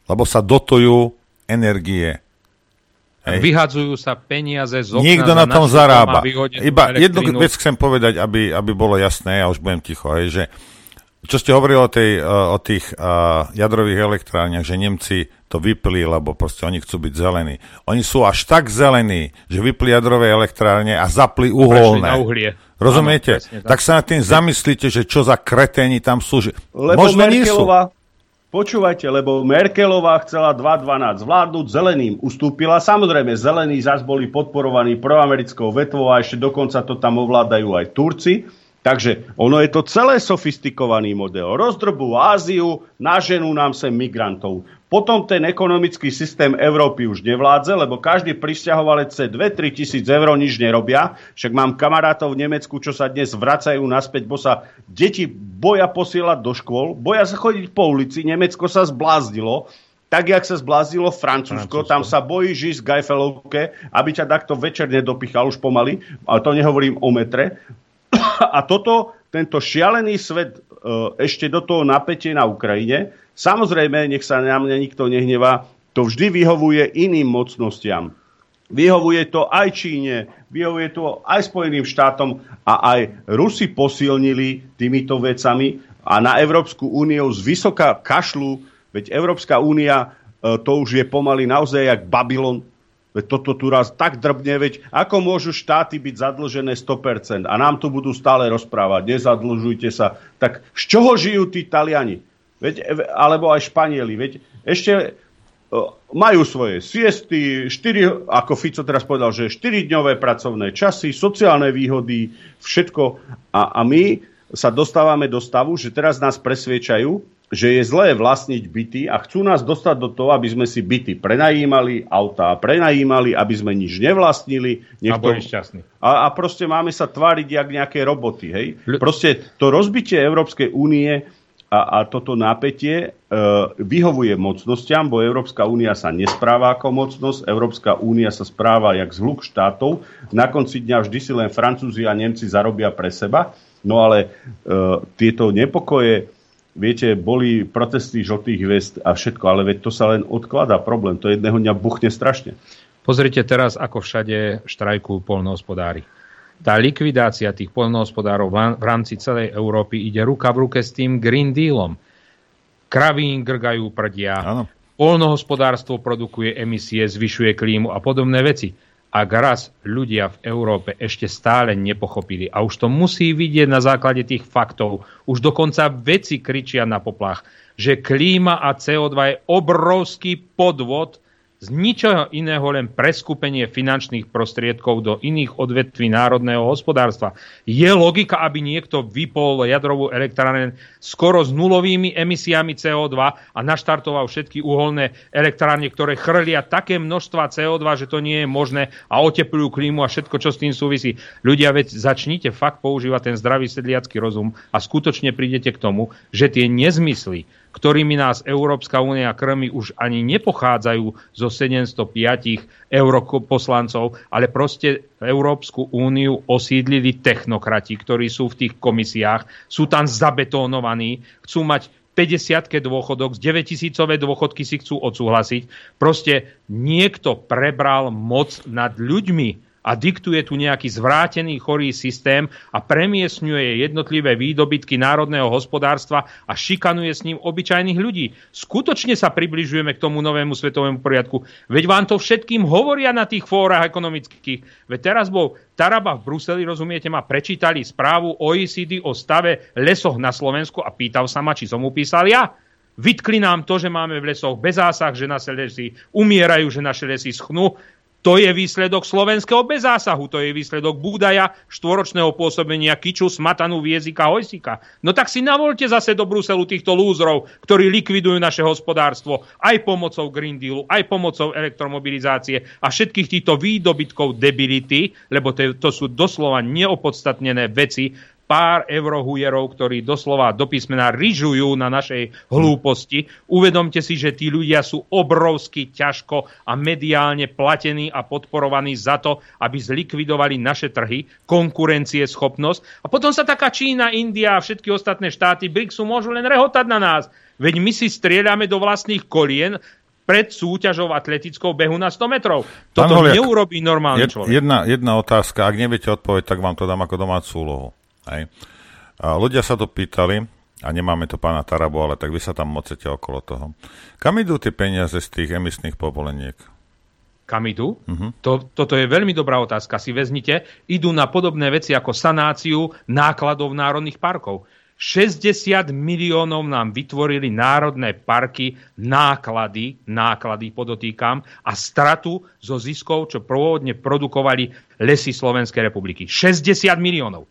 Lebo sa dotujú energie. Hej. Vyhadzujú sa peniaze z okna Niekto na tom zarába. Iba jednu vec chcem povedať, aby, aby bolo jasné, ja už budem ticho, hej, že čo ste hovorili o, tej, o tých uh, jadrových elektrárniach, že Nemci to vypli, lebo proste oni chcú byť zelení. Oni sú až tak zelení, že vypli jadrové elektrárne a zapli uholné. Na uhlie. Rozumiete? Áno, presne, tak. tak sa nad tým zamyslíte, že čo za kreténi tam sú. Že... Lebo Možno Merkelová, Počúvajte, lebo Merkelová chcela 2.12 zvládnuť, zeleným ustúpila. Samozrejme, zelení zase boli podporovaní proamerickou vetvou a ešte dokonca to tam ovládajú aj Turci. Takže ono je to celé sofistikovaný model. Rozdrbu Áziu, naženú nám sem migrantov. Potom ten ekonomický systém Európy už nevládze, lebo každý pristahovalec chce 2-3 tisíc eur nič nerobia. Však mám kamarátov v Nemecku, čo sa dnes vracajú naspäť, bo sa deti boja posielať do škôl, boja sa chodiť po ulici, Nemecko sa zblázdilo, tak, jak sa zblázdilo Francúzsko, Francúzsko. tam sa bojí žiť z Gajfelovke, aby ťa takto večer nedopichal už pomaly, ale to nehovorím o metre. A toto, tento šialený svet e, ešte do toho napätie na Ukrajine, Samozrejme, nech sa na mňa nikto nehnevá, to vždy vyhovuje iným mocnostiam. Vyhovuje to aj Číne, vyhovuje to aj Spojeným štátom a aj Rusi posilnili týmito vecami a na Európsku úniu z vysoká kašlu, veď Európska únia e, to už je pomaly naozaj jak Babylon, Veď toto tu raz tak drbne, veď ako môžu štáty byť zadlžené 100% a nám tu budú stále rozprávať, nezadlžujte sa. Tak z čoho žijú tí Taliani? Veď, alebo aj Španieli. Veď ešte majú svoje siesty, 4, ako Fico teraz povedal, že 4-dňové pracovné časy, sociálne výhody, všetko. A, a my sa dostávame do stavu, že teraz nás presviečajú, že je zlé vlastniť byty a chcú nás dostať do toho, aby sme si byty prenajímali, autá prenajímali, aby sme nič nevlastnili. Niekto... šťastný. A, a proste máme sa tváriť jak nejaké roboty. Hej? Proste to rozbitie Európskej únie a, a toto napätie e, vyhovuje mocnostiam, bo Európska únia sa nespráva ako mocnosť, Európska únia sa správa jak zhluk štátov. Na konci dňa vždy si len Francúzi a Nemci zarobia pre seba. No ale e, tieto nepokoje, viete, boli protesty žltých hviezd a všetko, ale veď to sa len odkladá problém. To jedného dňa buchne strašne. Pozrite teraz, ako všade štrajkujú polnohospodári tá likvidácia tých poľnohospodárov v rámci celej Európy ide ruka v ruke s tým Green Dealom. Kravín grgajú prdia, ano. poľnohospodárstvo produkuje emisie, zvyšuje klímu a podobné veci. Ak raz ľudia v Európe ešte stále nepochopili, a už to musí vidieť na základe tých faktov, už dokonca veci kričia na poplach, že klíma a CO2 je obrovský podvod, z ničoho iného len preskupenie finančných prostriedkov do iných odvetví národného hospodárstva. Je logika, aby niekto vypol jadrovú elektrárne skoro s nulovými emisiami CO2 a naštartoval všetky uholné elektrárne, ktoré chrlia také množstva CO2, že to nie je možné a oteplujú klímu a všetko, čo s tým súvisí. Ľudia, veď začnite fakt používať ten zdravý sedliacký rozum a skutočne prídete k tomu, že tie nezmysly, ktorými nás Európska únia krmi, už ani nepochádzajú zo 705 europoslancov, ale proste Európsku úniu osídlili technokrati, ktorí sú v tých komisiách, sú tam zabetónovaní, chcú mať 50 dôchodok, z 9 tisícové dôchodky si chcú odsúhlasiť. Proste niekto prebral moc nad ľuďmi a diktuje tu nejaký zvrátený chorý systém a premiesňuje jednotlivé výdobytky národného hospodárstva a šikanuje s ním obyčajných ľudí. Skutočne sa približujeme k tomu novému svetovému poriadku. Veď vám to všetkým hovoria na tých fórach ekonomických. Veď teraz bol Taraba v Bruseli, rozumiete ma, prečítali správu OECD o stave lesoch na Slovensku a pýtal sa ma, či som mu písal ja. Vytkli nám to, že máme v lesoch bez zásah, že naše lesy umierajú, že naše lesy schnú To je výsledok slovenského bezásahu, to je výsledok Búdaja, štvoročného pôsobenia Kiču, Smatanu, Viezika, Hojsika. No tak si navolte zase do Bruselu týchto lúzrov, ktorí likvidujú naše hospodárstvo aj pomocou Green Dealu, aj pomocou elektromobilizácie a všetkých týchto výdobytkov debility, lebo to, to sú doslova neopodstatnené veci, pár eurohujerov, ktorí doslova do písmena ryžujú na našej hlúposti. Uvedomte si, že tí ľudia sú obrovsky ťažko a mediálne platení a podporovaní za to, aby zlikvidovali naše trhy, konkurencie, schopnosť. A potom sa taká Čína, India a všetky ostatné štáty BRICSu môžu len rehotať na nás. Veď my si strieľame do vlastných kolien, pred súťažou atletickou behu na 100 metrov. Toto Holiak, neurobí normálny človek. Jedna, jedna otázka, ak neviete odpoveď, tak vám to dám ako domácu úlohu. Hej. A ľudia sa to pýtali, a nemáme to pána Tarabu, ale tak vy sa tam mocete okolo toho. Kam idú tie peniaze z tých emisných povoleniek? Kam idú? Uh-huh. To, toto je veľmi dobrá otázka. Si vezmite, idú na podobné veci ako sanáciu nákladov národných parkov. 60 miliónov nám vytvorili národné parky náklady, náklady podotýkam, a stratu zo ziskov, čo pôvodne produkovali lesy Slovenskej republiky. 60 miliónov.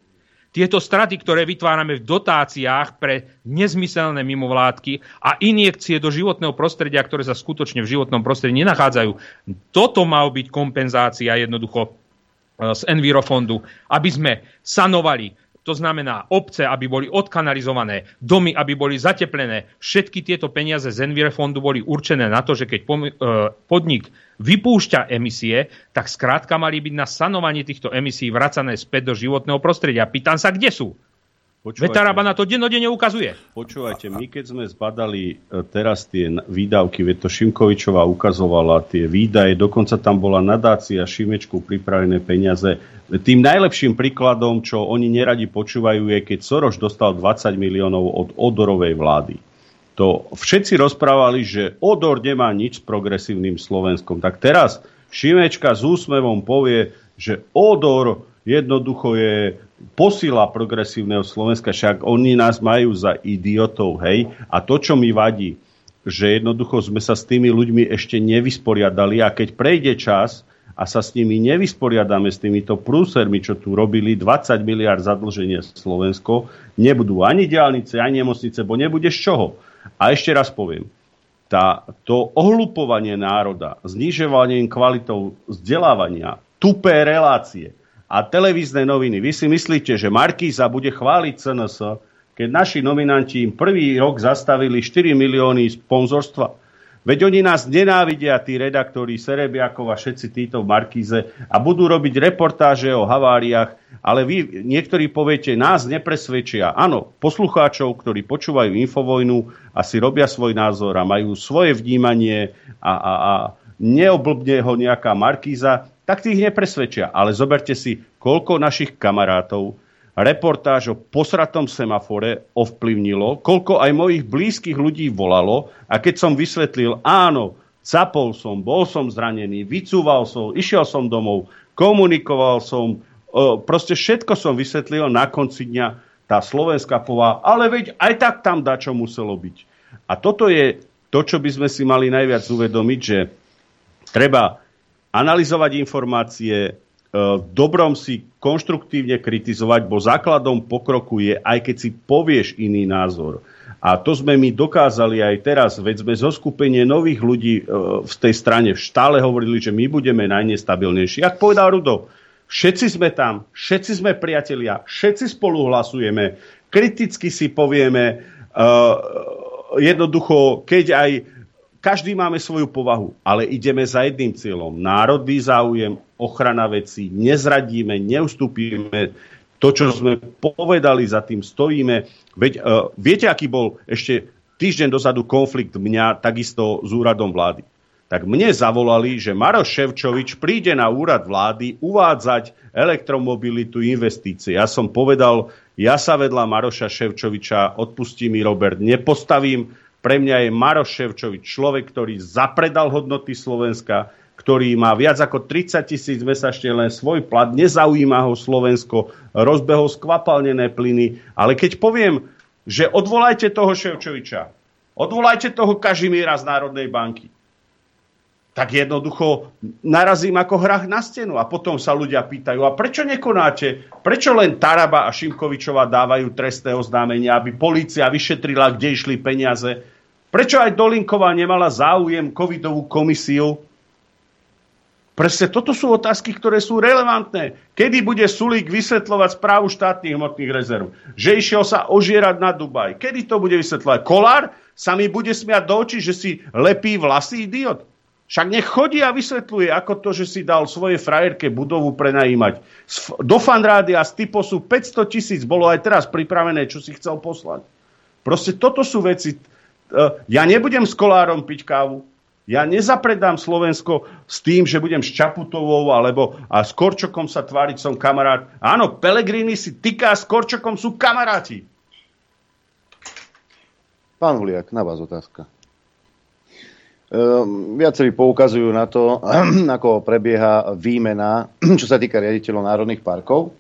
Tieto straty, ktoré vytvárame v dotáciách pre nezmyselné mimovládky a injekcie do životného prostredia, ktoré sa skutočne v životnom prostredí nenachádzajú, toto má byť kompenzácia jednoducho e, z Envirofondu, aby sme sanovali to znamená obce, aby boli odkanalizované, domy, aby boli zateplené. Všetky tieto peniaze z Envirofondu boli určené na to, že keď e, podnik vypúšťa emisie, tak skrátka mali byť na sanovanie týchto emisí vracané späť do životného prostredia. Pýtam sa, kde sú? Vetaraba na to dennodenne ukazuje. Počúvajte, my keď sme zbadali e, teraz tie výdavky, veď to Šimkovičová ukazovala tie výdaje, dokonca tam bola nadácia Šimečku pripravené peniaze. Tým najlepším príkladom, čo oni neradi počúvajú, je, keď Soroš dostal 20 miliónov od Odorovej vlády to všetci rozprávali, že Odor nemá nič s progresívnym Slovenskom. Tak teraz Šimečka s úsmevom povie, že Odor jednoducho je posila progresívneho Slovenska, však oni nás majú za idiotov, hej. A to, čo mi vadí, že jednoducho sme sa s tými ľuďmi ešte nevysporiadali a keď prejde čas a sa s nimi nevysporiadame s týmito prúsermi, čo tu robili 20 miliard zadlženie Slovensko, nebudú ani diálnice, ani nemocnice, bo nebude z čoho. A ešte raz poviem, tá, to ohlupovanie národa, znižovanie kvalitou vzdelávania, tupé relácie a televízne noviny. Vy si myslíte, že Markíza bude chváliť CNS, keď naši nominanti im prvý rok zastavili 4 milióny sponzorstva? Veď oni nás nenávidia, tí redaktori Serebiakov a všetci títo v Markíze a budú robiť reportáže o haváriách, ale vy niektorí poviete, nás nepresvedčia. Áno, poslucháčov, ktorí počúvajú Infovojnu a si robia svoj názor a majú svoje vnímanie a, a, a neoblbne ho nejaká Markíza, tak tých nepresvedčia. Ale zoberte si, koľko našich kamarátov reportáž o posratom semafore ovplyvnilo, koľko aj mojich blízkych ľudí volalo a keď som vysvetlil, áno, capol som, bol som zranený, vycúval som, išiel som domov, komunikoval som, proste všetko som vysvetlil na konci dňa tá slovenská pová, ale veď aj tak tam čo muselo byť. A toto je to, čo by sme si mali najviac uvedomiť, že treba analyzovať informácie, v dobrom si konštruktívne kritizovať, bo základom pokroku je, aj keď si povieš iný názor. A to sme my dokázali aj teraz, veď sme zo skupenie nových ľudí e, v tej strane stále hovorili, že my budeme najnestabilnejší. Jak povedal Rudo, všetci sme tam, všetci sme priatelia, všetci spolu hlasujeme, kriticky si povieme, uh, jednoducho, keď aj každý máme svoju povahu, ale ideme za jedným cieľom. Národný záujem, ochrana vecí, nezradíme, neustúpime. To, čo sme povedali, za tým stojíme. Veď uh, viete, aký bol ešte týždeň dozadu konflikt mňa takisto s úradom vlády? Tak mne zavolali, že Maroš Ševčovič príde na úrad vlády uvádzať elektromobilitu investície. Ja som povedal, ja sa vedľa Maroša Ševčoviča, odpustí mi Robert, nepostavím, pre mňa je Maroš Ševčovič človek, ktorý zapredal hodnoty Slovenska, ktorý má viac ako 30 tisíc mesačne len svoj plat, nezaujíma ho Slovensko, rozbehol skvapalnené plyny. Ale keď poviem, že odvolajte toho Ševčoviča, odvolajte toho Kažimíra z Národnej banky, tak jednoducho narazím ako hrách na stenu. A potom sa ľudia pýtajú, a prečo nekonáte? Prečo len Taraba a Šimkovičova dávajú trestné oznámenia, aby polícia vyšetrila, kde išli peniaze? Prečo aj Dolinková nemala záujem covidovú komisiu? Presne toto sú otázky, ktoré sú relevantné. Kedy bude Sulík vysvetľovať správu štátnych hmotných rezerv? Že išiel sa ožierať na Dubaj. Kedy to bude vysvetľovať? Kolár sa mi bude smiať do očí, že si lepí vlasy, idiot? Však nech a vysvetľuje, ako to, že si dal svoje frajerke budovu prenajímať. Do fanrádia z typosu 500 tisíc bolo aj teraz pripravené, čo si chcel poslať. Proste toto sú veci. E, ja nebudem s kolárom piť kávu. Ja nezapredám Slovensko s tým, že budem s Čaputovou alebo a s Korčokom sa tváriť som kamarát. Áno, Pelegrini si tyká s Korčokom sú kamaráti. Pán Huliak, na vás otázka. Ehm, viacerí poukazujú na to, ako prebieha výmena, čo sa týka riaditeľov národných parkov.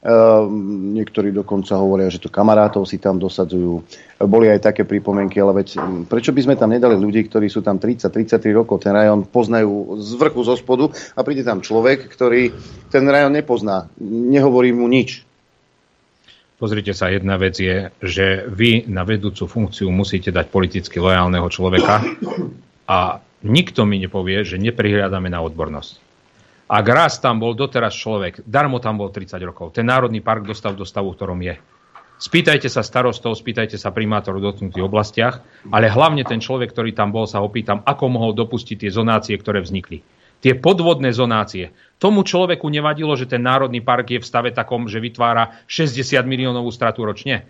Ehm, niektorí dokonca hovoria, že to kamarátov si tam dosadzujú. Boli aj také pripomienky, ale veď prečo by sme tam nedali ľudí, ktorí sú tam 30-33 rokov, ten rajón poznajú z vrchu, zo spodu a príde tam človek, ktorý ten rajón nepozná, nehovorí mu nič Pozrite sa, jedna vec je, že vy na vedúcu funkciu musíte dať politicky lojálneho človeka a nikto mi nepovie, že neprihľadáme na odbornosť. Ak raz tam bol doteraz človek, darmo tam bol 30 rokov, ten Národný park dostal do stavu, v ktorom je. Spýtajte sa starostov, spýtajte sa primátorov v dotknutých oblastiach, ale hlavne ten človek, ktorý tam bol, sa opýtam, ako mohol dopustiť tie zonácie, ktoré vznikli tie podvodné zonácie. Tomu človeku nevadilo, že ten národný park je v stave takom, že vytvára 60 miliónovú stratu ročne.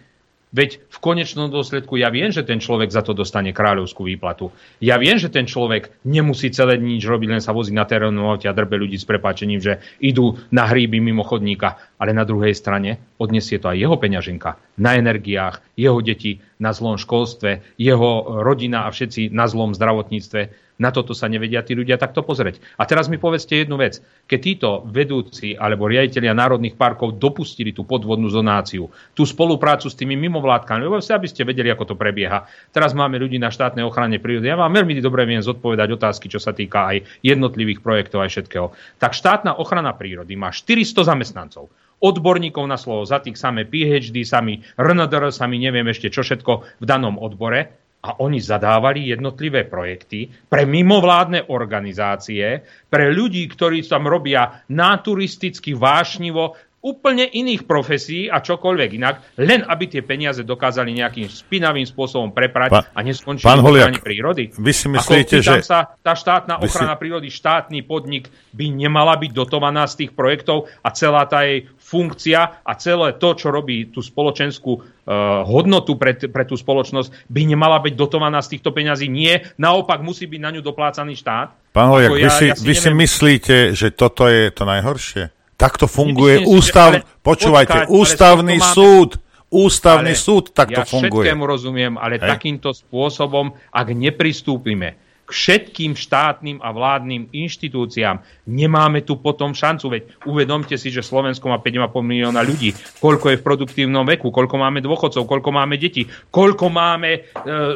Veď v konečnom dôsledku ja viem, že ten človek za to dostane kráľovskú výplatu. Ja viem, že ten človek nemusí celé nič robiť, len sa vozí na terénu a drbe ľudí s prepáčením, že idú na hríby mimo chodníka. Ale na druhej strane odniesie to aj jeho peňaženka na energiách, jeho deti na zlom školstve, jeho rodina a všetci na zlom zdravotníctve na toto sa nevedia tí ľudia takto pozrieť. A teraz mi povedzte jednu vec. Keď títo vedúci alebo riaditeľia národných parkov dopustili tú podvodnú zonáciu, tú spoluprácu s tými mimovládkami, lebo aby ste vedeli, ako to prebieha. Teraz máme ľudí na štátnej ochrane prírody. Ja vám veľmi dobre viem zodpovedať otázky, čo sa týka aj jednotlivých projektov aj všetkého. Tak štátna ochrana prírody má 400 zamestnancov odborníkov na slovo, za tých samé PhD, sami RNDR, sami neviem ešte čo všetko v danom odbore a oni zadávali jednotlivé projekty pre mimovládne organizácie, pre ľudí, ktorí tam robia naturisticky vášnivo úplne iných profesí a čokoľvek inak, len aby tie peniaze dokázali nejakým spinavým spôsobom preprať pán, a neskončili v ochrane prírody. Vy si myslíte, Ako, že... sa tá štátna ochrana si... prírody, štátny podnik by nemala byť dotovaná z tých projektov a celá tá jej funkcia a celé to, čo robí tú spoločenskú uh, hodnotu pre, pre tú spoločnosť, by nemala byť dotovaná z týchto peňazí. Nie, naopak musí byť na ňu doplácaný štát. Pán Holiak, vy, ja, si, ja si, vy si myslíte, že toto je to najhoršie? Takto funguje Myslím, ústav... Ale, počúvajte, počkať, ústavný ale súd. Ústavný ale súd takto ja funguje. Ja všetkému rozumiem, ale Hej. takýmto spôsobom, ak nepristúpime k všetkým štátnym a vládnym inštitúciám. Nemáme tu potom šancu, veď uvedomte si, že Slovensko má 5,5 milióna ľudí, koľko je v produktívnom veku, koľko máme dôchodcov, koľko máme detí, koľko máme e,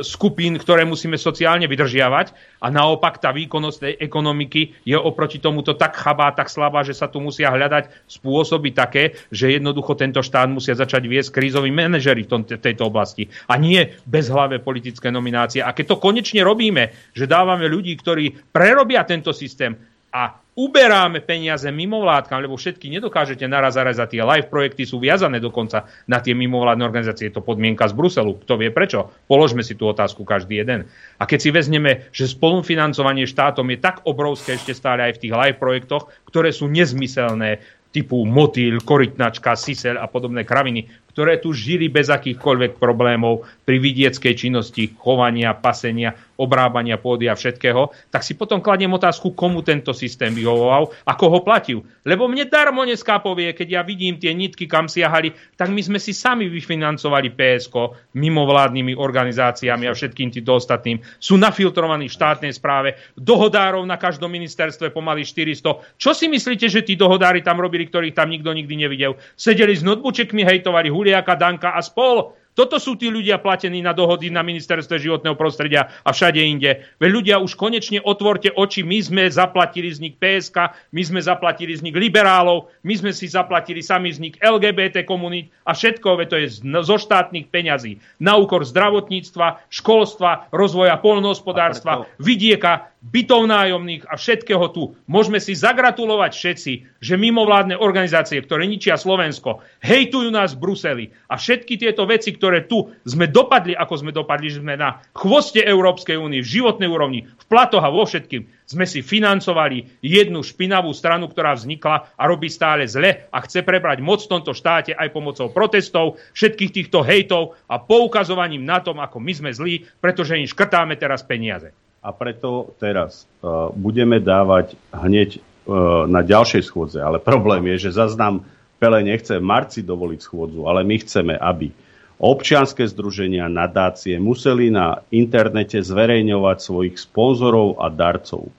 skupín, ktoré musíme sociálne vydržiavať a naopak tá výkonnosť tej ekonomiky je oproti tomuto tak chabá, tak slabá, že sa tu musia hľadať spôsoby také, že jednoducho tento štát musia začať viesť krízoví manažery v, tom, tejto oblasti a nie bezhlavé politické nominácie. A keď to konečne robíme, že dá dávame ľudí, ktorí prerobia tento systém a uberáme peniaze mimovládkam, lebo všetky nedokážete naraz za tie live projekty sú viazané dokonca na tie mimovládne organizácie. Je to podmienka z Bruselu. Kto vie prečo? Položme si tú otázku každý jeden. A keď si vezmeme, že spolufinancovanie štátom je tak obrovské ešte stále aj v tých live projektoch, ktoré sú nezmyselné, typu motýl, korytnačka, sisel a podobné kraviny, ktoré tu žili bez akýchkoľvek problémov pri vidieckej činnosti, chovania, pasenia, obrábania pôdy a všetkého, tak si potom kladiem otázku, komu tento systém vyhovoval a koho platil. Lebo mne darmo dneska povie, keď ja vidím tie nitky, kam siahali, tak my sme si sami vyfinancovali PSK mimovládnymi organizáciami a všetkým týmto ostatným. Sú nafiltrovaní v štátnej správe, dohodárov na každom ministerstve pomaly 400. Čo si myslíte, že tí dohodári tam robili, ktorých tam nikto nikdy nevidel? Sedeli s notebookmi, hejtovali Huliaka, Danka a spol. Toto sú tí ľudia platení na dohody na ministerstve životného prostredia a všade inde. Veď ľudia už konečne otvorte oči, my sme zaplatili vznik PSK, my sme zaplatili vznik liberálov, my sme si zaplatili sami vznik LGBT komunít a všetko, veď to je zo štátnych peňazí. Na úkor zdravotníctva, školstva, rozvoja polnohospodárstva, preto... vidieka, bytov nájomných a všetkého tu. Môžeme si zagratulovať všetci, že mimovládne organizácie, ktoré ničia Slovensko, hejtujú nás v Bruseli a všetky tieto veci, ktoré tu sme dopadli, ako sme dopadli, že sme na chvoste Európskej únie, v životnej úrovni, v platoch a vo všetkým, sme si financovali jednu špinavú stranu, ktorá vznikla a robí stále zle a chce prebrať moc v tomto štáte aj pomocou protestov, všetkých týchto hejtov a poukazovaním na tom, ako my sme zlí, pretože im škrtáme teraz peniaze a preto teraz uh, budeme dávať hneď uh, na ďalšej schôdze. Ale problém je, že zaznám Pele nechce v marci dovoliť schôdzu, ale my chceme, aby občianské združenia, nadácie museli na internete zverejňovať svojich sponzorov a darcov.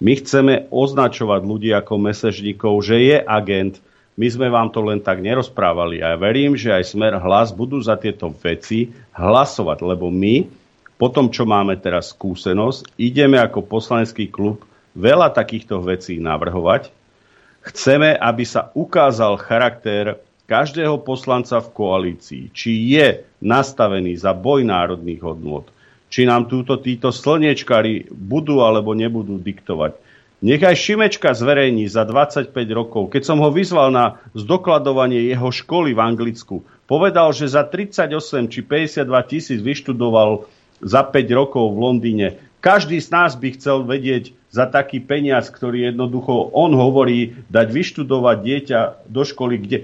My chceme označovať ľudí ako mesežníkov, že je agent. My sme vám to len tak nerozprávali a ja verím, že aj Smer hlas budú za tieto veci hlasovať, lebo my po tom, čo máme teraz skúsenosť, ideme ako poslanecký klub veľa takýchto vecí navrhovať. Chceme, aby sa ukázal charakter každého poslanca v koalícii, či je nastavený za boj národných hodnôt, či nám túto títo slniečkári budú alebo nebudú diktovať. Nechaj Šimečka zverejní za 25 rokov, keď som ho vyzval na zdokladovanie jeho školy v Anglicku, povedal, že za 38 či 52 tisíc vyštudoval za 5 rokov v Londýne. Každý z nás by chcel vedieť za taký peniaz, ktorý jednoducho on hovorí, dať vyštudovať dieťa do školy, kde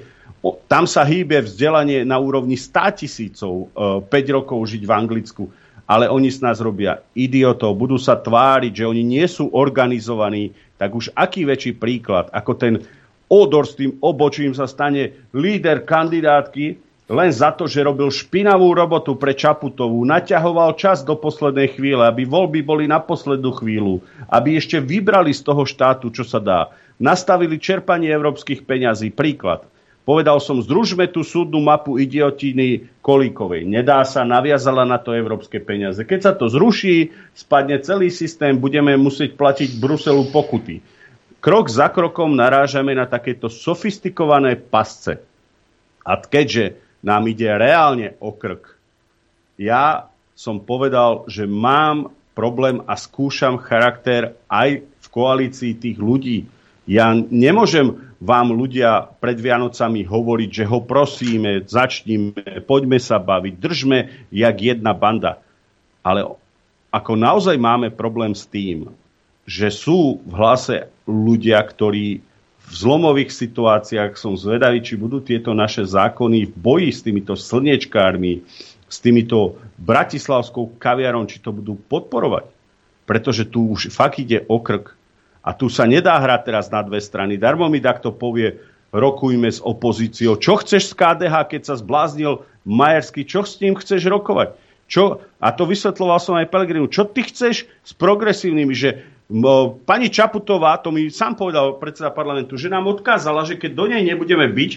tam sa hýbe vzdelanie na úrovni 100 tisícov, 5 e, rokov žiť v Anglicku. Ale oni z nás robia idiotov, budú sa tváriť, že oni nie sú organizovaní. Tak už aký väčší príklad, ako ten Odor s tým obočím sa stane líder kandidátky, len za to, že robil špinavú robotu pre Čaputovú, naťahoval čas do poslednej chvíle, aby voľby boli na poslednú chvíľu, aby ešte vybrali z toho štátu, čo sa dá. Nastavili čerpanie európskych peňazí. Príklad. Povedal som, združme tú súdnu mapu idiotiny Kolíkovej. Nedá sa, naviazala na to európske peniaze. Keď sa to zruší, spadne celý systém, budeme musieť platiť Bruselu pokuty. Krok za krokom narážame na takéto sofistikované pasce. A keďže nám ide reálne o krk. Ja som povedal, že mám problém a skúšam charakter aj v koalícii tých ľudí. Ja nemôžem vám ľudia pred Vianocami hovoriť, že ho prosíme, začníme, poďme sa baviť, držme jak jedna banda. Ale ako naozaj máme problém s tým, že sú v hlase ľudia, ktorí v zlomových situáciách som zvedavý, či budú tieto naše zákony v boji s týmito slniečkármi, s týmito bratislavskou kaviarom, či to budú podporovať. Pretože tu už fakt ide o krk. A tu sa nedá hrať teraz na dve strany. Darmo mi takto povie, rokujme s opozíciou. Čo chceš z KDH, keď sa zbláznil Majersky? Čo s ním chceš rokovať? Čo? A to vysvetloval som aj Pelegrinu. Čo ty chceš s progresívnymi? Že Pani Čaputová, to mi sám povedal predseda parlamentu, že nám odkázala, že keď do nej nebudeme byť,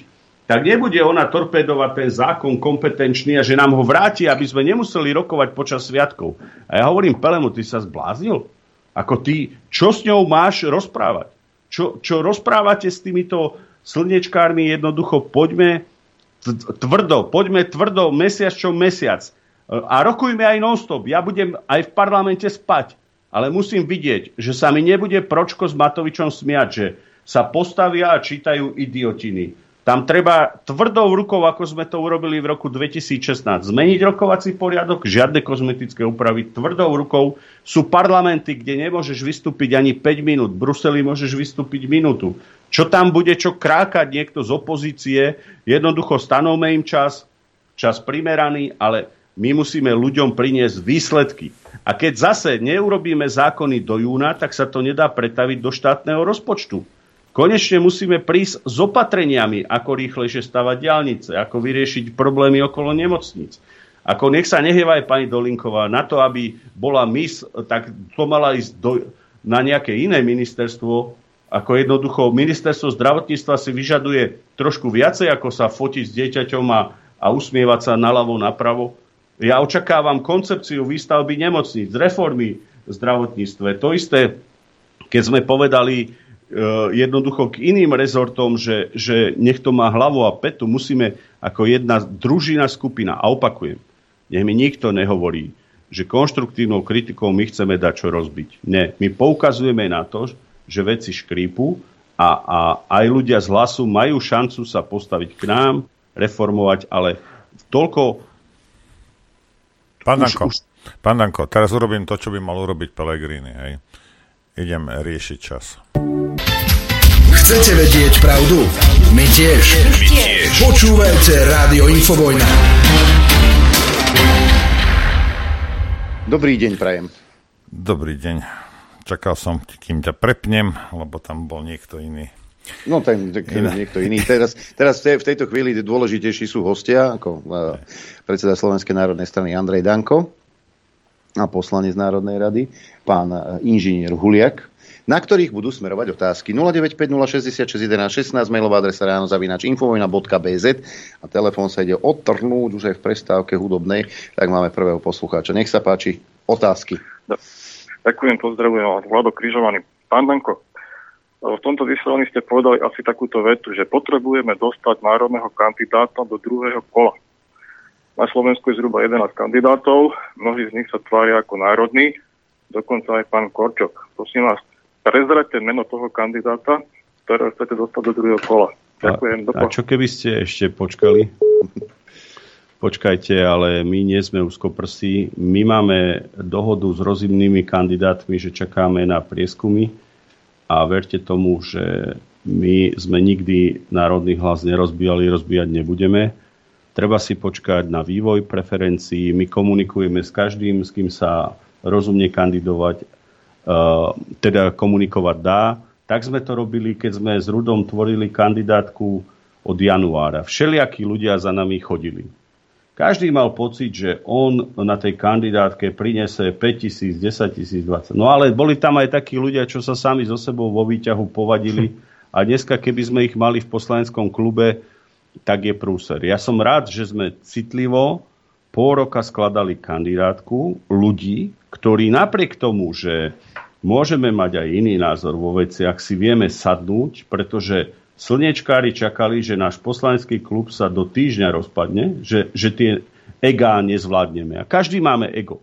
tak nebude ona torpedovať ten zákon kompetenčný a že nám ho vráti, aby sme nemuseli rokovať počas sviatkov. A ja hovorím, Pelemu, ty sa zbláznil? Ako ty, čo s ňou máš rozprávať? Čo, čo rozprávate s týmito slnečkármi? Jednoducho poďme tvrdo, poďme tvrdo, mesiac čo mesiac. A rokujme aj non-stop. Ja budem aj v parlamente spať ale musím vidieť, že sa mi nebude Pročko s Matovičom smiať, že sa postavia a čítajú idiotiny. Tam treba tvrdou rukou, ako sme to urobili v roku 2016, zmeniť rokovací poriadok, žiadne kozmetické úpravy, tvrdou rukou. Sú parlamenty, kde nemôžeš vystúpiť ani 5 minút, v Bruseli môžeš vystúpiť minútu. Čo tam bude, čo krákať niekto z opozície, jednoducho stanovme im čas, čas primeraný, ale my musíme ľuďom priniesť výsledky. A keď zase neurobíme zákony do júna, tak sa to nedá pretaviť do štátneho rozpočtu. Konečne musíme prísť s opatreniami, ako rýchlejšie stavať diálnice, ako vyriešiť problémy okolo nemocníc. Ako nech sa nehievaj pani Dolinková na to, aby bola mis, tak to mala ísť do, na nejaké iné ministerstvo, ako jednoducho ministerstvo zdravotníctva si vyžaduje trošku viacej, ako sa fotiť s dieťaťom a a usmievať sa naľavo, napravo. Ja očakávam koncepciu výstavby nemocníc, reformy v zdravotníctve. To isté, keď sme povedali e, jednoducho k iným rezortom, že, že nech to má hlavu a petu, musíme ako jedna družina skupina. A opakujem, nech mi nikto nehovorí, že konštruktívnou kritikou my chceme dať čo rozbiť. Nie, my poukazujeme na to, že veci škrípu a, a aj ľudia z hlasu majú šancu sa postaviť k nám, reformovať, ale toľko Pán Danko, už, pán Danko, teraz urobím to, čo by mal urobiť Pelegrini. Hej. Idem riešiť čas. Chcete vedieť pravdu? My tiež. My tiež. Počúvajte Rádio Infovojna. Dobrý deň, Prajem. Dobrý deň. Čakal som, kým ťa prepnem, lebo tam bol niekto iný. No, ten, ten niekto iný. Teraz, teraz v tejto chvíli dôležitejší sú hostia, ako uh, predseda Slovenskej národnej strany Andrej Danko a poslanec Národnej rady, pán uh, inžinier Huliak, na ktorých budú smerovať otázky 0950661116, mailová adresa ráno zavinač infovojna.bz a telefón sa ide odtrhnúť už aj v prestávke hudobnej, tak máme prvého poslucháča. Nech sa páči, otázky. Ďakujem, pozdravujem vás, Vlado Križovaný. Pán Danko, v tomto vysielaní ste povedali asi takúto vetu, že potrebujeme dostať národného kandidáta do druhého kola. Na Slovensku je zhruba 11 kandidátov, mnohí z nich sa tvária ako národní, dokonca aj pán Korčok. Prosím vás, prezrate meno toho kandidáta, ktorého chcete dostať do druhého kola. Ďakujem. A, a čo keby ste ešte počkali? Počkajte, ale my nie sme úzkoprsí. My máme dohodu s rozimnými kandidátmi, že čakáme na prieskumy a verte tomu, že my sme nikdy národný hlas nerozbíjali, rozbíjať nebudeme. Treba si počkať na vývoj preferencií. My komunikujeme s každým, s kým sa rozumne kandidovať, uh, teda komunikovať dá. Tak sme to robili, keď sme s Rudom tvorili kandidátku od januára. Všelijakí ľudia za nami chodili. Každý mal pocit, že on na tej kandidátke prinese 5 tisíc, 10 tisíc, 20. No ale boli tam aj takí ľudia, čo sa sami so sebou vo výťahu povadili a dneska, keby sme ich mali v poslaneckom klube, tak je prúser. Ja som rád, že sme citlivo pol roka skladali kandidátku ľudí, ktorí napriek tomu, že môžeme mať aj iný názor vo veciach, si vieme sadnúť, pretože slnečkári čakali, že náš poslanecký klub sa do týždňa rozpadne, že, že tie egá nezvládneme. A každý máme ego.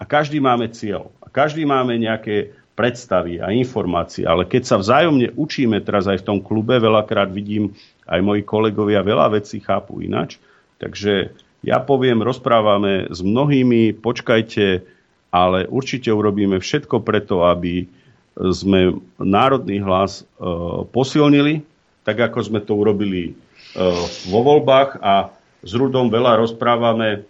A každý máme cieľ. A každý máme nejaké predstavy a informácie. Ale keď sa vzájomne učíme teraz aj v tom klube, veľakrát vidím, aj moji kolegovia veľa vecí chápu inač. Takže ja poviem, rozprávame s mnohými, počkajte, ale určite urobíme všetko preto, aby sme národný hlas e, posilnili, tak ako sme to urobili e, vo voľbách a s Rudom veľa rozprávame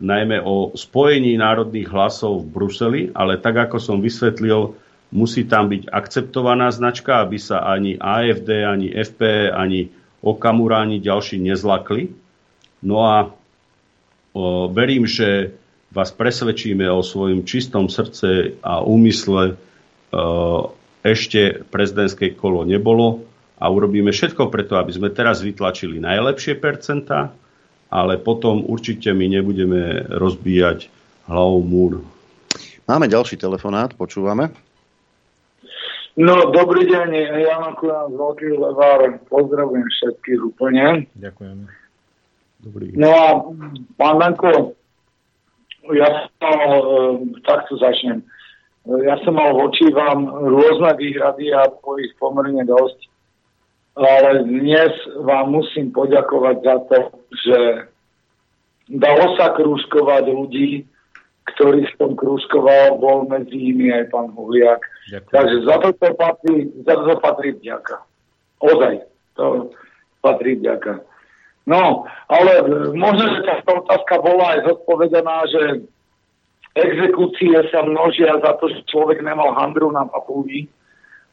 najmä o spojení národných hlasov v Bruseli, ale tak ako som vysvetlil, musí tam byť akceptovaná značka, aby sa ani AFD, ani FP, ani Okamura, ani ďalší nezlakli. No a o, verím, že vás presvedčíme o svojom čistom srdce a úmysle. O, ešte prezidentské kolo nebolo a urobíme všetko preto, aby sme teraz vytlačili najlepšie percentá, ale potom určite my nebudeme rozbíjať hlavou múr. Máme ďalší telefonát, počúvame. No, dobrý deň, Jan Akurán z Veľký Levár, pozdravujem všetkých úplne. Ďakujem. Dobrý. No a pán Danko, ja som, e, takto začnem. Ja som mal voči vám rôzne výhrady a po ich pomerne dosť ale dnes vám musím poďakovať za to, že dalo sa krúžkovať ľudí, ktorých som krúžkoval, bol medzi nimi aj pán Huliak. Ďakujem. Takže za to, to patrí, za to patrí vďaka. Ozaj, to patrí vďaka. No, ale možno, že tá otázka bola aj zodpovedaná, že exekúcie sa množia za to, že človek nemal handru na papúži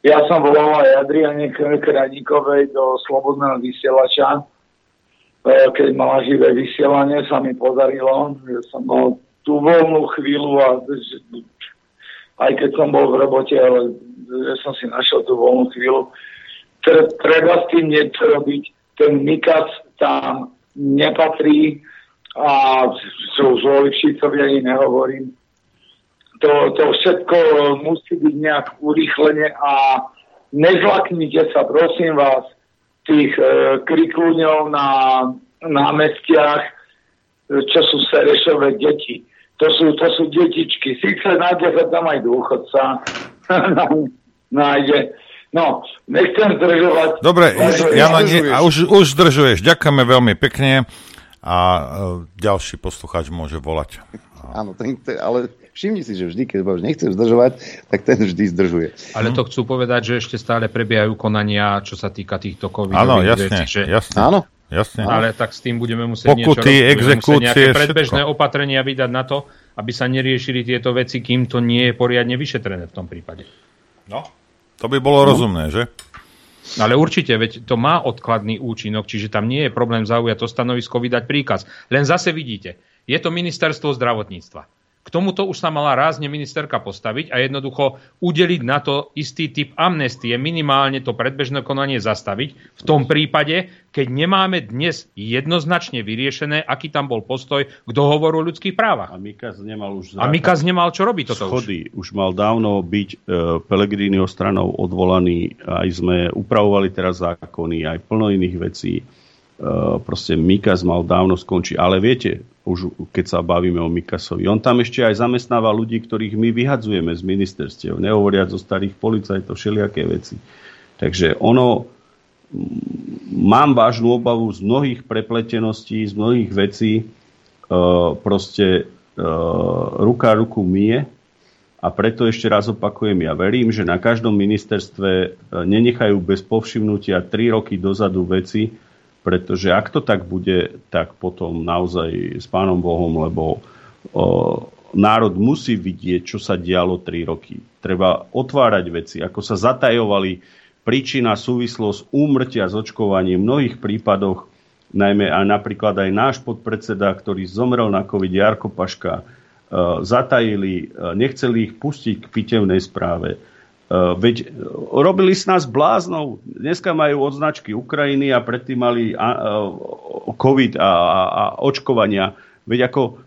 ja som volal aj Adriane Kraníkovej do Slobodného vysielača. E, keď mala živé vysielanie, sa mi podarilo. Ja som mal tú voľnú chvíľu a aj keď som bol v robote, ale ja som si našiel tú voľnú chvíľu. Treba s tým niečo robiť. Ten Mikas tam nepatrí a sú zloli Ficovi ani nehovorím. To, to všetko musí byť nejak urýchlenie a nezlaknite sa, prosím vás, tých e, krikúňov na námestiach, čo sú Serešové deti. To sú, to sú detičky. Sice nájde sa tam aj dôchodca. nájde. No, nechcem zdržovať. Dobre, Jano, nie, a už, už zdržuješ. Ďakujeme veľmi pekne a uh, ďalší poslucháč môže volať. Áno, ten, ale všimni si, že vždy, keď už nechceš zdržovať, tak ten vždy zdržuje. Ale to chcú povedať, že ešte stále prebiehajú konania, čo sa týka týchto covid Áno, jasne, vecí, že... jasne. Áno. Jasne. Ale tak s tým budeme musieť Pokuty, niečo exekúcie, nejaké predbežné všetko. opatrenia vydať na to, aby sa neriešili tieto veci, kým to nie je poriadne vyšetrené v tom prípade. No. To by bolo no. rozumné, že? Ale určite, veď to má odkladný účinok, čiže tam nie je problém zaujať to stanovisko, vydať príkaz. Len zase vidíte, je to ministerstvo zdravotníctva. K tomuto už sa mala rázne ministerka postaviť a jednoducho udeliť na to istý typ amnestie, minimálne to predbežné konanie zastaviť. V tom prípade, keď nemáme dnes jednoznačne vyriešené, aký tam bol postoj k dohovoru o ľudských právach. A Mikaz nemal už A Mikaz nemal čo robiť toto schody. Už. už mal dávno byť e, Pelegrínyho stranou odvolaný. Aj sme upravovali teraz zákony, aj plno iných vecí. E, proste Mikaz mal dávno skončiť. Ale viete, už keď sa bavíme o Mikasovi. On tam ešte aj zamestnáva ľudí, ktorých my vyhadzujeme z ministerstiev, nehovoriac o starých policajtov, všelijaké veci. Takže ono, mám vážnu obavu z mnohých prepleteností, z mnohých vecí, e, proste e, ruka ruku mie a preto ešte raz opakujem, ja verím, že na každom ministerstve nenechajú bez povšimnutia 3 roky dozadu veci, pretože ak to tak bude, tak potom naozaj s pánom Bohom, lebo o, národ musí vidieť, čo sa dialo 3 roky. Treba otvárať veci, ako sa zatajovali príčina, súvislosť úmrtia s očkovaním v mnohých prípadoch, najmä a napríklad aj náš podpredseda, ktorý zomrel na COVID, Jarko Paška, e, zatajili, e, nechceli ich pustiť k pitevnej správe veď robili s nás bláznou. Dneska majú odznačky Ukrajiny a predtým mali a, COVID a, a, a očkovania. Veď ako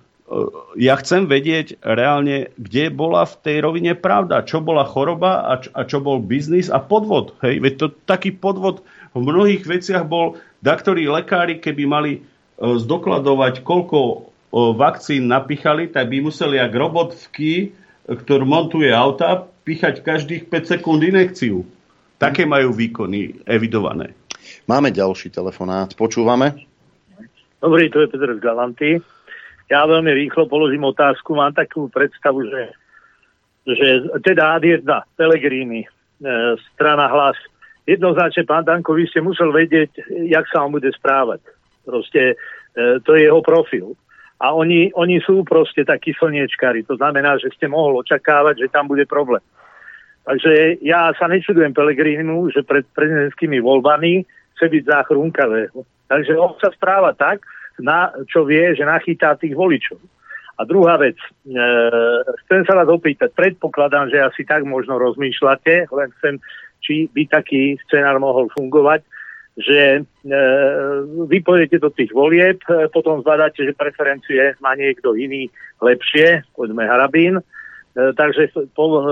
ja chcem vedieť reálne, kde bola v tej rovine pravda. Čo bola choroba a, čo, a čo bol biznis a podvod. Hej? Veď to, taký podvod v mnohých veciach bol, da ktorí lekári, keby mali zdokladovať, koľko vakcín napichali, tak by museli jak robot v ký, ktorý montuje auta, píchať každých 5 sekúnd inekciu. Také majú výkony evidované. Máme ďalší telefonát. Počúvame? Dobrý, to je Petr z Galanty. Ja veľmi rýchlo položím otázku. Mám takú predstavu, že, že teda ad 1, Pelegrini, e, strana hlas. Jednoznačne, pán Danko, vy ste musel vedieť, jak sa on bude správať. Proste e, to je jeho profil. A oni, oni sú proste takí slniečkári. To znamená, že ste mohol očakávať, že tam bude problém. Takže ja sa nečudujem Pelegrinimu, že pred prezidentskými voľbami chce byť záchrúnkavého. Takže on sa správa tak, na, čo vie, že nachytá tých voličov. A druhá vec, e, chcem sa vás opýtať, predpokladám, že asi tak možno rozmýšľate, len chcem, či by taký scenár mohol fungovať, že e, vy pôjdete do tých volieb, e, potom zbadáte, že preferencie má niekto iný lepšie, povedzme Harabín, e, takže po, e,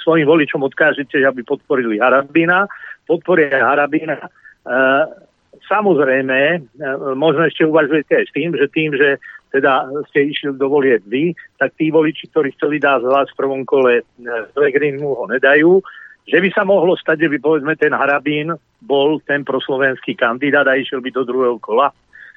svojim voličom odkážete, aby podporili Harabína, podporia Harabína. E, samozrejme, e, možno ešte uvažujete aj s tým, že tým, že teda ste išli do volieb vy, tak tí voliči, ktorí chceli dať hlas v prvom kole Pelegrini mu ho nedajú, že by sa mohlo stať, že by povedzme ten Harabín bol ten proslovenský kandidát a išiel by do druhého kola.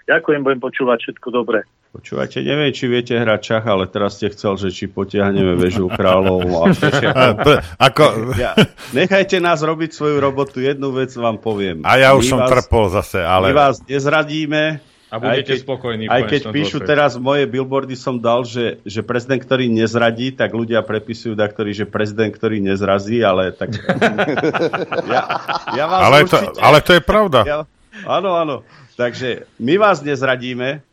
Ďakujem, budem počúvať všetko dobre. Počúvajte, neviem, či viete hrať čach, ale teraz ste chcel, že či potiahneme väžu kráľov. A Ako... ja, nechajte nás robiť svoju robotu. Jednu vec vám poviem. A ja už my som vás, trpol zase, ale... My vás nezradíme. A budete aj keď, spokojní. Aj keď píšu dôsledku. teraz moje billboardy som dal, že, že prezident, ktorý nezradí, tak ľudia prepisujú da, ktorý, že prezident, ktorý nezrazí, ale tak... ja, ja vás ale, určite, to, ale to je pravda. Ja, áno, áno. Takže my vás nezradíme,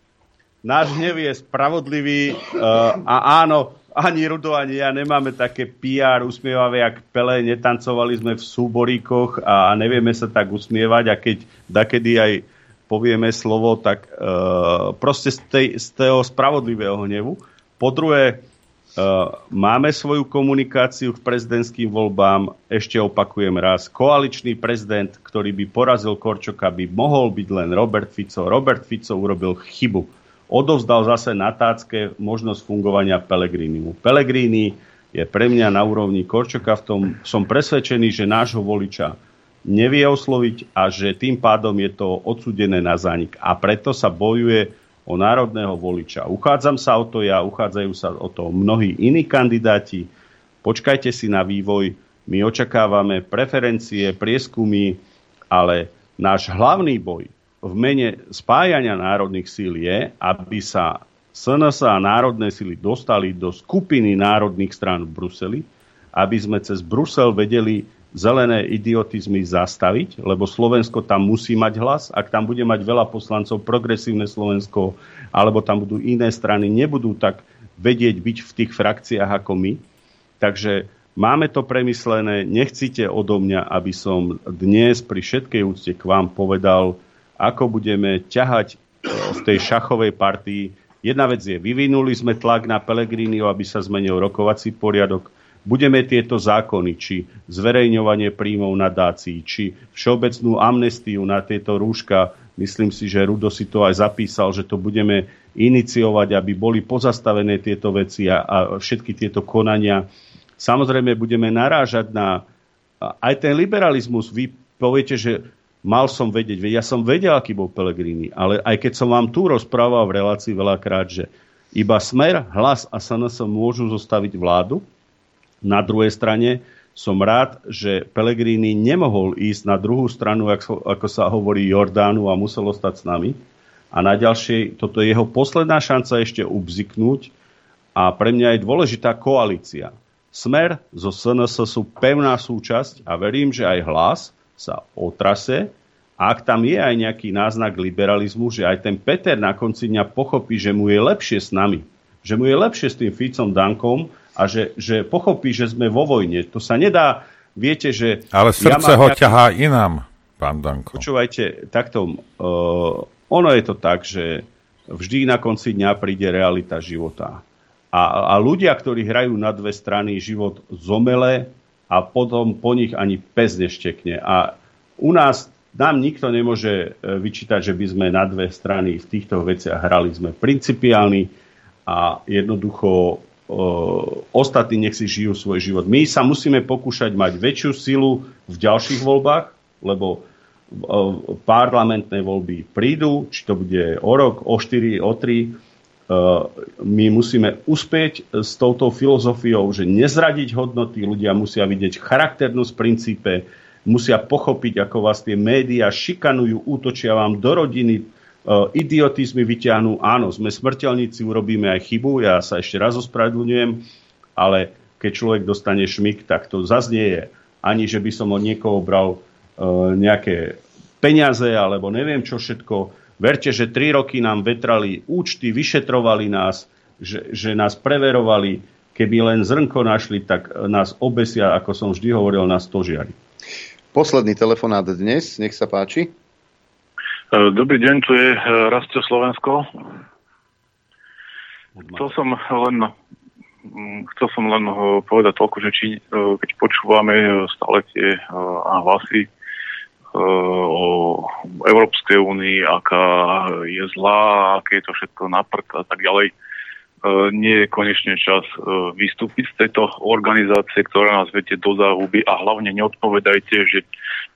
náš hnev je spravodlivý uh, a áno, ani Rudo, ani ja nemáme také PR usmievavé, jak Pele, netancovali sme v súboríkoch a nevieme sa tak usmievať a keď dakedy aj povieme slovo, tak e, proste z, tej, z toho spravodlivého hnevu. Po druhé, Uh, máme svoju komunikáciu k prezidentským voľbám, ešte opakujem raz, koaličný prezident, ktorý by porazil Korčoka, by mohol byť len Robert Fico. Robert Fico urobil chybu. Odovzdal zase na tácke možnosť fungovania Pelegrinimu. Pelegrini je pre mňa na úrovni Korčoka, v tom som presvedčený, že nášho voliča nevie osloviť a že tým pádom je to odsudené na zánik. A preto sa bojuje o národného voliča. Uchádzam sa o to ja, uchádzajú sa o to mnohí iní kandidáti. Počkajte si na vývoj. My očakávame preferencie, prieskumy, ale náš hlavný boj v mene spájania národných síl je, aby sa SNS a národné síly dostali do skupiny národných strán v Bruseli, aby sme cez Brusel vedeli zelené idiotizmy zastaviť, lebo Slovensko tam musí mať hlas. Ak tam bude mať veľa poslancov, progresívne Slovensko, alebo tam budú iné strany, nebudú tak vedieť byť v tých frakciách ako my. Takže máme to premyslené. Nechcite odo mňa, aby som dnes pri všetkej úcte k vám povedal, ako budeme ťahať e, v tej šachovej partii. Jedna vec je, vyvinuli sme tlak na Pelegrini, aby sa zmenil rokovací poriadok budeme tieto zákony, či zverejňovanie príjmov nadácií, či všeobecnú amnestiu na tieto rúška, myslím si, že Rudo si to aj zapísal, že to budeme iniciovať, aby boli pozastavené tieto veci a, a všetky tieto konania. Samozrejme budeme narážať na aj ten liberalizmus. Vy poviete, že mal som vedieť, ja som vedel, aký bol Pelegrini, ale aj keď som vám tu rozprával v relácii veľakrát, že iba Smer, Hlas a SNS môžu zostaviť vládu, na druhej strane som rád, že Pellegrini nemohol ísť na druhú stranu, ako, sa hovorí, Jordánu a musel ostať s nami. A na ďalšej, toto je jeho posledná šanca ešte ubziknúť a pre mňa je dôležitá koalícia. Smer zo SNS sú pevná súčasť a verím, že aj hlas sa otrase. A ak tam je aj nejaký náznak liberalizmu, že aj ten Peter na konci dňa pochopí, že mu je lepšie s nami, že mu je lepšie s tým Ficom Dankom, a že, že pochopí, že sme vo vojne. To sa nedá, viete, že... Ale srdce ja ho nejaký... ťahá inám, pán Danko. Počúvajte, takto, uh, ono je to tak, že vždy na konci dňa príde realita života. A, a ľudia, ktorí hrajú na dve strany, život zomele a potom po nich ani pes neštekne. A u nás nám nikto nemôže e, vyčítať, že by sme na dve strany v týchto veciach hrali. Sme principiálni a jednoducho ostatní nech si žijú svoj život. My sa musíme pokúšať mať väčšiu silu v ďalších voľbách, lebo parlamentné voľby prídu, či to bude o rok, o 4, o 3. My musíme uspieť s touto filozofiou, že nezradiť hodnoty, ľudia musia vidieť charakternú z princípe, musia pochopiť, ako vás tie médiá šikanujú, útočia vám do rodiny, idiotizmy vyťahnú. Áno, sme smrteľníci, urobíme aj chybu, ja sa ešte raz ospravedlňujem, ale keď človek dostane šmik, tak to zaznie je ani, že by som od niekoho bral nejaké peniaze alebo neviem čo všetko. Verte, že tri roky nám vetrali účty, vyšetrovali nás, že, že nás preverovali. Keby len zrnko našli, tak nás obesia, ako som vždy hovoril, na stožiari. Posledný telefonát dnes, nech sa páči. E, dobrý deň, tu je e, Rastio Slovensko. Chcel som len, mm, chcel som len e, povedať toľko, že či, keď počúvame stále tie hlasy o Európskej únii, aká je zlá, aké je to všetko naprd a tak ďalej, nie je konečne čas vystúpiť z tejto organizácie, ktorá nás vedie do záhuby a hlavne neodpovedajte, že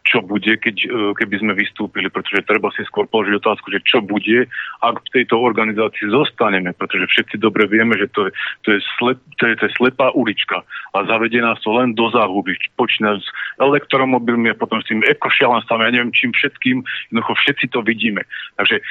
čo bude, keď, e, keby sme vystúpili, pretože treba si skôr položiť otázku, že čo bude, ak v tejto organizácii zostaneme, pretože všetci dobre vieme, že to je, to je, slep, to je, to je slepá ulička a zavedie nás to len do záhuby. Počína s elektromobilmi a potom s tým ekošialenstvom, ja neviem čím všetkým, jednoducho všetci to vidíme. Takže e,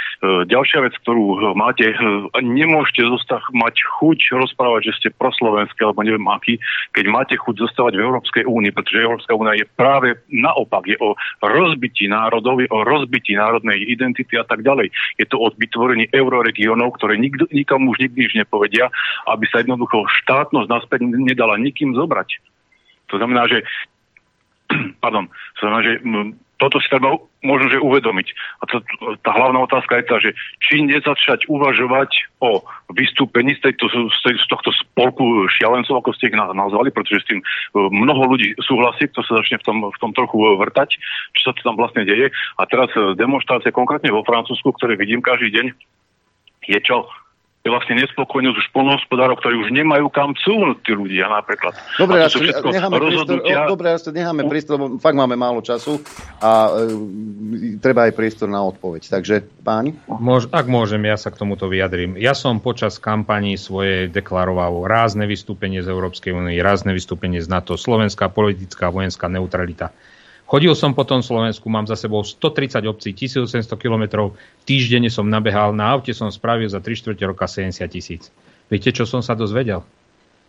ďalšia vec, ktorú máte, e, nemôžete zostať, mať chuť rozprávať, že ste proslovenské alebo neviem aký, keď máte chuť zostávať v Európskej únii, pretože Európska únia je práve naopak, je o rozbití národov, o rozbití národnej identity a tak ďalej. Je to o vytvorení euroregiónov, ktoré nikto, nikomu už nikdy už nepovedia, aby sa jednoducho štátnosť naspäť nedala nikým zobrať. To znamená, že pardon, to znamená, že toto si treba možno, že uvedomiť. A to, tá hlavná otázka je tá, že či nezačať uvažovať o vystúpení z, tejto, z, tohto spolku šialencov, ako ste ich nazvali, pretože s tým e, mnoho ľudí súhlasí, to sa začne v tom, v tom trochu vrtať, čo sa to tam vlastne deje. A teraz e, demonstrácie konkrétne vo Francúzsku, ktoré vidím každý deň, je čo? Je vlastne nespokojnosť už polnohospodárov, ktorí už nemajú kam cúvnuť tí ľudia napríklad. Dobre, ja necháme rozhodnutia... prístor, dobre, ja necháme prístor, lebo fakt máme málo času a e, treba aj priestor na odpoveď. Takže páni? Môž, ak môžem, ja sa k tomuto vyjadrím. Ja som počas kampanii svoje deklaroval rázne vystúpenie z Európskej únie, rázne vystúpenie z NATO, slovenská politická vojenská neutralita. Chodil som po tom Slovensku, mám za sebou 130 obcí, 1800 kilometrov, týždenne som nabehal, na aute som spravil za 3 čtvrte roka 70 tisíc. Viete, čo som sa dozvedel?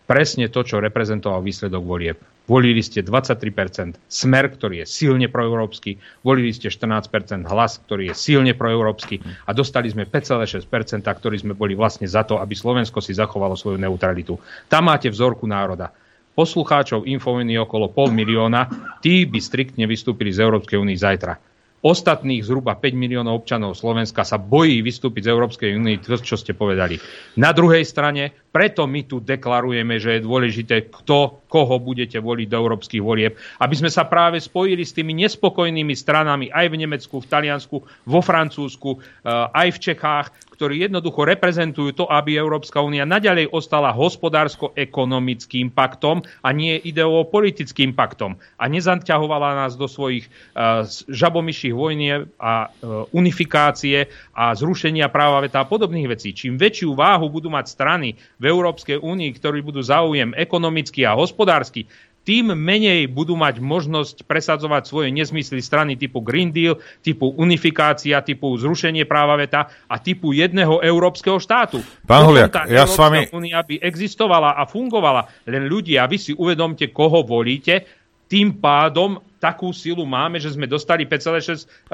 Presne to, čo reprezentoval výsledok volieb. Volili ste 23%, smer, ktorý je silne proeurópsky, volili ste 14% hlas, ktorý je silne proeurópsky a dostali sme 5,6%, ktorí sme boli vlastne za to, aby Slovensko si zachovalo svoju neutralitu. Tam máte vzorku národa poslucháčov Infoviny okolo pol milióna, tí by striktne vystúpili z Európskej únie zajtra. Ostatných zhruba 5 miliónov občanov Slovenska sa bojí vystúpiť z Európskej únie, čo ste povedali. Na druhej strane, preto my tu deklarujeme, že je dôležité, kto, koho budete voliť do európskych volieb, aby sme sa práve spojili s tými nespokojnými stranami aj v Nemecku, v Taliansku, vo Francúzsku, eh, aj v Čechách, ktorí jednoducho reprezentujú to, aby Európska únia naďalej ostala hospodársko-ekonomickým paktom a nie ideovo-politickým paktom a nezanťahovala nás do svojich uh, žabomyších vojnie a uh, unifikácie a zrušenia práva veta a podobných vecí. Čím väčšiu váhu budú mať strany v Európskej únii, ktorí budú záujem ekonomicky a hospodársky, tým menej budú mať možnosť presadzovať svoje nezmysly strany typu Green Deal, typu unifikácia, typu zrušenie práva veta a typu jedného európskeho štátu. Pán Huliak, ja s vami... Únia by existovala a fungovala. Len ľudia, vy si uvedomte, koho volíte, tým pádom takú silu máme, že sme dostali 5,6%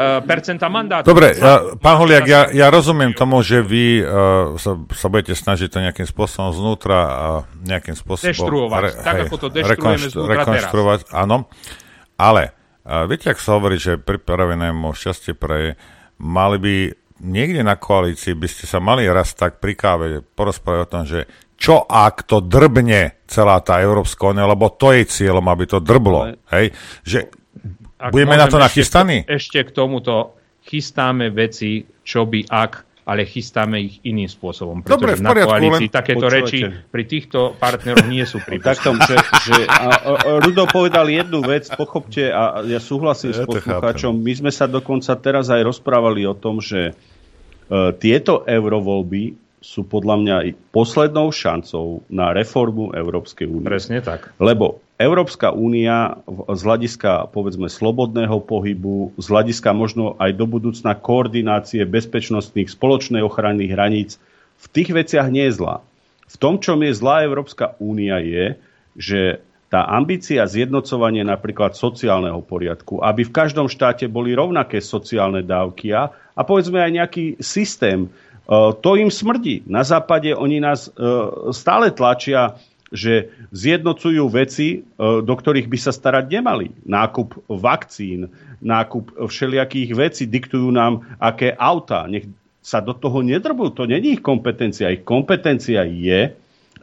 mandátu. Dobre, ja, pán Holiak, ja, ja rozumiem tomu, že vy uh, sa, sa budete snažiť to nejakým spôsobom znútra a nejakým spôsobom... Deštruovať, re, tak hej, ako to deštruujeme rekonštruovať, teraz. áno. Ale uh, viete, ak sa hovorí, že pripravenému šťastie pre mali by niekde na koalícii by ste sa mali raz tak pri káve porozprávať o tom, že čo ak to drbne celá tá Európska únia, lebo to je cieľom, aby to drblo. Hej? Že ak budeme na to nachystaní? Ešte, ešte k tomuto chystáme veci, čo by ak, ale chystáme ich iným spôsobom. Dobre, v poriadku, na koalícii len... takéto Počúvate. reči pri týchto partneroch nie sú prípustné. že, že a, a, Rudo povedal jednu vec, pochopte, a ja súhlasím ja s poslucháčom, my sme sa dokonca teraz aj rozprávali o tom, že uh, tieto eurovoľby sú podľa mňa poslednou šancou na reformu Európskej únie. Presne tak. Lebo Európska únia z hľadiska povedzme slobodného pohybu, z hľadiska možno aj do budúcna koordinácie bezpečnostných spoločnej ochrany hraníc v tých veciach nie je zlá. V tom, čom je zlá Európska únia je, že tá ambícia zjednocovania napríklad sociálneho poriadku, aby v každom štáte boli rovnaké sociálne dávky a, a povedzme aj nejaký systém to im smrdí. Na západe oni nás e, stále tlačia, že zjednocujú veci, e, do ktorých by sa starať nemali. Nákup vakcín, nákup všelijakých vecí, diktujú nám, aké auta. Nech sa do toho nedrbú. To není ich kompetencia. Ich kompetencia je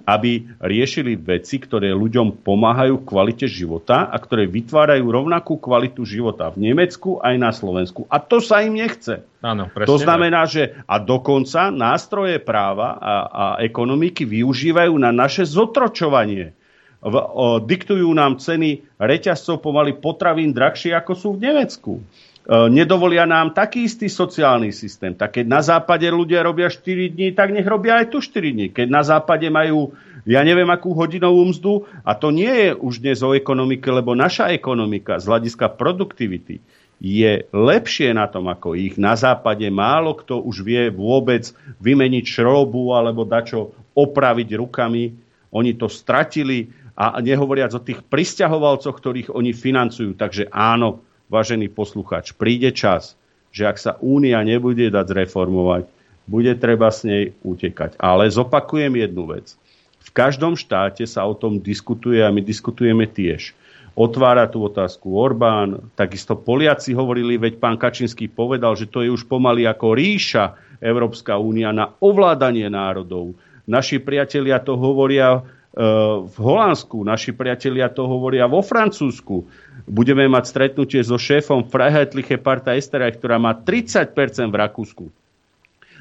aby riešili veci, ktoré ľuďom pomáhajú v kvalite života a ktoré vytvárajú rovnakú kvalitu života v Nemecku aj na Slovensku. A to sa im nechce. Áno, to znamená, že a dokonca nástroje práva a, a ekonomiky využívajú na naše zotročovanie. V, o, diktujú nám ceny reťazcov pomaly potravín drahšie, ako sú v Nemecku. E, nedovolia nám taký istý sociálny systém. Tak keď na západe ľudia robia 4 dní, tak nech robia aj tu 4 dní. Keď na západe majú, ja neviem, akú hodinovú mzdu, a to nie je už dnes o ekonomike, lebo naša ekonomika z hľadiska produktivity je lepšie na tom ako ich. Na západe málo kto už vie vôbec vymeniť šrobu alebo dačo opraviť rukami. Oni to stratili a nehovoriac o tých pristahovalcoch, ktorých oni financujú. Takže áno, vážený posluchač, príde čas, že ak sa únia nebude dať zreformovať, bude treba s nej utekať. Ale zopakujem jednu vec. V každom štáte sa o tom diskutuje a my diskutujeme tiež. otvára tú otázku Orbán, takisto Poliaci hovorili, veď pán Kačinský povedal, že to je už pomaly ako ríša Európska únia na ovládanie národov. Naši priatelia to hovoria v Holandsku, naši priatelia to hovoria vo Francúzsku. Budeme mať stretnutie so šéfom Freiheitliche Partei Österreich, ktorá má 30% v Rakúsku.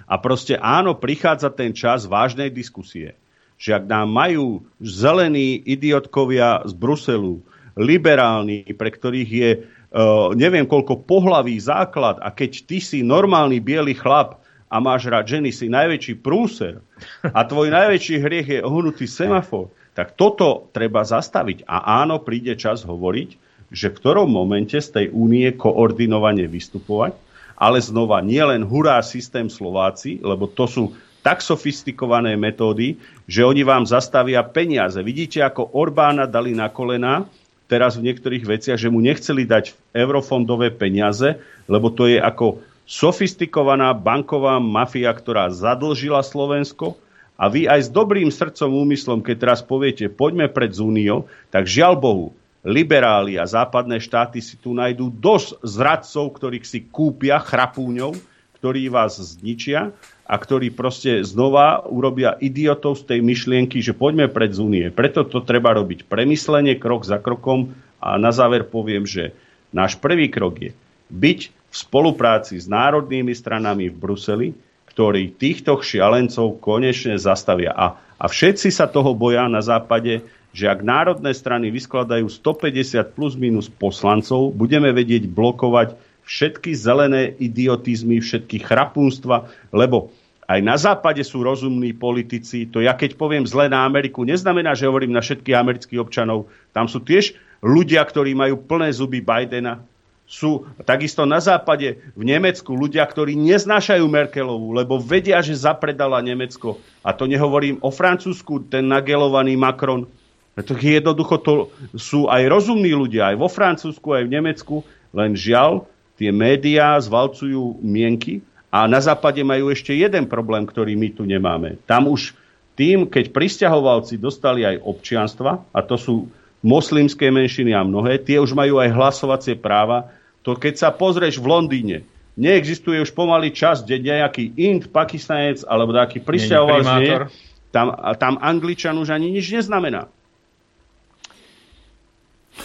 A proste áno, prichádza ten čas vážnej diskusie. Že ak nám majú zelení idiotkovia z Bruselu liberálni, pre ktorých je uh, neviem koľko pohlavý základ a keď ty si normálny biely chlap a máš rád ženy, si najväčší prúser a tvoj najväčší hriech je ohnutý semafor, tak toto treba zastaviť. A áno, príde čas hovoriť, že v ktorom momente z tej únie koordinovane vystupovať, ale znova nielen hurá systém Slováci, lebo to sú tak sofistikované metódy, že oni vám zastavia peniaze. Vidíte, ako Orbána dali na kolena teraz v niektorých veciach, že mu nechceli dať eurofondové peniaze, lebo to je ako sofistikovaná banková mafia, ktorá zadlžila Slovensko a vy aj s dobrým srdcom úmyslom, keď teraz poviete, poďme pred Zúniou, tak žiaľ Bohu, liberáli a západné štáty si tu nájdú dosť zradcov, ktorých si kúpia chrapúňov, ktorí vás zničia a ktorí proste znova urobia idiotov z tej myšlienky, že poďme pred z. Preto to treba robiť premyslenie, krok za krokom a na záver poviem, že náš prvý krok je byť v spolupráci s národnými stranami v Bruseli, ktorí týchto šialencov konečne zastavia. A, a všetci sa toho boja na západe, že ak národné strany vyskladajú 150 plus minus poslancov, budeme vedieť blokovať všetky zelené idiotizmy, všetky chrapúnstva, lebo aj na západe sú rozumní politici. To ja keď poviem zle na Ameriku, neznamená, že hovorím na všetkých amerických občanov. Tam sú tiež ľudia, ktorí majú plné zuby Bidena. Sú takisto na západe v Nemecku ľudia, ktorí neznášajú Merkelovú, lebo vedia, že zapredala Nemecko. A to nehovorím o Francúzsku, ten nagelovaný Macron. Pretože jednoducho to sú aj rozumní ľudia, aj vo Francúzsku, aj v Nemecku, len žiaľ, tie médiá zvalcujú mienky a na západe majú ešte jeden problém, ktorý my tu nemáme. Tam už tým, keď pristahovalci dostali aj občianstva, a to sú moslimské menšiny a mnohé, tie už majú aj hlasovacie práva, to keď sa pozrieš v Londýne, neexistuje už pomaly čas, kde nejaký Ind, Pakistanec alebo nejaký pristahovalec tam, tam Angličan už ani nič neznamená.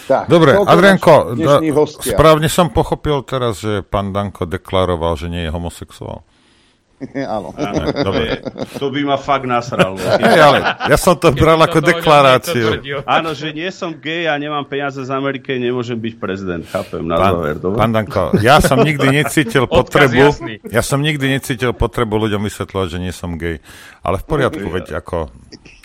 Tak, Dobre, Adrianko, správne som pochopil teraz, že pán Danko deklaroval, že nie je homosexuál. Áno. To by ma fakt nasral. Hey, ale ja som to bral ako deklaráciu. Áno, že nie som gay a nemám peniaze z Ameriky, nemôžem byť prezident. Chápem, na pán, záver. Dobre? Pán Danko, ja som nikdy necítil potrebu, ja som nikdy necítil potrebu ľuďom vysvetľovať, že nie som gay. Ale v poriadku, veď ako...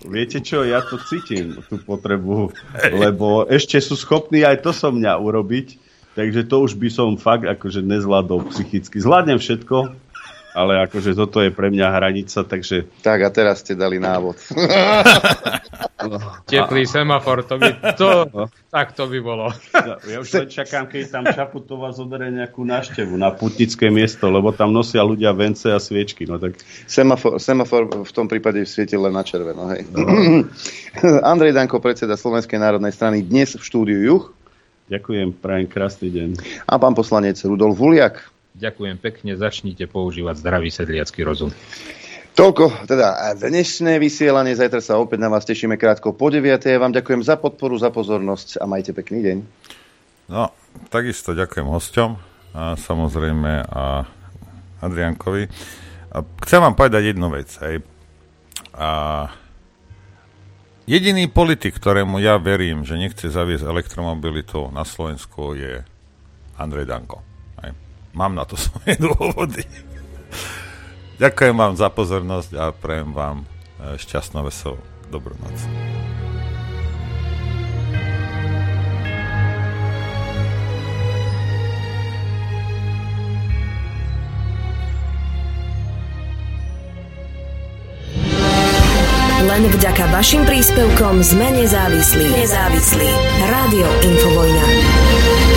Viete čo, ja to cítim, tú potrebu, lebo ešte sú schopní aj to so mňa urobiť, takže to už by som fakt akože nezvládol psychicky. Zvládnem všetko, ale akože toto je pre mňa hranica, takže... Tak a teraz ste dali návod. Teplý semafor, to by... To, tak to by bolo. Ja, ja už len čakám, keď tam Čaputová zoberie nejakú návštevu na putnické miesto, lebo tam nosia ľudia vence a sviečky. No tak... semafor, semafor v tom prípade svieti len na červeno. Hej. No. Andrej Danko, predseda Slovenskej národnej strany, dnes v štúdiu Juch. Ďakujem, prajem krásny deň. A pán poslanec Rudolf Vuliak. Ďakujem pekne, začnite používať zdravý sedliacký rozum. Toľko, teda dnešné vysielanie, zajtra sa opäť na vás tešíme krátko po 9. Ja vám ďakujem za podporu, za pozornosť a majte pekný deň. No, takisto ďakujem hosťom a samozrejme a Adriankovi. A chcem vám povedať jednu vec. Hej. A jediný politik, ktorému ja verím, že nechce zaviesť elektromobilitu na Slovensku je Andrej Danko. Mám na to svoje dôvody. Ďakujem vám za pozornosť a prajem vám e, šťastnú, veselú, dobrú noc. Len vďaka vašim príspevkom sme nezávislí. Nezávislí. Rádio Infovojna.